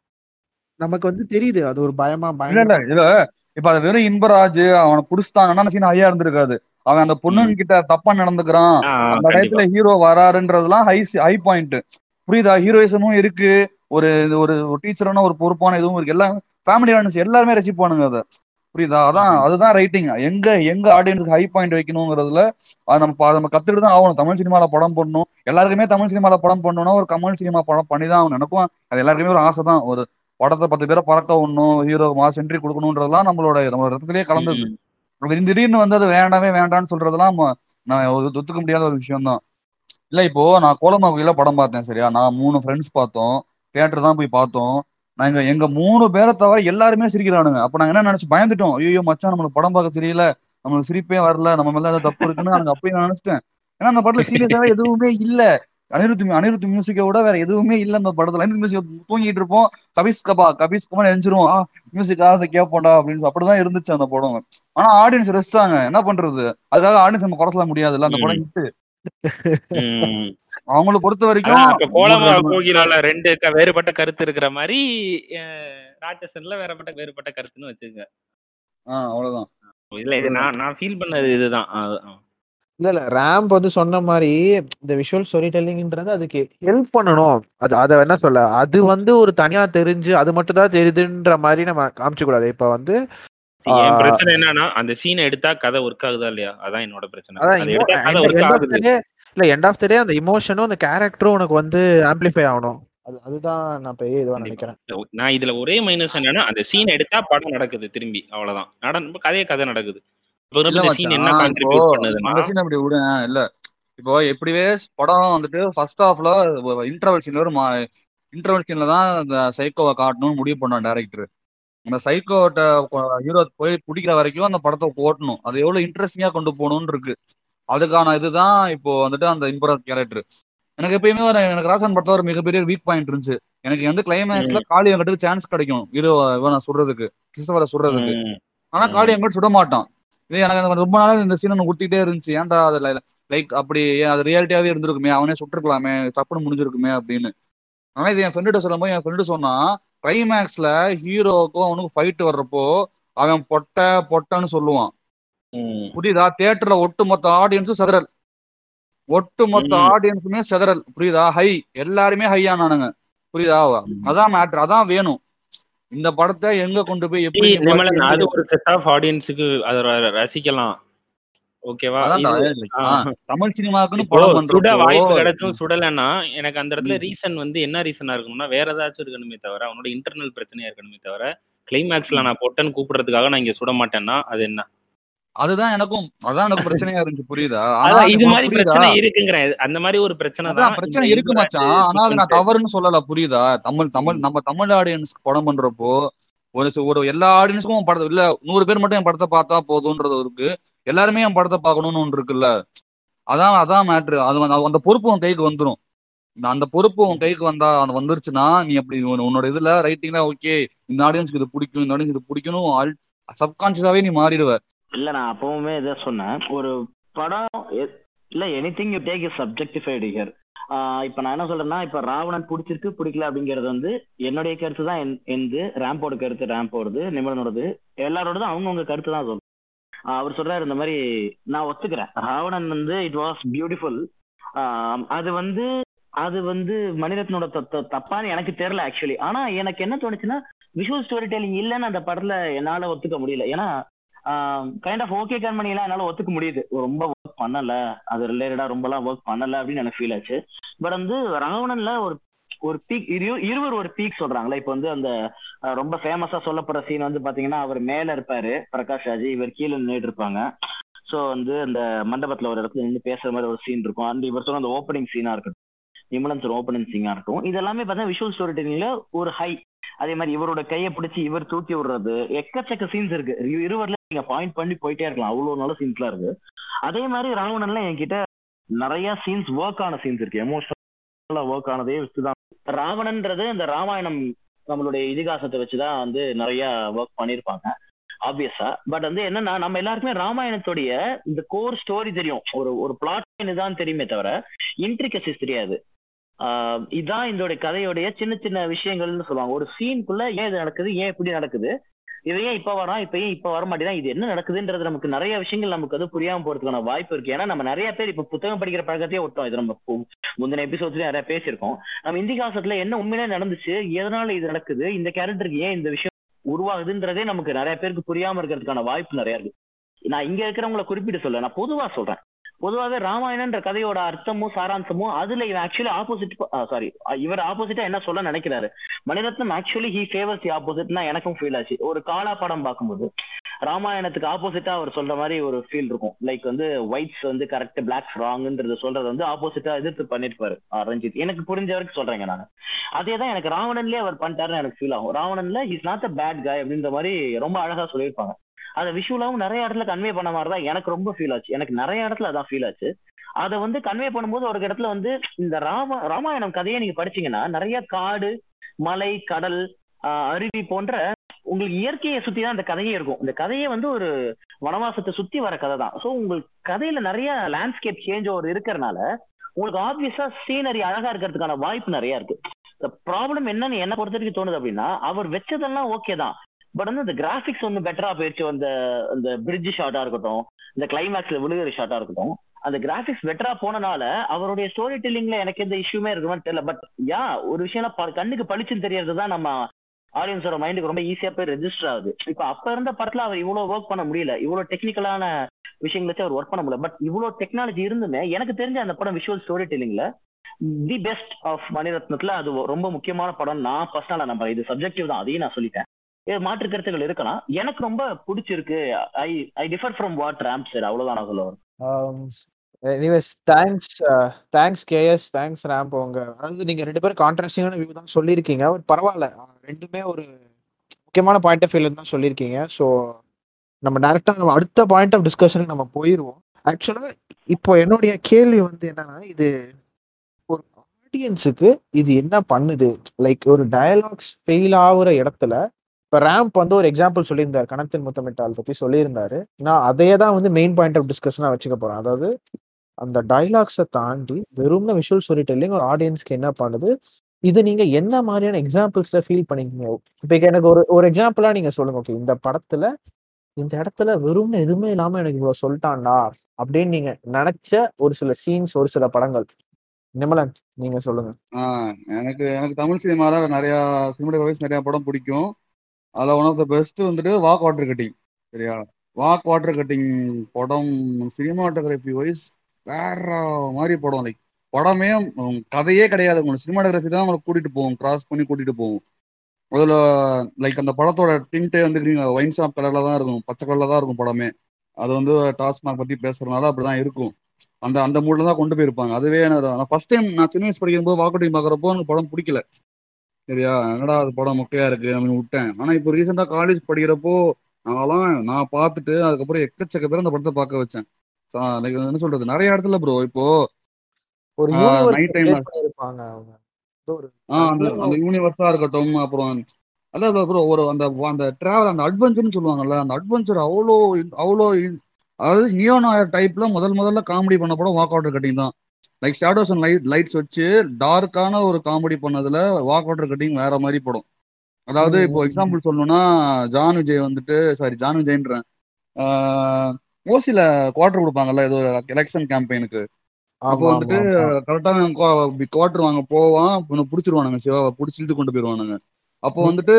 நமக்கு வந்து தெரியுது. அது ஒரு பயமா பயங்கரமா. இல்ல. இப்ப அது வெறும் இன்பராஜ் அவனை புடிச்சிட்டாங்கன்னா அந்த சீன் ஹையா இருந்திருக்காது. அவன் அந்த பொண்ணுங்க கிட்ட தப்பா நடந்துக்கிறான். அந்த டயத்துல ஹீரோ வராருன்றதுலாம் ஹை ஹை பாயிண்ட் புரியுதா? ஹீரோயிசமும் இருக்கு. ஒரு இது ஒரு டீச்சரான ஒரு பொறுப்பான இதுவும் இருக்கு. எல்லாம் ஃபேமிலி ஆனஸ் எல்லாருமே ரசிப்பானுங்க அதை. புரியுதா? அதான் அதுதான் ரைட்டிங் எங்க எங்க ஆடியன்ஸுக்கு ஹை பாயிண்ட் வைக்கணுங்கிறதுல அது நம்ம பா- நம்ம கத்துக்கிட்டு தான் ஆகணும். தமிழ் சினிமால படம் பண்ணணும். எல்லாருக்குமே தமிழ் சினிமால படம் பண்ணணும்னா ஒரு கமல் சினிமா படம் பண்ணி தான் ஆகணும். எனக்கும் அது எல்லாருக்குமே ஒரு ஆசை தான். ஒரு படத்தை பத்து பேரை பறக்க விடணும் ஹீரோ மாஸ் என்ட்ரி கொடுக்கணுன்றதுலாம் நம்மளோட நம்ம ரத்தத்திலேயே கலந்தது. திடீர்னு வந்து அது வேண்டாமே வேண்டாம்னு சொல்றதெல்லாம் நான் ஒத்துக்க முடியாத ஒரு விஷயம் தான் இல்ல இப்போ நான் கோலமாகுயில படம் பார்த்தேன் சரியா? நான் மூணு ஃப்ரெண்ட்ஸ் பார்த்தோம் தியேட்டர் தான் போய் பார்த்தோம். நாங்க எங்க மூணு பேரை தவிர எல்லாருமே சிரிக்கிறானுங்க. அப்ப நாங்க என்ன நினைச்சு பயந்துட்டோம். ஐயோ மச்சான் நம்மளுக்கு படம் பார்க்க தெரியல. நம்மளுக்கு சிரிப்பே வரல. நம்ம மேல ஏதாவது தப்பு இருக்குன்னு நாங்க அப்பயும் நான் நினைச்சிட்டேன். ஏன்னா அந்த படத்துல சீரியஸாவே எதுவுமே இல்ல. அனிருத் அனிருத் மியூசிக்கை விட வேற எதுவுமே இல்ல அந்த படத்துல. அனிருத் மியூசிக் தூங்கிட்டு இருப்போம். கபிஸ் கபா கபிஸ் கபா எழுஞ்சிரும் ஆ மியூசிக் ஆகுது கேட்போம்டா அப்படின்னு அப்படிதான் இருந்துச்சு அந்த படம். ஆனா ஆடியன்ஸ் ரசிச்சாங்க என்ன பண்றது? அதுக்காக ஆடியன்ஸ் நம்ம குறை சொல்ல முடியாதுல்ல அந்த படம். ம். அவங்கள பொறுத்த வரைக்கும் அப்ப கோலமா கோகிலால ரெண்டு வேறுபட்ட கருத்து இருக்கிற மாதிரி ராட்சசன்ல வேறுபட்ட வேறுபட்ட கருத்துன்னு வச்சுக்கோங்க. ஆஹ் அவ்வளவுதான். இல்ல இது நான் நான் ஃபீல் பண்ணது இதுதான். அது. இல்ல இல்ல. ரேம்ப் வந்து சொன்ன மாதிரி இந்த விஷுவல் ஸ்டோரி டெல்லிங்ன்றது அதுக்கு ஹெல்ப் பண்ணணும். அது அதை என்ன சொல்ல. அது வந்து ஒரு தனியா தெரிஞ்சு அது மட்டும் தான் தெரியுதுன்ற மாதிரி நம்ம காமிச்சு கூடாது. இப்ப வந்து பிரச்சனை என்னன்னா அந்த சீனை எடுத்தா கதை ஒர்க் ஆகுதா இல்லையா? அதான் என்னோட பிரச்சனை. இல்ல எண்ட் ஆஃப் த டே அந்த இமோஷனும் அந்த கேரக்டரும் உனக்கு வந்து ஆம்பிளிஃபை ஆகணும். அது அதுதான் நான் பெரிய இதுவா நினைக்கிறேன். நான் இதுல ஒரே மைனஸ் என்னன்னா அந்த சீனை எடுத்தா படம் நடக்குது திரும்பி. அவ்வளவுதான். நட கதையே கதை நடக்குது. இல்ல இப்போ எப்படிவே படம் வந்துட்டு ஃபர்ஸ்ட் ஹாஃப்ல இன்டர்வல் சீன்ல ஒரு இன்டர்வல் சீன்ல தான் அந்த சைக்கோவை காட்டணும்னு முடிவு பண்ணான் டேரக்டர் அந்த சைக்கோட்ட ஹீரோ போய் பிடிக்கிற வரைக்கும் அந்த படத்தை ஓட்டணும். அது எவ்வளவு இன்ட்ரெஸ்டிங்கா கொண்டு போகணும்னு இருக்கு. அதுக்கான இதுதான் இப்போ வந்துட்டு அந்த இம்பரத் கேரக்டர் எனக்கு எப்பயுமே ஒரு எனக்கு ராசன் படத்துல ஒரு மிகப்பெரிய வீக் பாயிண்ட் இருந்துச்சு. எனக்கு வந்து கிளைமேக்ஸ்ல காளி வெங்கட்டுக்கு சான்ஸ் கிடைக்கும். ஹீரோ இவனை சுடுறதுக்கு கிறிஸ்தவரை சுடுறதுக்கு. ஆனா காளி. வெங்கட் சுட மாட்டான். இது எனக்கு அந்த ரொம்ப நாளா இந்த சீன் குத்திட்டே இருந்துச்சு. ஏன்டா அது லைக் அப்படி ஏன் அது ரியாலிட்டியாவே இருந்திருக்குமே அவனே சுட்டிருக்கலாமே தப்புன்னு முடிஞ்சிருக்குமே அப்படின்னு. ஆனா இது என் ஃப்ரெண்டுகிட்ட சொல்லும்போது என் ஃப்ரெண்டு சொன்னா கிளைமேக்ஸ்ல ஹீரோவுக்கும் அவனுக்கும் ஃபைட் வர்றப்போ அவன் பொட்ட பொட்டன்னு சொல்லுவான். புரியுதா? தியேட்டர்ல ஒட்டுமொத்த ஆடியன்ஸும் செதறல். ஒட்டுமொத்த ம், ஆடியன்ஸுமே செதறல். புரியுதா? ஹை எல்லாருமே ஹையானானுங்க புரியுதா? ம். அதான் மேட்ரு அதான் வேணும். இந்த படத்தை எங்க கொண்டு போய் எப்படி அது ஒரு செட் ஆஃப் ஆடியன்ஸுக்கு அதை ரசிக்கலாம். ஓகேவா? தமிழ் சினிமாக்குன்னு படம் சுட வாய்ப்பு கிடைச்சும் சுடலைன்னா எனக்கு அந்த இடத்துல ரீசன் வந்து என்ன ரீசனா இருக்கணும்னா வேற ஏதாச்சும் இருக்கணுமே தவிர அவனோட இன்டர்னல் பிரச்சனையா இருக்கணுமே தவிர கிளைமேக்ஸ்ல. நான் பொட்டன்னு கூப்பிடுறதுக்காக நான் இங்க சுட மாட்டேன்னா அது என்ன? அதுதான் எனக்கும் அதான் எனக்கு பிரச்சனையா இருந்துச்சு புரியுதா? ஆனா இது மாதிரி பிரச்சனை இருக்குங்கிறேன். இது- அந்த மாதிரி ஒரு பிரச்சனை தான். பிரச்சனை இருக்கு மச்சான். ஆனா அது நான் தவறுன்னு சொல்லல புரியுதா? தமிழ் தமிழ் நம்ம தமிழ் ஆடியன்ஸ்க்கு படம் பண்றப்போ ஒரு ஒரு எல்லா ஆடியன்ஸ்க்கும் படத்தை இல்ல நூறு பேர் மட்டும் என் படத்தை பார்த்தா போதும்ன்றது இருக்கு. எல்லாருமே என் படத்தை பார்க்கணும்னு ஒன்று இருக்குல்ல. அதான் அதான் மேட்ரு அது அந்த பொறுப்பு உன் கைக்கு வந்துடும் அந்த பொறுப்பு உன் கைக்கு வந்தா அது வந்துருச்சுன்னா நீ அப்படி உன் உன்னோட இதுல ரைட்டிங்ல ஓகே இந்த ஆடியன்ஸ்க்கு இது பிடிக்கும் இந்த ஆடியன்ஸ் இது பிடிக்கணும் சப்கான்சியஸாவே நீ மாறிடுவ. இல்ல நான் அப்பவுமே இதை சொன்னேன். ஒரு படம் இல்ல anything you take is subjectified here இப்ப நான் என்ன சொல்றேன்னா இப்ப ராவணன் பிடிச்சிருக்கு பிடிக்கல அப்படிங்கறது வந்து என்னுடைய கருத்து தான் என்- எந்து ரேம்போட கருத்து ரேம்போடது நிமிடனோடது எல்லாரோடதும் அவங்கவுங்க கருத்து தான் சொல்றேன். அவர் சொல்றாரு இந்த மாதிரி நான் ஒத்துக்கிறேன். ராவணன் வந்து இட் வாஸ் பியூட்டிஃபுல் அது வந்து அது வந்து மணிரத்னோட தப்பான்னு எனக்கு தெரியல ஆக்சுவலி ஆனா எனக்கு என்ன தோணுச்சுன்னா விஷுவல் ஸ்டோரி டெல்லிங் இல்லைன்னு அந்த படத்துல என்னால ஒத்துக்க முடியல. ஏன்னா கைண்ட் ஆஃப் ஓகே கண்மணி எல்லாம் என்னால ஒத்துக்க முடியுது. ரொம்ப ஒர்க் பண்ணல. அது ரிலேட்டடா ரொம்பலாம் ஒர்க் பண்ணல அப்படின்னு எனக்கு ஃபீல் ஆச்சு. பட் வந்து ராவணன்ல ஒரு ஒரு பீக் இருவர் ஒரு பீக் சொல்றாங்களே இப்போ வந்து அந்த ரொம்ப ஃபேமஸா சொல்லப்படுற சீன் வந்து பாத்தீங்கன்னா அவர் மேல இருப்பாரு பிரகாஷ் ராஜ். இவர் கீழே நின்றுட்டு இருப்பாங்க. ஸோ வந்து அந்த மண்டபத்துல ஒரு இடத்துல நின்று பேசுற மாதிரி ஒரு சீன் இருக்கும். அந்த இவர் சொன்ன அந்த ஓப்பனிங் சீனா இருக்கட்டும். நிமலன் ஓப்பனிங் சீனா இருக்கும் இது எல்லாமே பார்த்தா விஷுவல் ஸ்டோரி டெல்லிங்ல ஒரு ஹை அதே மாதிரி இவரோட கையை பிடிச்சி இவர் தூக்கி விடுறது எக்கச்சக்க சீன்ஸ் இருக்கு. இருவர்ல நீங்க பாயிண்ட் பண்ணி போயிட்டே இருக்கலாம். அவ்வளவு நல்ல சீன்ஸ்லாம் இருக்கு. அதே மாதிரி ராவணன்ல என்கிட்ட நிறைய சீன்ஸ் ஒர்க் ஆன சீன்ஸ் இருக்கு. எமோஷனலா ஒர்க் ஆனதே வச்சுதான். ராவணன்றது இந்த ராமாயணம் நம்மளுடைய இதிகாசத்தை வச்சுதான் வந்து நிறைய ஒர்க் பண்ணியிருப்பாங்க ஆப்வியஸா பட் வந்து என்னன்னா நம்ம எல்லாருக்குமே ராமாயணத்துடைய இந்த கோர் ஸ்டோரி தெரியும். ஒரு ஒரு பிளாட் தான் தெரியுமே தவிர இன்ட்ரிகசிஸ் தெரியாது. ஆஹ் இதான் இதோட கதையோடைய சின்ன சின்ன விஷயங்கள்னு சொல்லுவாங்க. ஒரு சீனுக்குள்ள ஏன் இது நடக்குது? ஏன் இப்படி நடக்குது? இது ஏன் இப்ப வரோம் இப்ப ஏன் இப்ப வர மாட்டேதான் இது என்ன நடக்குதுன்றது நமக்கு நிறைய விஷயங்கள் நமக்கு அது புரியாம போறதுக்கான வாய்ப்பு இருக்கு. ஏன்னா நம்ம நிறைய பேர் இப்ப புத்தகம் படிக்கிற பழக்கத்தையே ஒட்டோம் இது நம்ம பு- முந்தின எபிசோட்ஸ்லயே நிறைய பேசியிருக்கோம். நம்ம இந்தி காலத்துல என்ன உண்மையிலே நடந்துச்சு? எதனால இது நடக்குது? இந்த கேரக்டருக்கு ஏன் இந்த விஷயம் உருவாகுதுன்றதே நமக்கு நிறைய பேருக்கு புரியாம இருக்கிறதுக்கான வாய்ப்பு நிறைய இருக்கு. நான் இங்க இருக்கிறவங்களை குறிப்பிட்டு சொல்ல நான் பொதுவா சொல்றேன். பொதுவாகவே ராமாயணன்ற கதையோட அர்த்தமும் சாராம்சமும் அதுல இவன் ஆக்சுவலி ஆப்போசிட் சாரி இவர் ஆப்போசிட்டா என்ன சொல்ல நினைக்கிறாரு? Maniratnam actually he favours the ஆப்போசிட்னா எனக்கும் ஃபீல் ஆச்சு. ஒரு காலா படம் பார்க்கும்போது ராமாயணத்துக்கு ஆப்போசிட்டா அவர் சொல்ற மாதிரி ஒரு ஃபீல் இருக்கும். லைக் வந்து ஒயிட்ஸ் வந்து கரெக்ட் பிளாக் ராங்ன்றது சொல்றது வந்து ஆப்போசிட்டா எதிர்த்து பண்ணிருப்பாரு ரஞ்சித் எனக்கு புரிஞ்ச வரைக்கும் சொல்றேங்க நான். அதே தான் எனக்கு ராவணன்லயே அவர் பண்ணிட்டாருன்னு எனக்கு ஃபீல் ஆகும். ராவணன்ல is not a bad guy அப்படின்ற மாதிரி ரொம்ப அழகா சொல்லியிருப்பாங்க. அதை விஷுவலாவும் நிறைய இடத்துல கன்வே பண்ண மாதிரி தான் எனக்கு ரொம்ப ஃபீல் ஆச்சு. எனக்கு நிறைய இடத்துல அதான் ஃபீல் ஆச்சு. அதை வந்து கன்வே பண்ணும்போது ஒரு இடத்துல வந்து இந்த ராம ராமாயணம் கதையை நீங்க படிச்சீங்கன்னா நிறைய காடு மலை கடல் அருவி போன்ற உங்களுக்கு இயற்கையை சுத்தி தான் இந்த கதையே இருக்கும். இந்த கதையே வந்து ஒரு வனவாசத்தை சுத்தி வர கதை தான். ஸோ உங்களுக்கு கதையில நிறைய லேண்ட்ஸ்கேப் சேஞ்ச் ஓவர் இருக்கிறனால உங்களுக்கு ஆப்வியஸா சீனரி அழகா இருக்கிறதுக்கான வாய்ப்பு நிறைய இருக்கு. ப்ராப்ளம் என்னன்னு என்ன பொறுத்த வரைக்கும் தோணுது அப்படின்னா அவர் வச்சதெல்லாம் ஓகே தான். பட் வந்து அந்த கிராஃபிக்ஸ் வந்து பெட்டரா போயிடுச்சு அந்த அந்த பிரிட்ஜ் ஷாட்டா இருக்கட்டும் இந்த கிளைமேக்ஸ்ல விழுகிற ஷாட்டா இருக்கட்டும். அந்த கிராஃபிக்ஸ் பெட்டரா போனனால அவருடைய ஸ்டோரி டெல்லிங்ல எனக்கு எந்த இஷ்யூமே இருக்குமான்னு தெரியல. பட் யா ஒரு விஷயம் ப- கண்ணுக்கு பளிச்சுன்னு தெரியறது தான் நம்ம ஆடியன்ஸோட மைண்டுக்கு ரொம்ப ஈஸியா போய் ரெஜிஸ்டர் ஆகுது. இப்ப அப்ப இருந்த படத்துல அவர் இவ்வளவு ஒர்க் பண்ண முடியல. இவ்வளவு டெக்னிக்கலான விஷயங்களை வச்சு அவர் ஒர்க் பண்ண முடியல. பட் இவ்வளவு டெக்னாலஜி இருந்துமே எனக்கு தெரிஞ்ச அந்த படம் விஷுவல் ஸ்டோரி டெல்லிங்ல தி பெஸ்ட் ஆஃப் மணிரத்னத்துல அது ரொம்ப முக்கியமான படம் நான் பர்சனலா நம்புறேன். இது சப்ஜெக்டிவ் தான். அதையும் நான் சொல்லிட்டேன். மாற்று கருத்துக்கள் இருக்கலாம். எனக்கு ரொம்ப பிடிச்சிருக்கு. I I differ from what Ram sir அவ்வளவுதான் நான் சொல்ல anyways thanks thanks KS thanks ramp உங்க அதாவது நீங்க ரெண்டு பேரும் கான்ட்ராஸ்டிங்கான வியூ தான் சொல்லியிருக்கீங்க. பட் பரவாயில்ல. ரெண்டுமே ஒரு முக்கியமான பாயிண்ட் ஆஃப் வியூல தான் சொல்லியிருக்கீங்க. ஸோ நம்ம டேரக்டா நம்ம அடுத்த பாயிண்ட் ஆஃப் டிஸ்கஷனுக்கு நம்ம போயிடுவோம் ஆக்சுவலா இப்போ என்னுடைய கேள்வி வந்து என்னன்னா இது ஒரு ஆடியன்ஸுக்கு இது என்ன பண்ணுது? லைக் ஒரு டயலாக்ஸ் ஃபெயில் ஆகுற இடத்துல இப்போ ரேம்ப் வந்து ஒரு எக்ஸாம்பிள் சொல்லியிருந்தார் கணத்தின் முத்தமிட்டால் பற்றி சொல்லியிருந்தாரு. நான் அதையே தான் வந்து மெயின் பாயிண்ட் ஆஃப் டிஸ்கஷனாக வச்சுக்க போகிறேன் அதாவது அந்த டைலாக்ஸை தாண்டி வெறும்ன விஷுவல் ஸ்டோரி டெல்லிங் ஒரு ஆடியன்ஸ்க்கு என்ன பண்ணுது? இது நீங்க என்ன மாதிரியான எக்ஸாம்பிள்ஸ்ல ஃபீல் பண்ணிக்கீங்க? இப்போ எனக்கு ஒரு ஒரு எக்ஸாம்பிளா நீங்க சொல்லுங்க ஓகே இந்த படத்துல இந்த இடத்துல வெறும் எதுவுமே இல்லாம எனக்கு இவ்வளவு சொல்லிட்டான்டா அப்படின்னு நீங்க நினைச்ச ஒரு சில சீன்ஸ் ஒரு சில படங்கள். நிமலன் நீங்க சொல்லுங்க. எனக்கு எனக்கு தமிழ் சினிமால நிறைய சினிமாட்டோகிராஃபிஸ் நிறைய படம் பிடிக்கும். அதில் ஒன் ஆஃப் த பெஸ்ட் வந்துட்டு வாக் வாட்டர் கட்டிங் சரியா? வாக் வாட்டர் கட்டிங் படம் சினிமாட்டோகிராஃபி வைஸ் வேற மாதிரி படம் லைக் படமே கதையே கிடையாது. உங்களுக்கு சினிமாட்டோகிராஃபி தான் உங்களை கூட்டிட்டு போவோம் கிராஸ் பண்ணி கூட்டிட்டு போவோம் முதல்ல லைக் அந்த படத்தோட டிண்டே வந்து ஒயின் ஷாப் கலர்ல தான் இருக்கும். பச்சை கலர்ல தான் இருக்கும் படமே. அது வந்து டாஸ்மாக் பத்தி பேசுறதுனால அப்படிதான் இருக்கும். அந்த அந்த மூட்ல தான் கொண்டு போயிருப்பாங்க. அதுவே நான் ஃபர்ஸ்ட் டைம் நான் சின்ன வயசு படிக்கும்போது வாக்கட்டிங் பார்க்குறப்போ எனக்கு படம் பிடிக்கல. சரியா? என்னடா அது படம் மொக்கையா இருக்கு அப்படின்னு விட்டேன். ஆனா இப்போ ரீசெண்டா காலேஜ் படிக்கிறப்போ நான்லாம் நான் பார்த்துட்டு அதுக்கப்புறம் எக்கச்சக்க பேர் அந்த படத்தை பார்க்க வச்சேன். என்ன சொல்றது? நிறைய இடத்துல ப்ரோ இப்போ ஒரு இது ஒரு ஆஹ் அந்த அந்த யூனிவர்ஸா இருக்கட்டும் அப்புறம் அதான் ப்ரோ ஒரு அந்த அந்த டிராவல் அந்த அட்வென்ச்சர்னு சொல்லுவாங்கல்ல அந்த அட்வென்ச்சர் அவ்வளோ அவ்வளோ அதாவது நியோனாயர் டைப்ல முதல் முதல்ல காமெடி பண்ண படம் வாக் அவுட்டர் கட்டிங் தான். Like shadows and light lights வச்சு டார்க்கான ஒரு காமெடி பண்ணதுல வாக் அவுட்டர் கட்டிங் வேற மாதிரி படம். அதாவது இப்போ எக்ஸாம்பிள் சொல்லணும்னா ஜான் விஜய் வந்துட்டு சாரி ஜான் விஜய்ன்றேன் ஓசில குவார்டர் கொடுப்பாங்கல்ல ஏதோ எலெக்ஷன் கேம்பெயினுக்கு அப்போ வந்துட்டு ஆமா கரெக்டா குவார்டர் வாங்க போவான் இவனை பிடிச்சிருவானுங்க சிவாவை பிடிச்சி இழுத்து கொண்டு போயிருவானுங்க. அப்போ வந்துட்டு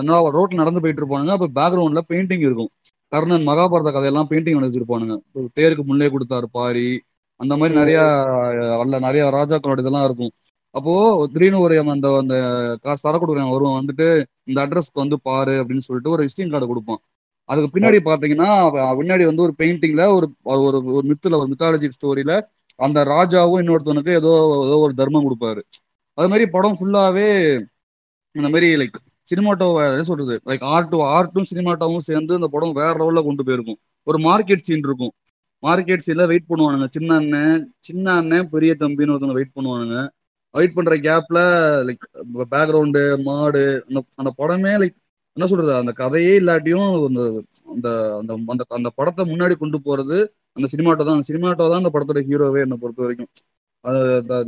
என்ன ரோட்ல நடந்து போயிட்டு இருப்பானுங்க அப்போ பேக்ரவுண்ட்ல பெயிண்டிங் இருக்கும். கர்ணன் மகாபாரத கதையெல்லாம் பெயிண்டிங் வச்சிருப்பானுங்க. தேருக்கு முன்னே கொடுத்தாரு பாரி அந்த மாதிரி நிறைய அல்ல நிறைய ராஜாக்களோட இதெல்லாம் இருக்கும். அப்போ திடீர்னு ஒரு அந்த அந்த காசு தர கொடுக்குறவன் வருவான் வந்துட்டு இந்த அட்ரஸ்க்கு வந்து பாரு அப்படின்னு சொல்லிட்டு ஒரு விசிட்டிங் கார்டு கொடுப்பான். அதுக்கு பின்னாடி பாத்தீங்கன்னா பின்னாடி வந்து ஒரு பெயிண்டிங்ல ஒரு ஒரு ஒரு மித்துல ஒரு மித்தாலஜி ஸ்டோரியில அந்த ராஜாவும் இன்னொருத்தவனுக்கு ஏதோ ஏதோ ஒரு தர்மம் கொடுப்பாரு. அது மாதிரி படம் ஃபுல்லாவே இந்த மாதிரி லைக் சினிமாட்டோ என்ன சொல்றது? லைக் ஆர்ட் ஆர்ட்டும் சினிமாட்டோவும் சேர்ந்து அந்த படம் வேற லெவல்ல கொண்டு போயிருக்கும். ஒரு மார்க்கெட் சீன் இருக்கும். மார்க்கெட் சீன்ல வெயிட் பண்ணுவானுங்க. சின்ன அண்ணன் சின்ன அண்ணன் பெரிய தம்பின்னு ஒருத்தவங்க வெயிட் பண்ணுவானுங்க. வெயிட் பண்ற கேப்ல லைக் பேக்ரவுண்டு மாடு அந்த அந்த படமே லைக் என்ன சொல்றது அந்த கதையே இல்லாட்டியும் அந்த அந்த அந்த அந்த அந்த படத்தை முன்னாடி கொண்டு போறது அந்த சினிமாட்டோ தான் அந்த சினிமாட்டோ தான் அந்த படத்தோட ஹீரோவே என்னை பொறுத்த வரைக்கும். அது அது-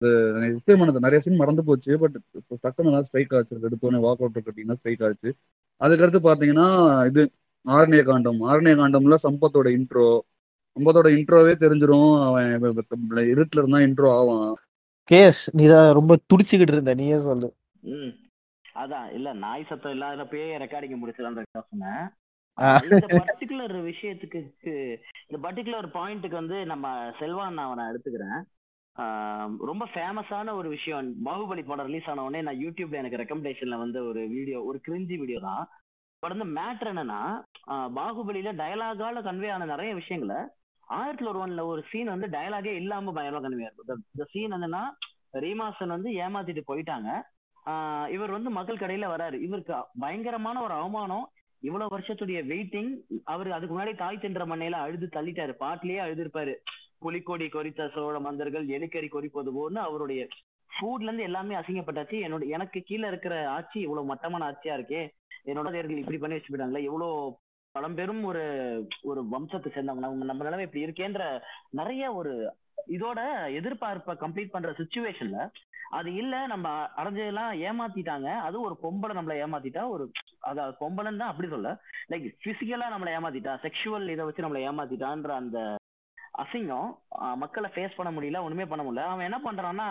அது நிறைய சீன் மறந்து போச்சு பட் இப்போ டக்குன்னு தான் ஸ்ட்ரைக் ஆச்சு. எடுத்தோடனே வாக் அவுட் கட்டிங்கன்னா ஸ்ட்ரைக் ஆச்சு. அதுக்கடுத்து பார்த்தீங்கன்னா இது ஆரண்ய காண்டம் ஆரண்ய காண்டம்ல சம்பத்தோட இன்ட்ரோ சம்பத்தோட இன்ட்ரோவே தெரிஞ்சிரும். அவன் இருட்டுல இருந்தா இன்ட்ரோ ஆவான். கேஸ் நீ தான் ரொம்ப துடிச்சுக்கிட்டு இருந்த நீயே சொல்லு. ம். அதான் இல்ல நாய் சத்தம் இல்லாதப்பயே ரெக்கார்டிங் முடிச்சிடலாம் சொன்னேன். இந்த பர்டிகுலர் விஷயத்துக்கு இந்த பர்டிகுலர் பாயிண்ட்டுக்கு வந்து நம்ம செல்வான் நான் நான் எடுத்துக்கிறேன். ரொம்ப ஃபேமஸான ஒரு விஷயம். பாகுபலி படம் ரிலீஸ் ஆன உடனே நான் யூடியூப்ல எனக்கு ரெக்கமெண்டேஷன்ல வந்து ஒரு வீடியோ ஒரு கிரிஞ்சி வீடியோ தான். பட் வந்து மேட்ரு என்னன்னா பாகுபலியில டயலாகால கன்வே ஆன நிறைய விஷயங்களை ஆயிரத்தி ஒரு ஒன்ல ஒரு சீன் வந்து டயலாகே இல்லாம பயங்கரமா கன்வே இருக்கும் இந்த சீன் என்னன்னா ரீமாசன் வந்து ஏமாத்திட்டு போயிட்டாங்க. ஆஹ் இவர் வந்து மக்கள் கடையில வராரு. இவருக்கு பயங்கரமான ஒரு அவமானம். இவ்வளவு வருஷத்துடைய வெயிட்டிங் அவர் அதுக்கு முன்னாடி தாய் தின்ற மண்ணையில அழுது தள்ளிட்டாரு. பாட்டிலேயே அழுதுருப்பாரு. புலிக்கொடி கொறித்த சோழ மந்தர்கள் எலிக்கறி கொறிப்பது போன்னு அவருடைய ஃபுட்ல இருந்து எல்லாமே அசிங்கப்பட்டாச்சு. என்னோட எனக்கு கீழே இருக்கிற ஆட்சி இவ்வளவு மட்டமான ஆட்சியா இருக்கே. என்னோட தேர்கள் இப்படி பண்ணி வச்சு போயிட்டாங்களே. இவ்வளவு பழம்பெரும் ஒரு ஒரு வம்சத்தை சேர்ந்தவங்க. நம்ம நம்ம நிலைமை இப்படி இருக்கேன்ற நிறைய ஒரு இதோட எதிர்பார்ப்பை கம்ப்ளீட் பண்ற சுச்சுவேஷன்ல அது இல்ல நம்ம அடைஞ்சதெல்லாம் ஏமாத்திட்டாங்க. அது ஒரு பொம்பளை நம்மள ஏமாத்திட்டா ஒரு அதாவது பொம்பளைன்னு தான் அப்படி சொல்ல. லைக் பிசிக்கலா நம்மளை ஏமாத்திட்டா செக்ஷுவல் இதை வச்சு நம்மளை ஏமாத்திட்டான்ற அந்த அசிங்கம் ஆஹ் மக்களை ஃபேஸ் பண்ண முடியல ஒண்ணுமே பண்ண முடியல. அவன் என்ன பண்றான்னா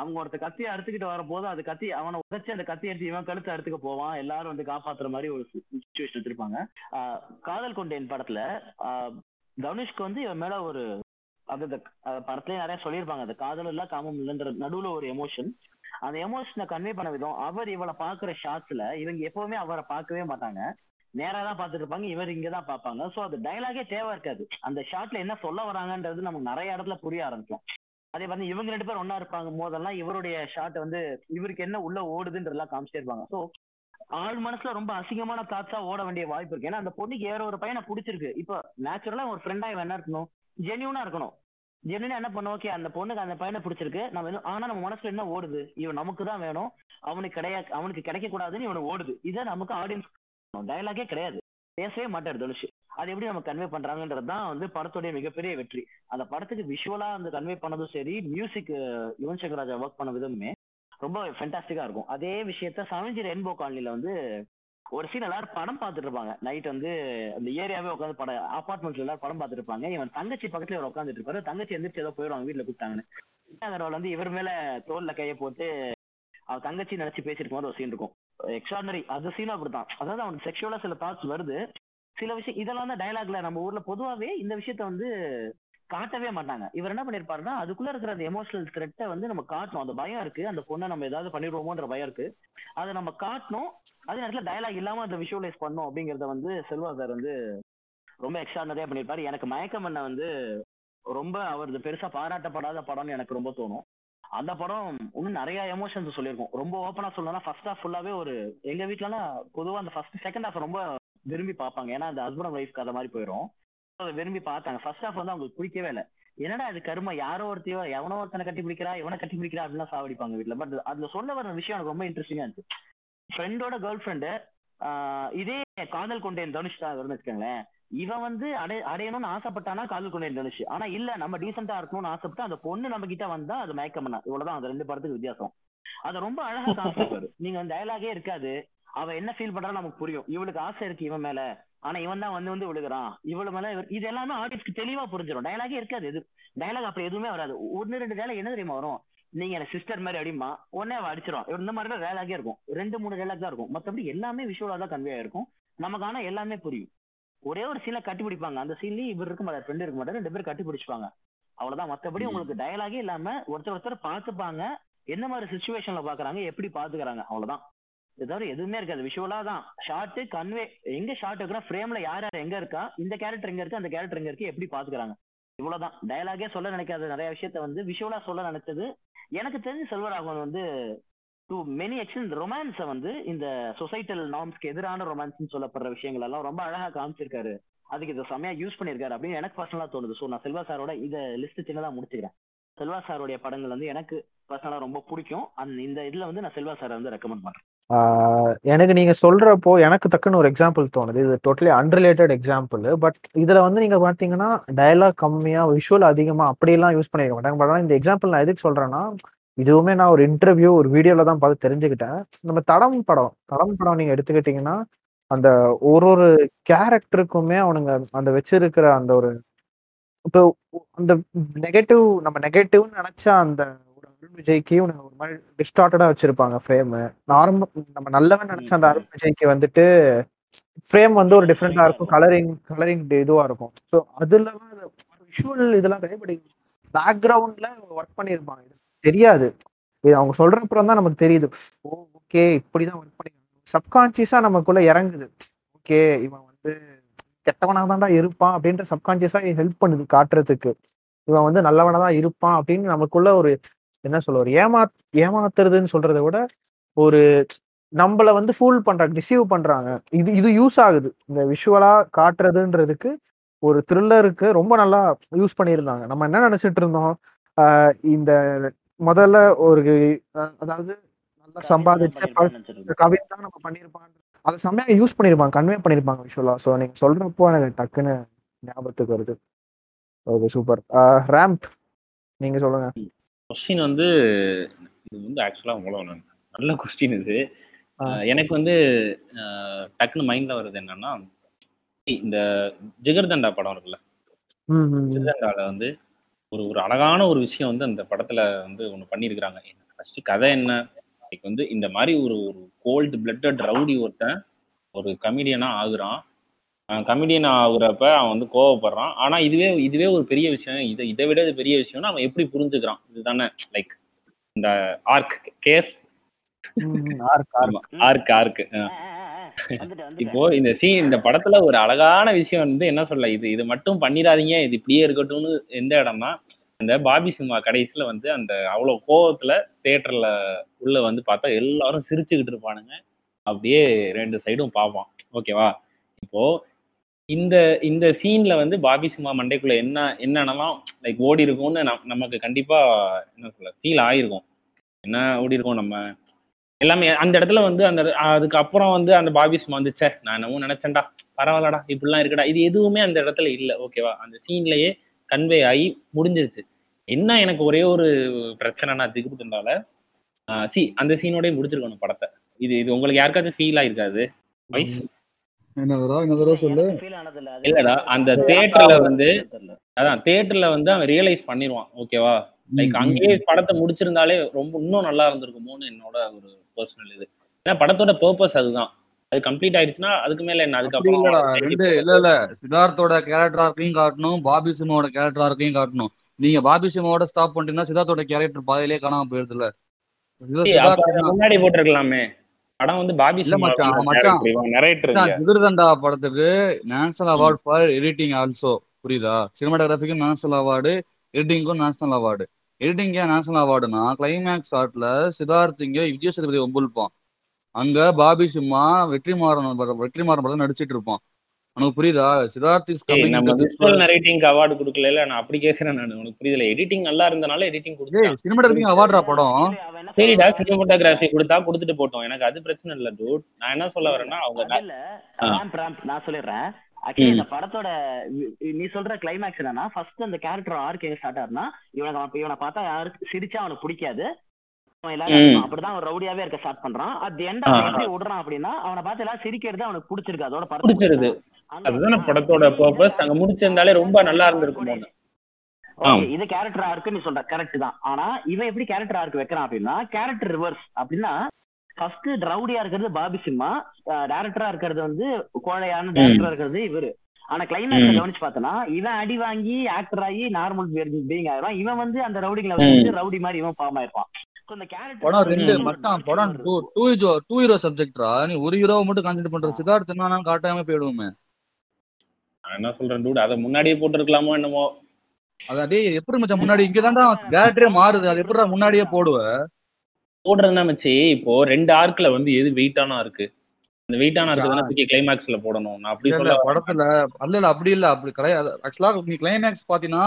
அவங்க ஒருத்த கத்தியை அறுத்துக்கிட்டு வரப்போது அது கத்தி அவனை உதச்சி அந்த கத்தி எடுத்து இவன் கழுத்து அறுத்துக்க போவான். எல்லாரும் வந்து காப்பாத்துற மாதிரி ஒரு சுச்சுவேஷன் வச்சிருப்பாங்க ஆஹ் காதல் கொண்டேன் படத்துல ஆஹ் தனுஷ்க்கு வந்து இவன் மேல ஒரு அது இந்த படத்துலயே நிறைய சொல்லியிருப்பாங்க. அந்த காதல் இல்ல காமம் இல்லைன்ற நடுவுல ஒரு எமோஷன் அந்த எமோஷனை கன்வே பண்ண விதம் அவர் இவளை பாக்குற ஷாட்ஸ்ல இவங்க எப்பவுமே அவரை பார்க்கவே மாட்டாங்க. நேரா தான் பார்த்துட்டு இருப்பாங்க இவர் இங்க தான் பார்ப்பாங்க. சோ அது டைலாகே தேவை இருக்காது. அந்த ஷாட்ல என்ன சொல்ல வராங்கன்றது நமக்கு நிறைய இடத்துல புரிய ஆரம்பிக்கும். அதே மாதிரி இவங்க ரெண்டு பேரும் ஒன்னா இருப்பாங்க போதெல்லாம் இவருடைய ஷாட் வந்து இவருக்கு என்ன உள்ள ஓடுதுன்றதெல்லாம் காமிச்சிட்டே இருப்பாங்க சோ ஆள் மனசுல ரொம்ப அசிங்கமான தாட்ஸா ஓட வேண்டிய வாய்ப்பு இருக்கு. ஏன்னா அந்த பொண்ணுக்கு வேற ஒரு பையனை பிடிச்சிருக்கு. இப்போ நேச்சுரலா ஒரு ஃப்ரெண்டா இவன் என்ன இருக்கணும்? ஜென்யூனா இருக்கணும். ஜென்யூனா என்ன பண்ணும் ஓகே அந்த பொண்ணுக்கு அந்த பையனை பிடிச்சிருக்கு. நம்ம ஆனா நம்ம மனசுல என்ன ஓடுது? இவன் நமக்கு தான் வேணும். அவனுக்கு கிடையாது அவனுக்கு கிடைக்க கூடாதுன்னு இவனுக்கு ஓடுது. இதை நமக்கு ஆடியன்ஸ் டயலாகே கிடையாது. பேசவே மாட்டார் தனுஷ். அது எப்படி நம்ம கன்வே பண்றாங்கன்றது தான் வந்து படத்துடைய மிகப்பெரிய வெற்றி. அந்த படத்துக்கு விஷுவலா அந்த கன்வே பண்ணதும் சரி மியூசிக் யுவன் சங்கர் ராஜா ஒர்க் பண்ண விதமுமே ரொம்ப ஃபென்டாஸ்டிக்கா இருக்கும். அதே விஷயத்த சமஞ்சி ரெயின்போ காலனில வந்து ஒரு சீன் எல்லாரும் படம் பார்த்துட்டு இருப்பாங்க. நைட் வந்து அந்த ஏரியாவே உட்காந்து படம் அபார்ட்மெண்ட்ல எல்லாரும் படம் பார்த்துட்டு இருப்பாங்க. இவன் தங்கச்சி பக்கத்துல இவர் உட்காந்துட்டு இருப்பாரு. தங்கச்சி எந்திரிச்சு ஏதோ போயிடுவாங்க வீட்டுல கூப்பிட்டாங்கன்னு. அகர்வால் வந்து இவர் மேல தோல்ல கையை போட்டு அவ தங்கச்சி நினைச்சு பேசிட்டு போது ஒரு சீன் இருக்கும். எக்ஸ்ட்ராடனரி அந்த சீனும் அப்படித்தான். அதாவது அவனுக்கு செக்ஷுவலா சில தாட்ஸ் வருது. சில விஷயம் இதெல்லாம் தான் டயலாக்ல நம்ம ஊர்ல பொதுவாவே இந்த விஷயத்த வந்து காட்டவே மாட்டாங்க. இவர் என்ன பண்ணிருப்பாருன்னா அதுக்குள்ள இருக்கிற அந்த எமோஷனல் த்ரெட்டை வந்து நம்ம காட்டணும். அந்த பயம் இருக்கு. அந்த பொண்ணை நம்ம ஏதாவது பண்ணிடுவோமோன்ற பயம் இருக்கு. அதை நம்ம காட்டணும். அதே நேரத்துல டயலாக் இல்லாம அதை விஷுவலைஸ் பண்ணணும் அப்படிங்கறத வந்து செல்வா சார் வந்து ரொம்ப எக்ஸ்ட்ராடனரியா பண்ணிருப்பாரு. எனக்கு மயக்கம் என்ன வந்து ரொம்ப அவரது பெருசா பாராட்டப்படாத படம்னு எனக்கு ரொம்ப தோணும். அந்த படம் இன்னும் நிறைய எமோஷன்ஸ் சொல்லியிருக்கும். ரொம்ப ஓப்பனா சொல்லணும்னா ஃபர்ஸ்ட் ஹாஃப் ஃபுல்லாவே ஒரு எங்க வீட்லலாம் பொதுவா அந்த ஃபர்ஸ்ட் செகண்ட் ஹாஃப் ரொம்ப விரும்பி பார்ப்பாங்க. ஏன்னா அந்த ஹஸ்பண்ட் அண்ட் ஒய்ஃப் கதை மாதிரி போயிடும் அதை விரும்பி பார்த்தாங்க. ஃபர்ஸ்ட் ஹாஃப் வந்து அவங்களுக்கு பிடிக்கவே இல்லை. என்னடா அது கரும? யாரோ ஒருத்தையோ எவனோ ஒருத்தனை கட்டி பிடிக்கிறா இவனை கட்டி பிடிக்கிறா அப்படிலாம் சாவடிப்பாங்க வீட்டுல பட் அதுல சொல்ல வர விஷயம் எனக்கு ரொம்ப இன்ட்ரெஸ்டிங்கா இருந்துச்சு. ஃப்ரெண்டோட கேர்ள் ஃப்ரெண்டு இதே காதல் கொண்டேன் தனுஷ் தான் வரும்னு வச்சுக்கோங்களேன். இவன் வந்து அடை அடையணும்னு ஆசைப்பட்டானா காதல் கொண்டேன் தனுஷ் ஆனா இல்ல நம்ம டீசெண்டா இருக்கணும்னு ஆசைப்பட்டு அந்த பொண்ணு நம்ம கிட்ட வந்தா அது மயக்கம் பண்ணா. இவ்வளவுதான் அந்த ரெண்டு படத்துக்கு வித்தியாசம். அதை ரொம்ப அழகா காமிச்சிருப்பாரு. நீங்க அந்த டயலாகே இருக்காது. அவ என்ன ஃபீல் பண்றா நமக்கு புரியும். இவளுக்கு ஆசை இருக்கு இவன் மேல. ஆனா இவன் தான் வந்து வந்து விழுகிறான். இவளு மேல இது எல்லாமே ஆடியன்ஸ்க்கு தெளிவா புரிஞ்சிடும் டயலாகே இருக்காது. எது டயலாக் அப்படி எதுவுமே வராது. ஒன்னு ரெண்டு டயலாக் என்ன தெரியுமா வரும்? நீங்க எனக்கு சிஸ்டர் மாதிரி அடிமா உடனே அவ அடிச்சிடும் இந்த மாதிரி டயலாகே இருக்கும். ரெண்டு மூணு டயலாக் தான் இருக்கும். மத்தபடி எல்லாமே விஷுவலா தான் கன்வே ஆயிருக்கும். நமக்கு ஆனா எல்லாமே புரியும். ஒரே ஒரு சீனை கட்டி பிடிப்பாங்க அந்த சீன்லயும் இவர் இருக்க மாட்டார் ஃப்ரெண்ட் இருக்க மாட்டார் ரெண்டு பேரும் கட்டி பிடிச்சிப்பாங்க அவ்வளவுதான். மத்தபடி உங்களுக்கு டயலாகே இல்லாம ஒருத்தர் ஒருத்தர் பார்த்துப்பாங்க. என்ன மாதிரி சுச்சுவேஷன்ல பாக்குறாங்க எப்படி பாத்துக்கறாங்க அவ்வளவுதான். இது தவிர எதுவுமே இருக்காது. விஷுவலா தான். ஷார்ட் கன்வே எங்க ஷார்ட் இருக்குன்னா ஃப்ரேம்ல யார் யார் எங்க இருக்கா இந்த கேரக்டர் எங்க இருக்கு அந்த கேரக்டர் எங்க இருக்கு எப்படி பாத்துக்கறாங்க இவ்வளவுதான். டயலாகே சொல்ல நினைக்காத நிறைய விஷயத்த வந்து விஷுவலா சொல்ல நினைச்சது எனக்கு தெரிஞ்சு செல்வராகவன் வந்து டு மெனி எக்ஸ்டென்ட் ரொமான்ஸை வந்து இந்த சொசைட்டல் நார்ம்ஸ்க்கு எதிரான ரொமான்ஸ்னு சொல்லப்படுற விஷயங்கள் எல்லாம் ரொம்ப அழகா காமிச்சிருக்காரு. அதுக்கு இதை செம்மையா யூஸ் பண்ணியிருக்காரு அப்படின்னு எனக்கு பர்சனலா தோணுது. ஸோ நான் செல்வா சாரோட இதை லிஸ்ட் சின்னதாக முடிச்சுக்கிறேன். செல்வா சாரோடைய படங்கள் வந்து எனக்கு பர்சனலா ரொம்ப பிடிக்கும். அந்த இந்த இதுல வந்து நான் செல்வா சாரை வந்து ரெக்கமெண்ட் பண்றேன். எனக்கு நீங்க சொல்றப்போ எனக்கு தக்குன்னு ஒரு எக்ஸாம்பிள் தோணுது. இது டோட்டலி அன்ரிலேட்டட் எக்ஸாம்பிள் பட் இதுல வந்து நீங்க பாத்தீங்கன்னா டயலாக் கம்மியா விஷுவல் அதிகமா அப்படியெல்லாம் யூஸ் பண்ணிருக்க மாட்டாங்க. பட் ஆனால் இந்த எக்ஸாம்பிள் நான் எதுக்கு சொல்றேன்னா இதுவுமே நான் ஒரு இன்டர்வியூ ஒரு வீடியோல தான் பார்த்து தெரிஞ்சுக்கிட்டேன். நம்ம தடம் படம் தடம் படம் நீங்க எடுத்துக்கிட்டீங்கன்னா அந்த ஒரு ஒரு கேரக்டருக்குமே அவனுங்க அந்த வச்சிருக்கிற அந்த ஒரு இப்போ அந்த நெகட்டிவ் நம்ம நெகட்டிவ்னு நினைச்ச அந்த ஒரு அருண் விஜய்க்கு ஒரு மாதிரி டிஸ்டார்டடா வச்சிருப்பாங்க ஃப்ரேம் நார்மல் நம்ம நல்லவன் நினைச்ச அந்த அருண் விஜய்க்கு வந்துட்டு ஃப்ரேம் வந்து ஒரு டிஃப்ரெண்டா இருக்கும். கலரிங் கலரிங் இதுவா இருக்கும். ஸோ அதுலலாம் விஷுவல் இதெல்லாம் கிடையாது. பேக்ரவுண்ட்ல ஒர்க் பண்ணியிருப்பாங்க. தெரியாது. இது அவங்க சொல்ற அப்புறம் தான் நமக்கு தெரியுது. ஓ ஓகே இப்படிதான் ஒர்க் பண்ணி சப்கான்சியஸா நமக்குள்ள இறங்குது. ஓகே இவன் வந்து கெட்டவனாக தான்டா இருப்பான் அப்படின்ற சப்கான்சியஸா ஹெல்ப் பண்ணுது காட்டுறதுக்கு. இவன் வந்து நல்லவனா தான் இருப்பான் அப்படின்னு நமக்குள்ள ஒரு என்ன சொல்ல ஒரு ஏமா ஏமாத்துறதுன்னு சொல்றதை விட ஒரு நம்மள வந்து ஃபூல் பண்றாங்க டிசீவ் பண்றாங்க. இது இது யூஸ் ஆகுது. இந்த விஷுவலா காட்டுறதுன்றதுக்கு ஒரு த்ரில்லருக்கு ரொம்ப நல்லா யூஸ் பண்ணியிருந்தாங்க. நம்ம என்ன நினைச்சிட்டு இருந்தோம்? இந்த முதல்ல ஒரு அதாவது நல்லா சம்பாதிச்சு தான் நம்ம பண்ணியிருப்பான் அதை செம்மையா யூஸ் பண்ணியிருப்பாங்க கன்வே பண்ணியிருப்பாங்க விஷுவலா ஸோ நீங்க சொல்றப்போ எனக்கு டக்குன்னு ஞாபகத்துக்கு வருது. ஓகே சூப்பர் ரேம்ப் நீங்க சொல்லுங்க. கொஸ்டின் வந்து இது வந்து ஆக்சுவலாக உங்களோட நல்ல கொஸ்டின் இது. எனக்கு வந்து டக்குன்னு மைண்ட்ல வருது என்னன்னா இந்த ஜிகர்தண்டா படம் இருக்குல்ல. ஜிகர்தண்டால வந்து ஒரு ஒரு அழகான ஒரு விஷயம் வந்து அந்த படத்துல வந்து ஒன்று பண்ணியிருக்கிறாங்க. ஃபர்ஸ்ட் கதை என்ன? லைக் வந்து இந்த மாதிரி ஒரு ஒரு கோல்டு பிளட்டட் ரவுடி ஒருத்தன் ஒரு கமிடியனா ஆகுறான். கமிடியன் ஆகுறப்ப அவன் வந்து கோவப்படுறான். ஆனா இதுவே இதுவே ஒரு பெரிய விஷயம். இதை இதை விட இது பெரிய விஷயம்னா அவன் எப்படி புரிஞ்சுக்கிறான்? இதுதானே லைக் இந்த arc case arc. Arc arc இப்போ இந்த சீன் இந்த படத்துல ஒரு அழகான விஷயம் வந்து என்ன சொல்ல இது இது மட்டும் பண்ணிடாதீங்க இது இப்படியே இருக்கட்டும்னு எந்த இடம்னா அந்த பாபி சிம்மா கடைசியில வந்து அந்த அவ்வளவு கோவத்துல தியேட்டர்ல உள்ள வந்து பார்த்தா எல்லாரும் சிரிச்சுக்கிட்டு இருப்பானுங்க. அப்படியே ரெண்டு சைடும் பார்ப்பான். ஓகேவா? இப்போ இந்த இந்த சீன்ல வந்து பாபி சிம்மா மண்டைக்குள்ள என்ன என்னென்னலாம் லைக் ஓடி இருக்கும்னு நம்- நமக்கு கண்டிப்பா என்ன சொல்ல ஃபீல் ஆயிருக்கும். என்ன ஓடி இருக்கும் நம்ம? எல்லாமே அந்த இடத்துல வந்து அந்த அதுக்கப்புறம் வந்து அந்த பாபி சிம்மா வந்து ச்சே நான் என்னமோ நினைச்சேன்டா பரவாயில்லடா இப்படிலாம் இருக்குடா. இது எதுவுமே அந்த இடத்துல இல்லை ஓகேவா அந்த சீன்லயே கன்வே ஆகி முடிஞ்சிருச்சு. என்ன எனக்கு ஒரே ஒரு பிரச்சனைனா ஜிகுருதுண்டால சி அந்த சீனோடய முடிச்சிருக்கணும் படத்தை. இது இது உங்களுக்கு யாருக்காச்சும் ஃபீல் ஆயிருக்காது? வைஸ் என்ன தடவை என்ன தடவை சொல்லு? இல்லடா அந்த தேட்டர்ல வந்து அதான் தேட்டர்ல வந்து அவன் ரியலைஸ் பண்ணிடுவான் ஓகேவா லைக் அங்கேயே படத்தை முடிச்சிருந்தாலே ரொம்ப இன்னும் நல்லா இருந்திருக்குமோன்னு என்னோட ஒரு பர்சனல் இது. ஏன்னா படத்தோட பர்பஸ் அதுதான். அது கம்ப்ளீட் ஆயிடுச்சுன்னா அதுக்கு மேல என்ன? அதுக்கப்புறம் ரெண்டு இல்ல இல்ல. சித்தார்த்தோட கேரக்டர் ஆர்க்கையும் காட்டணும். பாபி சிம்மோட கேரக்டர் ஆர்க்கையும் காட்டணும். நீங்க பாபி சிம்மோட ஸ்டாப் பண்ணிட்டீங்கன்னா சித்தார்த்தோட கேரக்டர் பாதியிலே காணாம போயிருதுல முன்னாடி போட்டிருக்கலாமே. படம் வந்து பாபி ஜிகர்தண்டா படத்துக்கு national award for editing also புரியுதா? சினிமாட்டோகிராஃபிக்கும் நேஷனல் அவார்டு எடிட்டிங்க்கும் நேஷனல் அவார்டு எடிட்டிங் ஏன் நேஷனல் அவார்டுனா கிளைமேக்ஸ் ஷாட்ல சித்தார்த் இங்க விஜய் சேதுபதி ஒம்புல்பான் அங்க பாபி சிம்மா வெற்றிமாறன் வெற்றிமாறன் படம் நடிச்சிட்டு இருப்பான். உனக்கு புரியுதா? சித்தார்த் இஸ் கமிங் அவார்டு கொடுக்கல நான் அப்படி கேக்குறேன் நான். உனக்கு புரியல எடிட்டிங் நல்லா இருந்தனால எடிட்டிங் கொடுத்தேன் சினிமாட்டோகிராஃபி அவார்டா படம்? சரிடா சினிமோட்டோகிராஃபி கொடுத்தா கொடுத்துட்டு போட்டோம். எனக்கு அது பிரச்சனை இல்ல டூட் நான் என்ன சொல்ல வரேன்னா அவங்க இல்ல நான் சொல்லிடுறேன். ஆக்சுவலி. இந்த படத்தோட வி- நீ சொல்ற கிளைமேக்ஸ் என்னன்னா ஃபர்ஸ்ட் அந்த கேரக்டர் ஆர்க் எங்க ஸ்டார்ட் ஆகுதுன்னா இவனை அவன் இவனை பார்த்தா யாருக்கு சிரிச்சா அவனுக்கு பிடிக்காது. எல்லாரும். அடிப்பான். அப்படிதான் அவன் ரவுடியாவே இருக்க ஸ்டார்ட் பண்றான். At end. எப்படி விடுறான் அப்படின்னா அவனை பார்த்து எல்லாம் சிரிக்கிறது அவனுக்கு பிடிச்சிருக்கு அதோட படம் பிடிச்சிருது. அதுதானே படத்தோட பர்பஸ் அங்க முடிச்சிருந்தாலே ரொம்ப நல்லா இருந்திருக்குமோ இது கேரக்டர் ஆர்க்கு நீ சொல்ற கரெக்ட் தான். ஆனா இவன் எப்படி கேரக்டர் ஆர்க் வைக்கிறான் அப்படின்னா கேரக்டர் ரிவர்ஸ் அப்படின்னா ஃபர்ஸ்ட் ரவுடியா இருக்கிறது பாபி சிம்மா. டேரக்டரா இருக்கிறது வந்து கோழையான டேரக்டரா இருக்கிறது இவரு. ஆனா கிளைமேக்ஸ். கவனிச்சு பார்த்தனா இவன் அடி வாங்கி ஆக்டர் ஆகி நார்மல் பீயிங் ஆயிரும் இவன் வந்து அந்த ரவுடிங்களை ம். வந்து ரவுடி மாதிரி இவன் ஃபார்ம் ஆயிருப்பான். படம் ரெண்டு மச்சான் படம் two two hero two hero சப்ஜெக்ட்ரா நீ ஒரு ஹீரோவை மட்டும் கான்சென்ட்ரேட் பண்ற. சித்தார்த் என்ன காட்டாம போயிடுவோமே. நான் என்ன சொல்றேன் டூட் அதை முன்னாடியே போட்டிருக்கலாமோ என்னமோ. அது அப்படியே எப்படி மச்சான் முன்னாடி? இங்கதான்டா கேரக்டரே மாறுது. அது எப்படிடா முன்னாடியே போடுவ? போடுறதுனா மச்சி இப்போ ரெண்டு ஆர்க்ல வந்து எது வெயிட்டானா இருக்கு? அந்த வெயிட்டான இருக்கு தானே தூக்கி கிளைமேக்ஸ்ல போடணும். நான் அப்படி சொல்ல படத்துல அல்ல இல்ல அப்படி இல்ல அப்படி கிடையாது. ஆக்சுவலா நீ கிளைமேக்ஸ் பாத்தீங்கன்னா.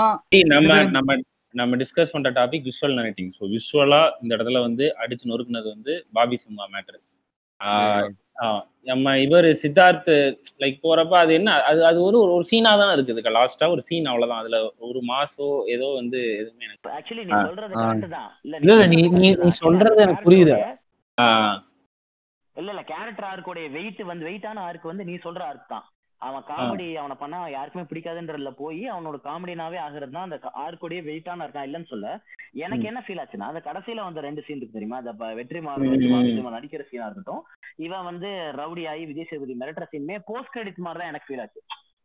நம்ம நம்ம நம்ம டிஸ்கஸ் பண்ற டாபிக் விஷுவல் நரேட்டிங் ஸோ விஷுவலா இந்த இடத்துல வந்து அடிச்சு நொறுக்குனது வந்து பாபி சிம்மா மேட்ரு நம்ம இவர் சித்தார்த் லைக் போறப்ப அது என்ன அது அது ஒரு ஒரு சீனா தான் இருக்குது லாஸ்டா ஒரு சீன் அவ்வளவுதான் அதுல ஒரு மாசோ ஏதோ வந்து எதுவுமே எனக்கு ஆக்சுவலி நீ. சொல்றது ஆ. கரெக்ட் தான் இல்ல, இல்ல, நீ- நீ- நீ சொல்றது எனக்கு புரியுது. ஆஹ் இல்ல இல்ல கேரக்டர் ஆர்க்கோடைய வெயிட் வந்து வெயிட்டான ஆர்க் வந்து நீ சொல்ற ஆர்க் தான் அவன் காமெடி அவனை பண்ணா யாருக்குமே பிடிக்காதுன்றதுல போய் அவனோட காமெடினாவே ஆகுறது தான் அந்த ஆர்கோடைய வெயிட்டான இருக்கான். இல்லைன்னு சொல்ல எனக்கு என்ன ஃபீல் ஆச்சுன்னா அந்த கடைசியில வந்த ரெண்டு சீன் இருக்கு தெரியுமா? அந்த வெற்றி மாறன் வந்து ம். வாசுதேவன் நடிக்கிற சீனா இருக்கட்டும். இவன் வந்து ரவுடி ஆகி விஜய் சேதுபதி மிரட்டுற சீனுமே போஸ்ட் கிரெடிட் மாதிரி தான் எனக்கு ஃபீல் ஆச்சு.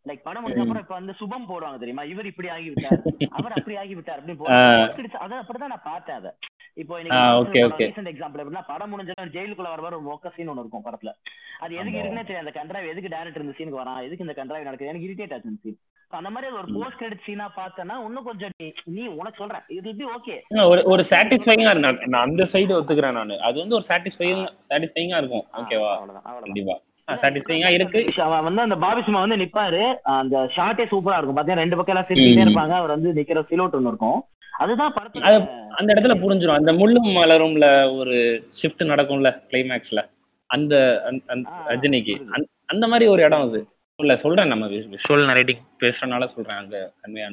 லைக் படம் முடிஞ்ச அப்புறம் இப்ப வந்து சுபம் போடுவாங்க தெரியுமா? இவர் இப்படி ஆகி விட்டார் அவர் அப்படி ஆகி விட்டார் அப்படின்னு. போடுவாங்க. அதை அப்படிதான் நான் பார்த்தேன் அதை. இப்போ. ரீசெண்ட் எக்ஸாம்பிள் எப்படின்னா படம் முடிஞ்சதும் ஜெயிலுக்குள்ள வர ஒரு மொக்க சீன் ஒன்று இருக்கும் படத்துல. அது எதுக்கு. இருக்குன்னே தெரியும் அந்த கண்ட்ராவ் எதுக்கு டேரக்டர் இந்த சீனுக்கு வரான்? எதுக்கு இந்த கண்ட்ராவ் நடக்குது? எனக்கு இரிட்டேட் ஆச்சு சீன் அந்த மாதிரி ஒரு போஸ்ட் கிரெடிட் சீனா பார்த்தேன்னா இன்னும் கொஞ்சம் நீ உனக்கு சொல்றேன். இது பி ஓகே ஒரு ஒரு சாட்டிஸ்ஃபைங்கா நான் அந்த சைடு ஒத்துக்கிறேன் நான். அது வந்து ஒரு சாட்டிஸ்ஃபைங் சாட்டிஸ்ஃபைங்கா இருக்கும். ஓகேவா அவ்வளவுதான் அவ்வளவுதான். கண்டிப்பா. சாட்டிஸ்ஃபைங்கா இருக்கு. அவன் வந்து அந்த பாபி சிம்மா வந்து நிப்பாரு. அந்த ஷார்ட்டே சூப்பரா இருக்கும். பாத்தீங்கன்னா ரெண்டு பக்கம் எல்லாம் சிரிச்சுட்டே. இருப்பாங்க. அவர் வந்து நிக்கிற சிலோட் ஒன்று இருக்கும். அதுதான் படத்துல அந்த இடத்துல புரிஞ்சிடும் அந்த முள்ளும் மலரும்ல ஒரு ஷிஃப்ட் நடக்கும்ல கிளைமேக்ஸ்ல அந்த அந்த- அந்த ரஜினிக்கு. அந்த- அந்த மாதிரி ஒரு இடம் அது. இல்ல சொல்றேன் நம்ம விஷுவல் நரேட்டிங் பேசுறதுனால சொல்றேன். அங்க கன்வேயான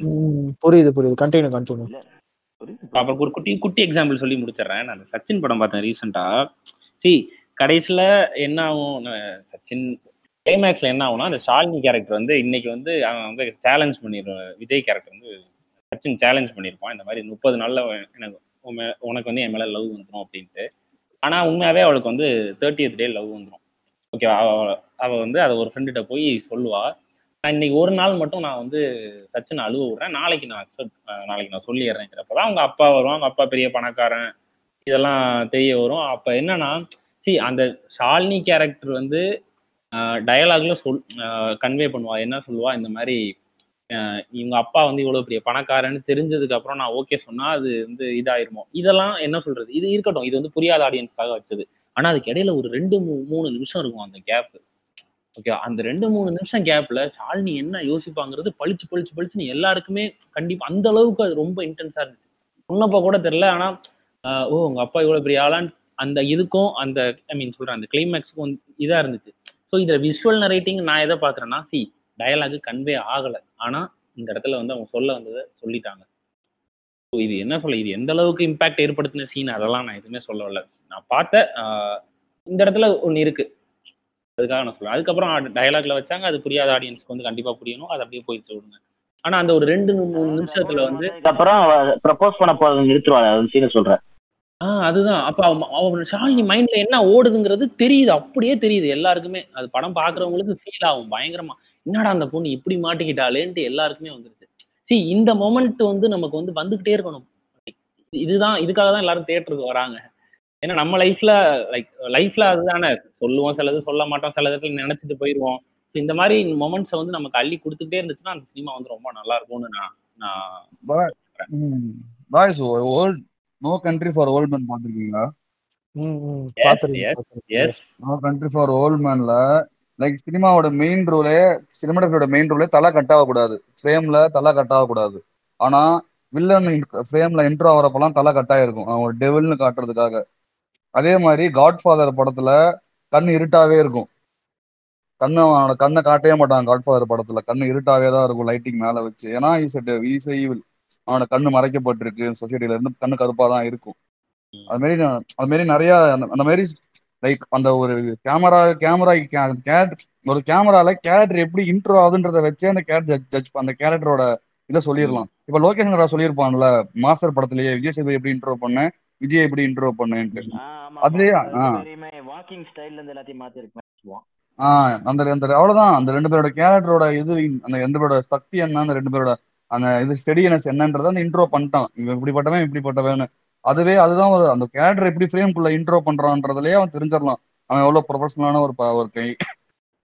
புரியுது புரியுது. கண்டினியூ கண்டினியூ புரியுது. அப்புறம் ஒரு குட்டி குட்டி எக்ஸாம்பிள் சொல்லி முடிச்சிடுறேன். நான் சச்சின் படம் பார்த்தேன் ரீசெண்டா சி கடைசியில் என்ன ஆகும்? நான் சச்சின் கிளைமேக்ஸில் என்ன ஆகும்னா அந்த ஷாலினி கேரக்டர் வந்து இன்னைக்கு வந்து அவன் வந்து சேலஞ்ச் பண்ணிடுவான் விஜய் கேரக்டர் வந்து சச்சின் சேலஞ்ச் பண்ணியிருப்பான் இந்த மாதிரி முப்பது நாளில் எனக்கு உன் மே- உனக்கு வந்து என் மேலே லவ் வந்துடும் அப்படின்ட்டு. ஆனால் உண்மையாகவே அவளுக்கு வந்து தேர்ட்டியத் டே லவ் வந்துடும் ஓகேவா அவ அவள் வந்து அதை ஒரு ஃப்ரெண்டுகிட்ட போய் சொல்லுவா. நான் இன்னைக்கு ஒரு நாள் மட்டும் நான் வந்து சச்சின் அழுவ விடுறேன். நாளைக்கு நான் அக்செப்ட் நாளைக்கு நான் சொல்லிடுறேன் தான் அவங்க அப்பா வருவான். அவங்க அப்பா பெரிய பணக்காரன். இதெல்லாம் தெரிய வரும். அப்போ என்னன்னா சி அந்த ஷாலினி கேரக்டர் வந்து டயலாக்ல சொல் கன்வே பண்ணுவா. என்ன சொல்லுவா? இந்த மாதிரி இவங்க அப்பா வந்து இவ்வளவு பெரிய பணக்காரன்னு தெரிஞ்சதுக்கு அப்புறம் நான் ஓகே சொன்னா அது வந்து இதாயிருமோ? இதெல்லாம் என்ன சொல்றது? இது இருக்கட்டும். இது வந்து புரியாத ஆடியன்ஸ்க்காக வச்சது. ஆனா அதுக்கு இடையில ஒரு ரெண்டு மூணு நிமிஷம் இருக்கும் அந்த கேப் ஓகே அந்த ரெண்டு மூணு நிமிஷம் கேப்ல ஷாலினி என்ன யோசிப்பாங்கிறது பளிச்சு பளிச்சு பளிச்சுன்னு எல்லாருக்குமே கண்டிப்பா அந்த அளவுக்கு அது ரொம்ப இன்டென்ஸா இருந்துச்சு. சொன்னப்ப கூட தெரியல. ஆனா ஓ உங்க அப்பா இவ்வளவு பெரிய ஆளான்னு அந்த இதுக்கும் அந்த ஐ மீன் சொல்றேன் அந்த கிளைமேக்ஸுக்கும் இதா இருந்துச்சு. ஸோ இதுல விஷுவல் நரேட்டிங் நான் எதை பாக்குறேன்னா சி டயலாக் கன்வே ஆகல. ஆனா இந்த இடத்துல வந்து அவங்க சொல்ல வந்ததை சொல்லிட்டாங்க. ஸோ இது என்ன சொல்ல இது எந்த அளவுக்கு இம்பேக்ட் ஏற்படுத்தின சீன் அதெல்லாம் நான் எதுவுமே சொல்ல வரல. நான் பார்த்த ஆஹ் இந்த இடத்துல ஒன்று இருக்கு. அதுக்காக நான் சொல்கிறேன் அதுக்கப்புறம் டயலாக்ல வச்சாங்க அது புரியாத ஆடியன்ஸ்க்கு வந்து கண்டிப்பா புரியணும். அது அப்படியே போயிட்டு விடுங்க. ஆனா அந்த ஒரு ரெண்டு மூணு நிமிஷத்துல வந்து அப்புறம் ப்ரப்போஸ் பண்ண போறது நிறுத்துவாங்க அது சீனை சொல்றேன். ஆஹ் அதுதான். அப்ப அவ- அவன் ஷாலினி மைண்ட்ல என்ன ஓடுதுங்கிறது தெரியுது. அப்படியே தெரியுது எல்லாருக்குமே. அது படம் பாக்குறவங்களுக்கு ஃபீல் ஆகும் பயங்கரமா. என்னடா அந்த பொண்ணு இப்படி மாட்டிக்கிட்டாளேன்ட்டு எல்லாருக்குமே வந்துருச்சு. சி இந்த மொமெண்ட் வந்து நமக்கு வந்து வந்துகிட்டே இருக்கணும். இதுதான் இதுக்காக தான் எல்லாரும் தியேட்டருக்கு வராங்க. ஏன்னா நம்ம லைஃப்ல லைக் லைஃப்ல அதுதானே. சொல்லுவோம் சிலது சொல்ல மாட்டோம். சில இடத்துல நினைச்சிட்டு போயிடுவோம் So இந்த மாதிரி மொமெண்ட்ஸை வந்து நமக்கு அள்ளி கொடுத்துக்கிட்டே இருந்துச்சுன்னா அந்த சினிமா வந்து ரொம்ப நல்லா இருக்கும்னு நான் நான் boys old no country for old man பாத்திருக்கீங்களா. நோ கண்ட்ரி ஃபார் ஓல்ட் மேன்ல லைக் சினிமாவோட மெயின் ரூலே சினிமாட்டோட மெயின் ரூலே தலை கட் ஆகக்கூடாது ஃப்ரேம்ல தலை கட் ஆகக்கூடாது ஆனா வில்லன் ஃப்ரேம்ல இன்ட்ரோ ஆகிறப்பெல்லாம் தலை கட் ஆயிருக்கும் ஒரு டெவில்னு காட்டுறதுக்காக. அதே மாதிரி காட்ஃபாதர் படத்துல கண் இருட்டாவே இருக்கும். கண்ணு அவனோட கண்ணை காட்டவே மாட்டான் காட்ஃபாதர் படத்துல. கண்ணு இருட்டாவே தான் இருக்கும் லைட்டிங் மேல வச்சு. ஏன்னா ஈஸ் ஈஸ் ஈவில் அவனோட கண்ணு மறைக்கப்பட்டிருக்கு சொசைட்டில இருந்து கண்ணு கருப்பா தான் இருக்கும் அது மாதிரி அது மாதிரி நிறைய அந்த- மாதிரி லைக் அந்த ஒரு கேமரா கேமரா ஒரு கேமரால கேரக்டர் எப்படி இன்ட்ரோ ஆகுதுன்றத வச்சே அந்த கேரக்டர் ஜட்ஜ் அந்த கேரக்டரோட இதை சொல்லிடலாம். இப்ப லோகேஷ் சொல்லியிருப்பான்ல மாஸ்டர் படத்திலேயே விஜய் சேதுபதி எப்படி இன்ட்ரோ பண்ணேன் விஜய் எப்படி இன்ட்ரோ பண்ணேன்ட்டு. அதுலயே வாக்கிங் ஸ்டைல்ல இருந்து எல்லாத்தையும் மாத்தி இருக்கு ஆஹ் அந்த அந்த அவ்வளவுதான். அந்த ரெண்டு பேரோட கேரக்டரோட இது அந்த ரெண்டு பேரோட சக்தி என்ன அந்த ரெண்டு பேரோட அந்த இது ஸ்டெடினஸ் என்னன்றத அந்த இன்ட்ரோ பண்ணிட்டான். இவன் இப்படிப்பட்டவன் இப்படிப்பட்டவன் அதுவே அதுதான் ஒரு அந்த கேரக்டர் எப்படி ஃப்ரேம்குள்ள இன்ட்ரோ பண்றான்றதுலயே அவன் தெரிஞ்சிடலாம். அவன் எவ்வளவு ப்ரொஃபஷனலான ஒரு ஒரு கை.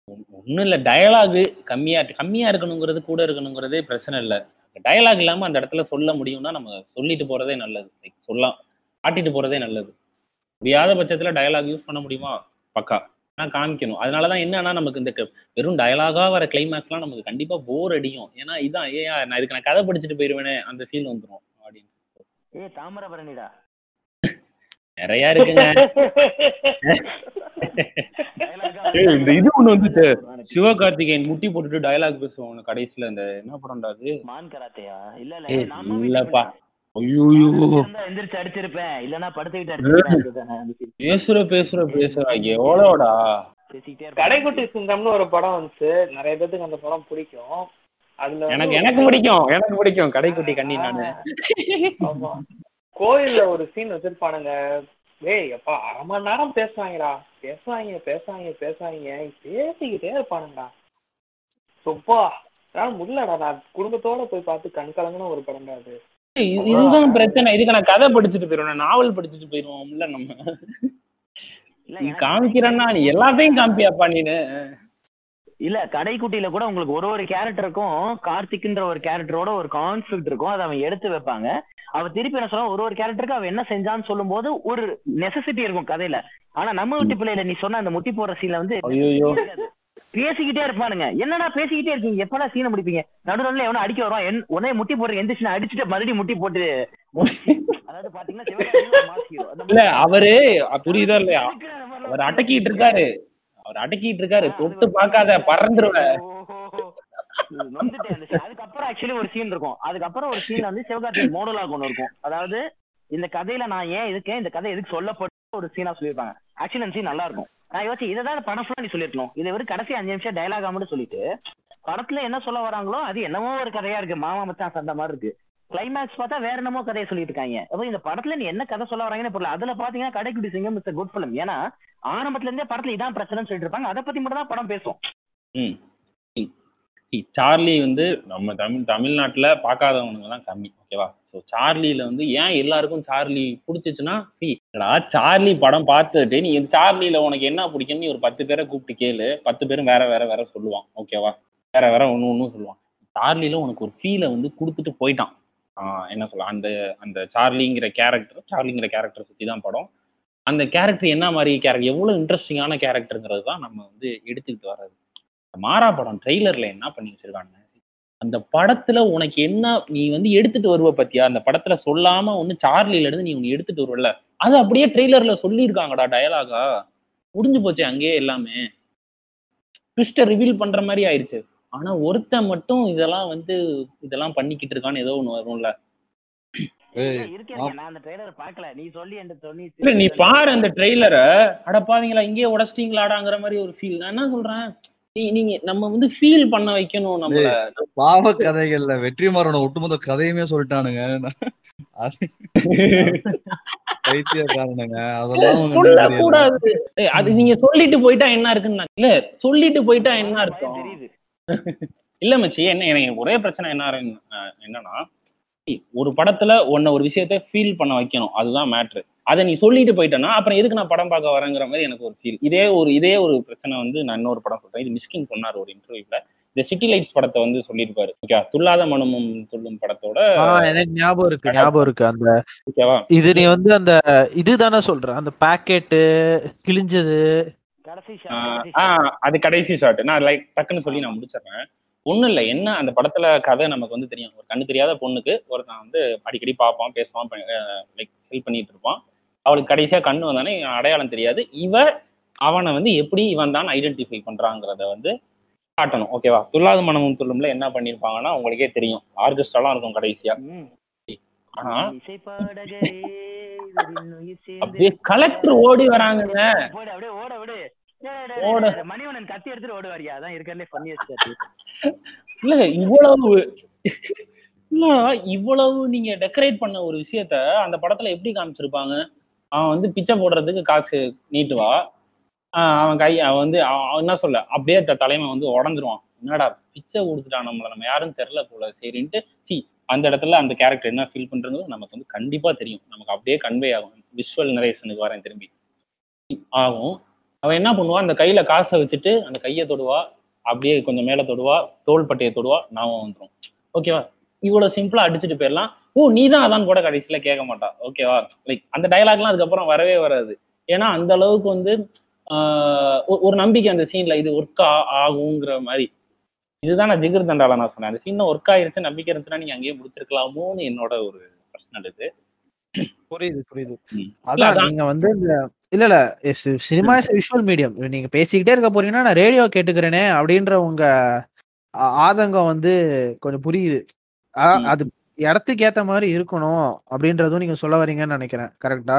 ஒன்றும் இல்லை டயலாகு கம்மியா கம்மியா இருக்கணுங்கிறது கூட இருக்கணுங்கிறதே பிரச்சனை இல்லை. டயலாக் இல்லாம அந்த இடத்துல சொல்ல முடியும்னா நம்ம சொல்லிட்டு போறதே நல்லது. சொல்லலாம். காட்டிட்டு போறதே நல்லது. முடியாத பட்சத்துல டயலாக் யூஸ் பண்ண முடியுமா? பக்கா. ஆனா காமிக்கணும். அதனாலதான் என்னன்னா நமக்கு இந்த க- வெறும் டயலாகா வர கிளைமேக்ஸ்லாம் நமக்கு கண்டிப்பா போர் அடிக்கும் ஏன்னா இதான் ஏன் நான் இதுக்கு நான் கதை படிச்சுட்டு போயிருவேனே அந்த ஃபீல் வந்துடும் அப்படின்னு. ஏ தாமிரபரணிடா? நிறைய இருக்குங்க. இந்த இது ஒண்ணு வந்துட்டு சிவகார்த்திகேயன் முட்டி போட்டுட்டு டயலாக் பேசுவாங்க கடைசியில இந்த என்ன படம்டா அது? மான் கராத்தையா? இல்ல ஏய், இல்ல நான் தான் இல்லப்பா. எந்திரிச்சு அடிச்சிருப்பேன். இல்லனா படுத்துக்கிட்டு அடிச்சிருப்பேன். பேசுற பேசுற பேசுற. எவ்வளோடா. கடைக்குட்டி சிங்கம்னு ஒரு படம் வந்துச்சு. நிறைய பேத்துக்கு அந்த படம் பிடிக்கும். அதுல எனக்கு எனக்கு பிடிக்கும். எனக்கு பிடிக்கும். கடைக்குட்டி கண்ணி நானு. ஆமா. கோயில்ல ஒரு சீன் வச்சிருப்பானுங்க. டேய் அப்பா அரை மணி நேரம் பேசுவாங்கடா. பேசுவாங்க பேசுவாங்க பேசுவாங்க. பேசிக்கிட்டே இருப்பானுங்கடா. சொப்பா. என்னால முடியலடா. நான் குடும்பத்தோட போய் பார்த்து கண் கலங்கின ஒரு படம்டா அது. இதுதான் பிரச்சனை. இதுக்கு நான் கதை படிச்சுட்டு போயிருவேன். நாவல் படிச்சுட்டு போயிருவோம்ல நம்ம. நீ காமிக்கிறன்னா நீ எல்லாத்தையும் காமிப்பியாப்பா நீனு இல்ல கடைக்குட்டியில கூட உங்களுக்கு ஒரு ஒரு கேரக்டருக்கும் கார்த்திக்ன்ற ஒரு கேரக்டரோட ஒரு கான்ஃபிளிக்ட் இருக்கும். அதை அவன் எடுத்து வைப்பாங்க. அவ திருப்பி என்ன சொல்ல ஒரு ஒரு கேரக்டருக்கு அவன் என்ன செஞ்சான்னு சொல்லும்போது ஒரு நெசசிட்டி இருக்கும் கதையில. ஆனா நம்ம வீட்டு பிள்ளையில நீ சொன்ன அந்த முட்டி போடுற சீன்ல வந்து பேசிக்கிட்டே இருப்பானுங்க. என்னடா பேசிக்கிட்டே இருக்கீங்க? எப்படா சீனை முடிப்பீங்க? நடுவில் எவனோ அடிக்க வரும் என் உடனே முட்டி போடுற எந்த சீனை அடிச்சுட்டு மறுபடியும் முட்டி போட்டு அதாவது பாத்தீங்கன்னா அவரு புரியுதா இல்லையா? அவர் அடக்கிட்டு இருக்காரு. அவர் அடக்கிட்டு இருக்காரு. தொட்டு பார்க்காத பறந்துருவ. அதுக்கப்புறம் ஆக்சுவலி ஒரு சீன் இருக்கும். அதுக்கப்புறம் ஒரு சீன் வந்து சிவகார்த்திகேயன் மோனோலாக் ஒன்று இருக்கும். அதாவது இந்த கதையில நான் ஏன் இருக்கேன் இந்த கதை எதுக்கு சொல்லப்பட்டு ஒரு சீனா சொல்லியிருப்பாங்க. ஆக்சுவலி அந்த சீன் நல்லா இருக்கும். நான் யோசிச்சு இதை தான் படம் ஃபுல்லா நீ சொல்லிருக்கணும் இதை வெறும் கடைசி அஞ்சு நிமிஷம் டைலாக் மட்டும் சொல்லிட்டு படத்துல என்ன சொல்ல வராங்களோ அது என்னமோ ஒரு கதையா இருக்கு. மாமா மச்சான் சண்டை மாதிரி இருக்கு. கிளைமேக்ஸ் பார்த்தா வேற என்னமோ கதையை சொல்லிட்டு இருக்காங்க. அப்போ இந்த படத்துல நீ என்ன கதை சொல்ல வராங்கன்னு புரியல. அதுல பாத்தீங்கன்னா கடைக்குடி சிங்கம் மிஸ்டர் குட் ஃபிலிம் ஏன்னா ஆரம்பத்துல இருந்தே படத்துல இதான் பிரச்சனைன்னு சொல்லிட்டு இருப்பாங்க. அதை பத்தி மட்டும் தான் படம் பேசும். சார்லி வந்து நம்ம தமிழ் தமிழ்நாட்டில் பார்க்காதவனுங்க தான் கம்மி ஓகேவா? ஸோ சார்லியில வந்து ஏன் எல்லாருக்கும் சார்லி பிடிச்சிச்சுன்னா see, சார்லி படம் பார்த்துட்டு நீ இந்த சார்லியில உனக்கு என்ன பிடிக்கும்னு நீ ஒரு பத்து பேரை கூப்பிட்டு கேளு. பத்து பேரும் வேற வேற வேற சொல்லுவான் ஓகேவா? வேற வேற ஒன்று ஒன்றும் சொல்லுவான். சார்லியில உனக்கு ஒரு ஃபீலை வந்து கொடுத்துட்டு போயிட்டான். ஆஹ் என்ன சொல்ல அந்த அந்த சார்லிங்கிற கேரக்டர் சார்லிங்கிற கேரக்டர் சுற்றி தான் படம். அந்த கேரக்டர் என்ன மாதிரி கேரக்டர் எவ்வளோ இன்ட்ரெஸ்டிங்கான கேரக்டருங்கிறது தான் நம்ம வந்து எடுத்துக்கிட்டு வர்றது. மாறா படம் ட்ரெய்லர்ல என்ன பண்ணி வச்சிருக்காங்க? அந்த படத்துல உனக்கு என்ன நீ வந்து எடுத்துட்டு வருவ பத்தியா? அந்த படத்துல சொல்லாம ஒண்ணு சார்லில இருந்து நீ ஒன்னு எடுத்துட்டு வருவல அது அப்படியே ட்ரெய்லர்ல சொல்லியிருக்காங்கடா டயலாகா. முடிஞ்சு போச்சு அங்கேயே எல்லாமே. ட்விஸ்டை ரிவீல் பண்ற மாதிரி ஆயிடுச்சு ஆனா ஒருத்தன் மட்டும் இதெல்லாம் வந்து இதெல்லாம் பண்ணிக்கிட்டு இருக்கான்னு ஏதோ ஒண்ணு வரும்ல. ஏய், இருக்கேன் நான் அந்த ட்ரெய்லர் பார்க்கல. நீ சொல்லி என்கிட்ட சொல்லி இல்ல நீ பாரு அந்த ட்ரெய்லரை. அட பாவீங்களா இங்கேயே உடச்சிட்டீங்களாடாங்கிற மாதிரி ஒரு ஃபீல் நான் என்ன சொல்றேன்? நீங்க நம்ம வந்து ஃபீல் பண்ண வைக்கணும் நம்மள. பாவ கதைகள்ல வெற்றிமாறனோட ஒட்டுமொத்த கதையுமே சொல்லிட்டானுங்க. பைத்தியக்காரனுங்க. அதெல்லாம் ஏய், அது நீங்க சொல்லிட்டு போயிட்டா என்ன இருக்குன்னு இல்ல சொல்லிட்டு போயிட்டா என்ன அர்த்தம்? தெரியுது. இல்ல மச்சி என்ன எனக்கு ஒரே பிரச்சனை என்ன என்னன்னா ஒரு படத்துல உன்னை ஒரு விஷயத்த ஃபீல் பண்ண வைக்கணும். அதுதான் மேட்ரு அதை நீ சொல்லிட்டு போயிட்டேன்னா அப்புறம் எதுக்கு நான் படம் பார்க்க வரேங்கிற மாதிரி எனக்கு ஒரு ஃபீல் இதே ஒரு இதே ஒரு பிரச்சனை வந்து நான் இன்னொரு படம் சொல்றேன். இது மிஸ்கின் சொன்னார் ஒரு இன்டர்வியூல இந்த சிட்டி லைட்ஸ் படத்தை வந்து சொல்லியிருப்பாரு. ஓகே துல்லாத மனமும் துள்ளும் படத்தோட ஆ, எனக்கு ஞாபகம் இருக்கு ஞாபகம் இருக்கு. அந்த ஓகேவா? இது நீ வந்து அந்த இதுதானே சொல்ற? அந்த பாக்கெட்டு கிழிஞ்சது. அது கடைசி ஷாட் நான் லைக் டக்குன்னு சொல்லி நான் முடிச்சிடுறேன். ஒண்ணும் இல்லை. என்ன அந்த படத்துல கதை நமக்கு வந்து தெரியும். ஒரு கண்ணு தெரியாத பொண்ணுக்கு ஒருத்தன் வந்து அடிக்கடி பார்ப்பான் பேசுவான் லைக் ஹெல்ப் பண்ணிட்டு இருப்பான். அவளுக்கு கடைசியா கண்ணு வந்தானே அடையாளம் தெரியாது. இவ அவனை வந்து எப்படி இவன் தான் ஐடென்டிஃபை பண்றாங்கிறத வந்து காட்டணும். ஓகேவா துல்லாத மனமும் துள்ளும்ல என்ன பண்ணிருப்பாங்கன்னா உங்களுக்கே தெரியும். ஆர்கெஸ்ட்ராலாம் இருக்கும் கடைசியா. ஆனா அப்படியே கலெக்டர் ஓடி வராங்கங்க. மணிவண்ணன் கத்தி எடுத்துட்டு ஓடுவாரியா? அதான் இருக்கிறதுலே கத்தி. இல்ல இவ்வளவு இல்ல இவ்வளவு நீங்க டெக்கரேட் பண்ண ஒரு விஷயத்த அந்த படத்துல எப்படி காமிச்சிருப்பாங்க? அவன் வந்து பிச்சை போடுறதுக்கு காசு நீட்டுவா? அவன் கை அவன் வந்து என்ன சொல்ல? அப்படியே தலைமை வந்து உடஞ்சிருவான். என்னடா பிச்சை கொடுத்துட்டான் நம்மள நம்ம யாரும் தெரில போல. சரின்ட்டு சி அந்த இடத்துல அந்த கேரக்டர் என்ன ஃபீல் பண்றது நமக்கு வந்து கண்டிப்பா தெரியும். நமக்கு அப்படியே கன்வே ஆகும். விஷுவல் நரேஷனுக்கு வரேன் திரும்பி. ஆகும். அவன் என்ன பண்ணுவா? அந்த கையில காசை வச்சுட்டு அந்த கையை தொடுவா. அப்படியே கொஞ்சம் மேல தொடுவா. தோள்பட்டையை தொடுவா. நாம வந்துடும் ஓகேவா இவ்வளவு சிம்பிளா அடிச்சுட்டு போயிடலாம். ஓ நீ தான் அதான் கூட கடைசியில கேட்க மாட்டா. ஓகேவா லைக் அந்த டயலாக்லாம் அதுக்கப்புறம் வரவே வராது. ஏன்னா அந்த அளவுக்கு வந்து ஒரு நம்பிக்கை அந்த சீன்ல இது ஒர்க் ஆகுங்கிற மாதிரி. இதுதான் நான் ஜிகர் தண்டால நான் சொன்னேன். அந்த சீன் ஒர்க் ஆயிருச்சு நம்பிக்கை இருந்துச்சுன்னா நீங்க அங்கேயே முடிச்சிருக்கலாமோன்னு என்னோட ஒரு பர்சனல் இது. புரியுது புரியுது. அதான். நீங்க வந்து இந்த இல்ல இல்ல சினிமா இஸ் விஷுவல் மீடியம் நீங்க பேசிக்கிட்டே இருக்க போறீங்கன்னா நான் ரேடியோ கேட்டுக்கிறேனே அப்படின்ற உங்க ஆதங்கம் வந்து கொஞ்சம் புரியுது. அது இடத்துக்கு ஏத்த மாதிரி இருக்கணும் அப்படின்றதும் நீங்க சொல்ல வரீங்கன்னு நினைக்கிறேன். கரெக்டா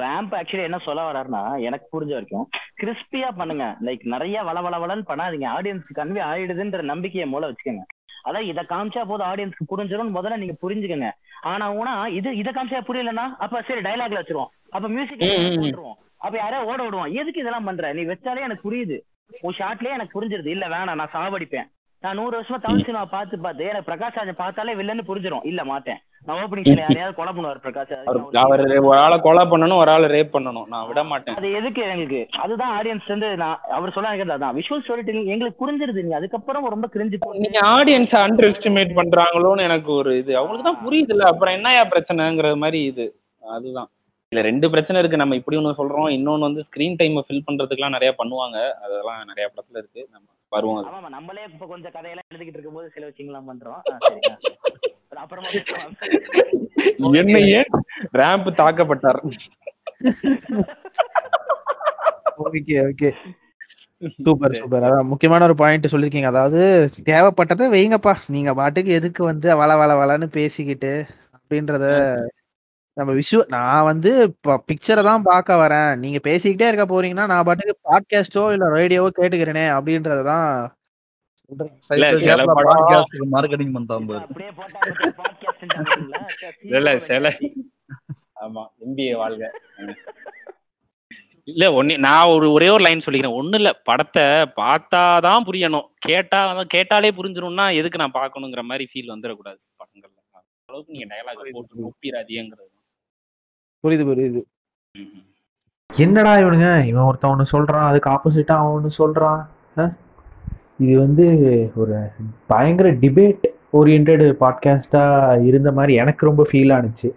ரேம்ப் ஆக்சுவலி என்ன சொல்ல வர்றாருன்னா எனக்கு புரிஞ்ச வரைக்கும் கிறிஸ்பியா பண்ணுங்க. லைக் நிறைய வள வள வளன்னு பண்ணாதீங்க. ஆடியன்ஸ்க்கு கன்வே ஆயிடுதுன்ற நம்பிக்கையை மூல வச்சுக்கோங்க. அதான் இதை காமிச்சா போதும் ஆடியன்ஸ்க்கு புரிஞ்சிடும் முதல்ல நீங்க புரிஞ்சுக்கங்க. ஆனா ஊனா இது இதை காமிச்சா புரியலன்னா அப்ப சரி டைலாக்ல வச்சிருவோம். அப்ப மியூசிக். போட்டுருவோம் அப்ப யாரையா ஓட விடுவோம் எதுக்கு இதெல்லாம் பண்ற? நீ வச்சாலே எனக்கு புரியுது. உன் ஷார்ட்லயே எனக்கு புரிஞ்சிருது. இல்ல வேணாம் நான் சாவடிப்பேன். நான் நூறு வருஷமா தமிழ் சினிமா பார்த்து பார்த்து எனக்கு பிரகாஷ் ராஜன் பார்த்தாலே வில்லன்னு புரிஞ்சிடும் இல்ல மாட்டேன் நான் ஓப்பனிங் சீன் யாரையாவது கொலை பண்ணுவார் பிரகாஷ் ராஜ். அவர் ஒரு ஆளை கொலை பண்ணணும் ஒரு ஆளை ரேப் பண்ணணும். நான் விட மாட்டேன். அது எதுக்கு எங்களுக்கு? அதுதான் ஆடியன்ஸ் வந்து நான் அவர் சொல்ல நினைக்கிறது அதான். விஷுவல் ஸ்டோரி டெல்லிங் எங்களுக்கு புரிஞ்சிருது நீ அதுக்கப்புறம் ரொம்ப கிரிஞ்சு நீங்க ஆடியன்ஸ் அண்டர் எஸ்டிமேட் பண்றாங்களோன்னு எனக்கு ஒரு இது. அவங்களுக்கு தான் புரியுதுல்ல. அப்புறம் என்னயா பிரச்சனைங்கிற மாதிரி இது. அதுதான். இல்ல ரெண்டு பிரச்சனை இருக்கு. நம்ம இப்படி ஒண்ணு சொல்றோம். இன்னொன்னு வந்து ஸ்கிரீன் டைமை ஃபில் பண்றதுக்குலாம் நிறைய பண்ணுவாங்க. அதெல்லாம் நிறைய படத்துல இருக்கு. நம்ம வருவோம். ஆமா நம்மளே இப்ப கொஞ்சம் கதையெல்லாம் எழுதிக்கிட்டு இருக்கும்போது சில விஷயங்கள்லாம் பண்றோம். அப்புறமா பேசலாம். என்ன ஏன் ரேம்ப் தாக்கப்பட்டார். Okay okay. Super super. அதான் முக்கியமான ஒரு பாயிண்ட் சொல்லிருக்கீங்க. அதாவது தேவைப்பட்டதை வைங்கப்பா. நீங்க பாட்டுக்கு எதுக்கு வந்து வள வள வளன்னு பேசிக்கிட்டு அப்படின்றத நம்ம விஷு நான் வந்து இப்போ பிக்சரை தான் பார்க்க வரேன். நீங்க பேசிக்கிட்டே இருக்க போறீங்கன்னா நான் பாட்டுக்கு பாட்காஸ்டோ இல்ல ரேடியோவோ கேட்டுக்கிறேனே அப்படின்றத தான் சொல்றேன். இல்ல, சில படம் மார்க்கெட்டிங் பாட்காஸ்ட் இல்ல இல்ல சில ஆமா எம்பிஏ வாழ்க. இல்ல ஒண்ணு நான் ஒரு ஒரே ஒரு லைன் சொல்லிக்கிறேன். ஒண்ணு இல்ல படத்தை பார்த்தாதான் புரியணும். கேட்டா கேட்டாலே புரிஞ்சிரும்னா எதுக்கு நான் பார்க்கணுங்கிற மாதிரி ஃபீல் வந்துடக்கூடாது படங்கள்ல. அளவுக்கு நீங்க டயலாக் போட்டு ஒப்பிடாதீங்கிறது புரியுது புரியுது. என்னடா இவனுங்க? இவன் ஒருத்தன் ஒன்று சொல்றான் அதுக்கு ஆப்போசிட்டா அவன் ஒன்று சொல்றான் இது வந்து ஒரு பயங்கர டிபேட் ஓரியன்ட் பாட்காஸ்டா இருந்த மாதிரி எனக்கு ரொம்ப ஃபீல் ஆனுச்சு.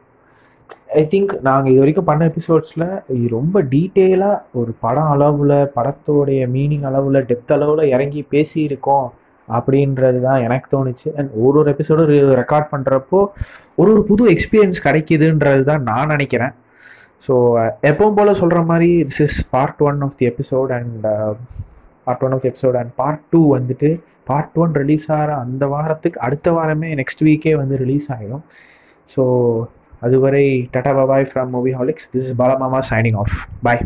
ஐ திங்க் நாங்கள் இது வரைக்கும் பண்ண எபிசோட்ஸில் ரொம்ப டீட்டெயிலாக ஒரு படம் அளவில் படத்தோடைய மீனிங் அளவில் டெப்த் அளவில் இறங்கி பேசியிருக்கோம். அப்படின்றது தான் எனக்கு தோணுச்சு. அண்ட் ஒரு ஒரு எபிசோடும் ரெக்கார்ட் பண்ணுறப்போ ஒரு ஒரு புது எக்ஸ்பீரியன்ஸ் கிடைக்குதுன்றது தான் நான் நினைக்கிறேன். ஸோ எப்பவும் போல் சொல்கிற மாதிரி this is part one of the episode and part one of the episode and part two வந்துட்டு பார்ட் ஒன் ரிலீஸ் ஆகிற அந்த வாரத்துக்கு அடுத்த வாரமே நெக்ஸ்ட் வீக்கே வந்து ரிலீஸ் ஆகிடும் ஸோ அதுவரை tata bye bye from Movieholics this is Balamama signing off bye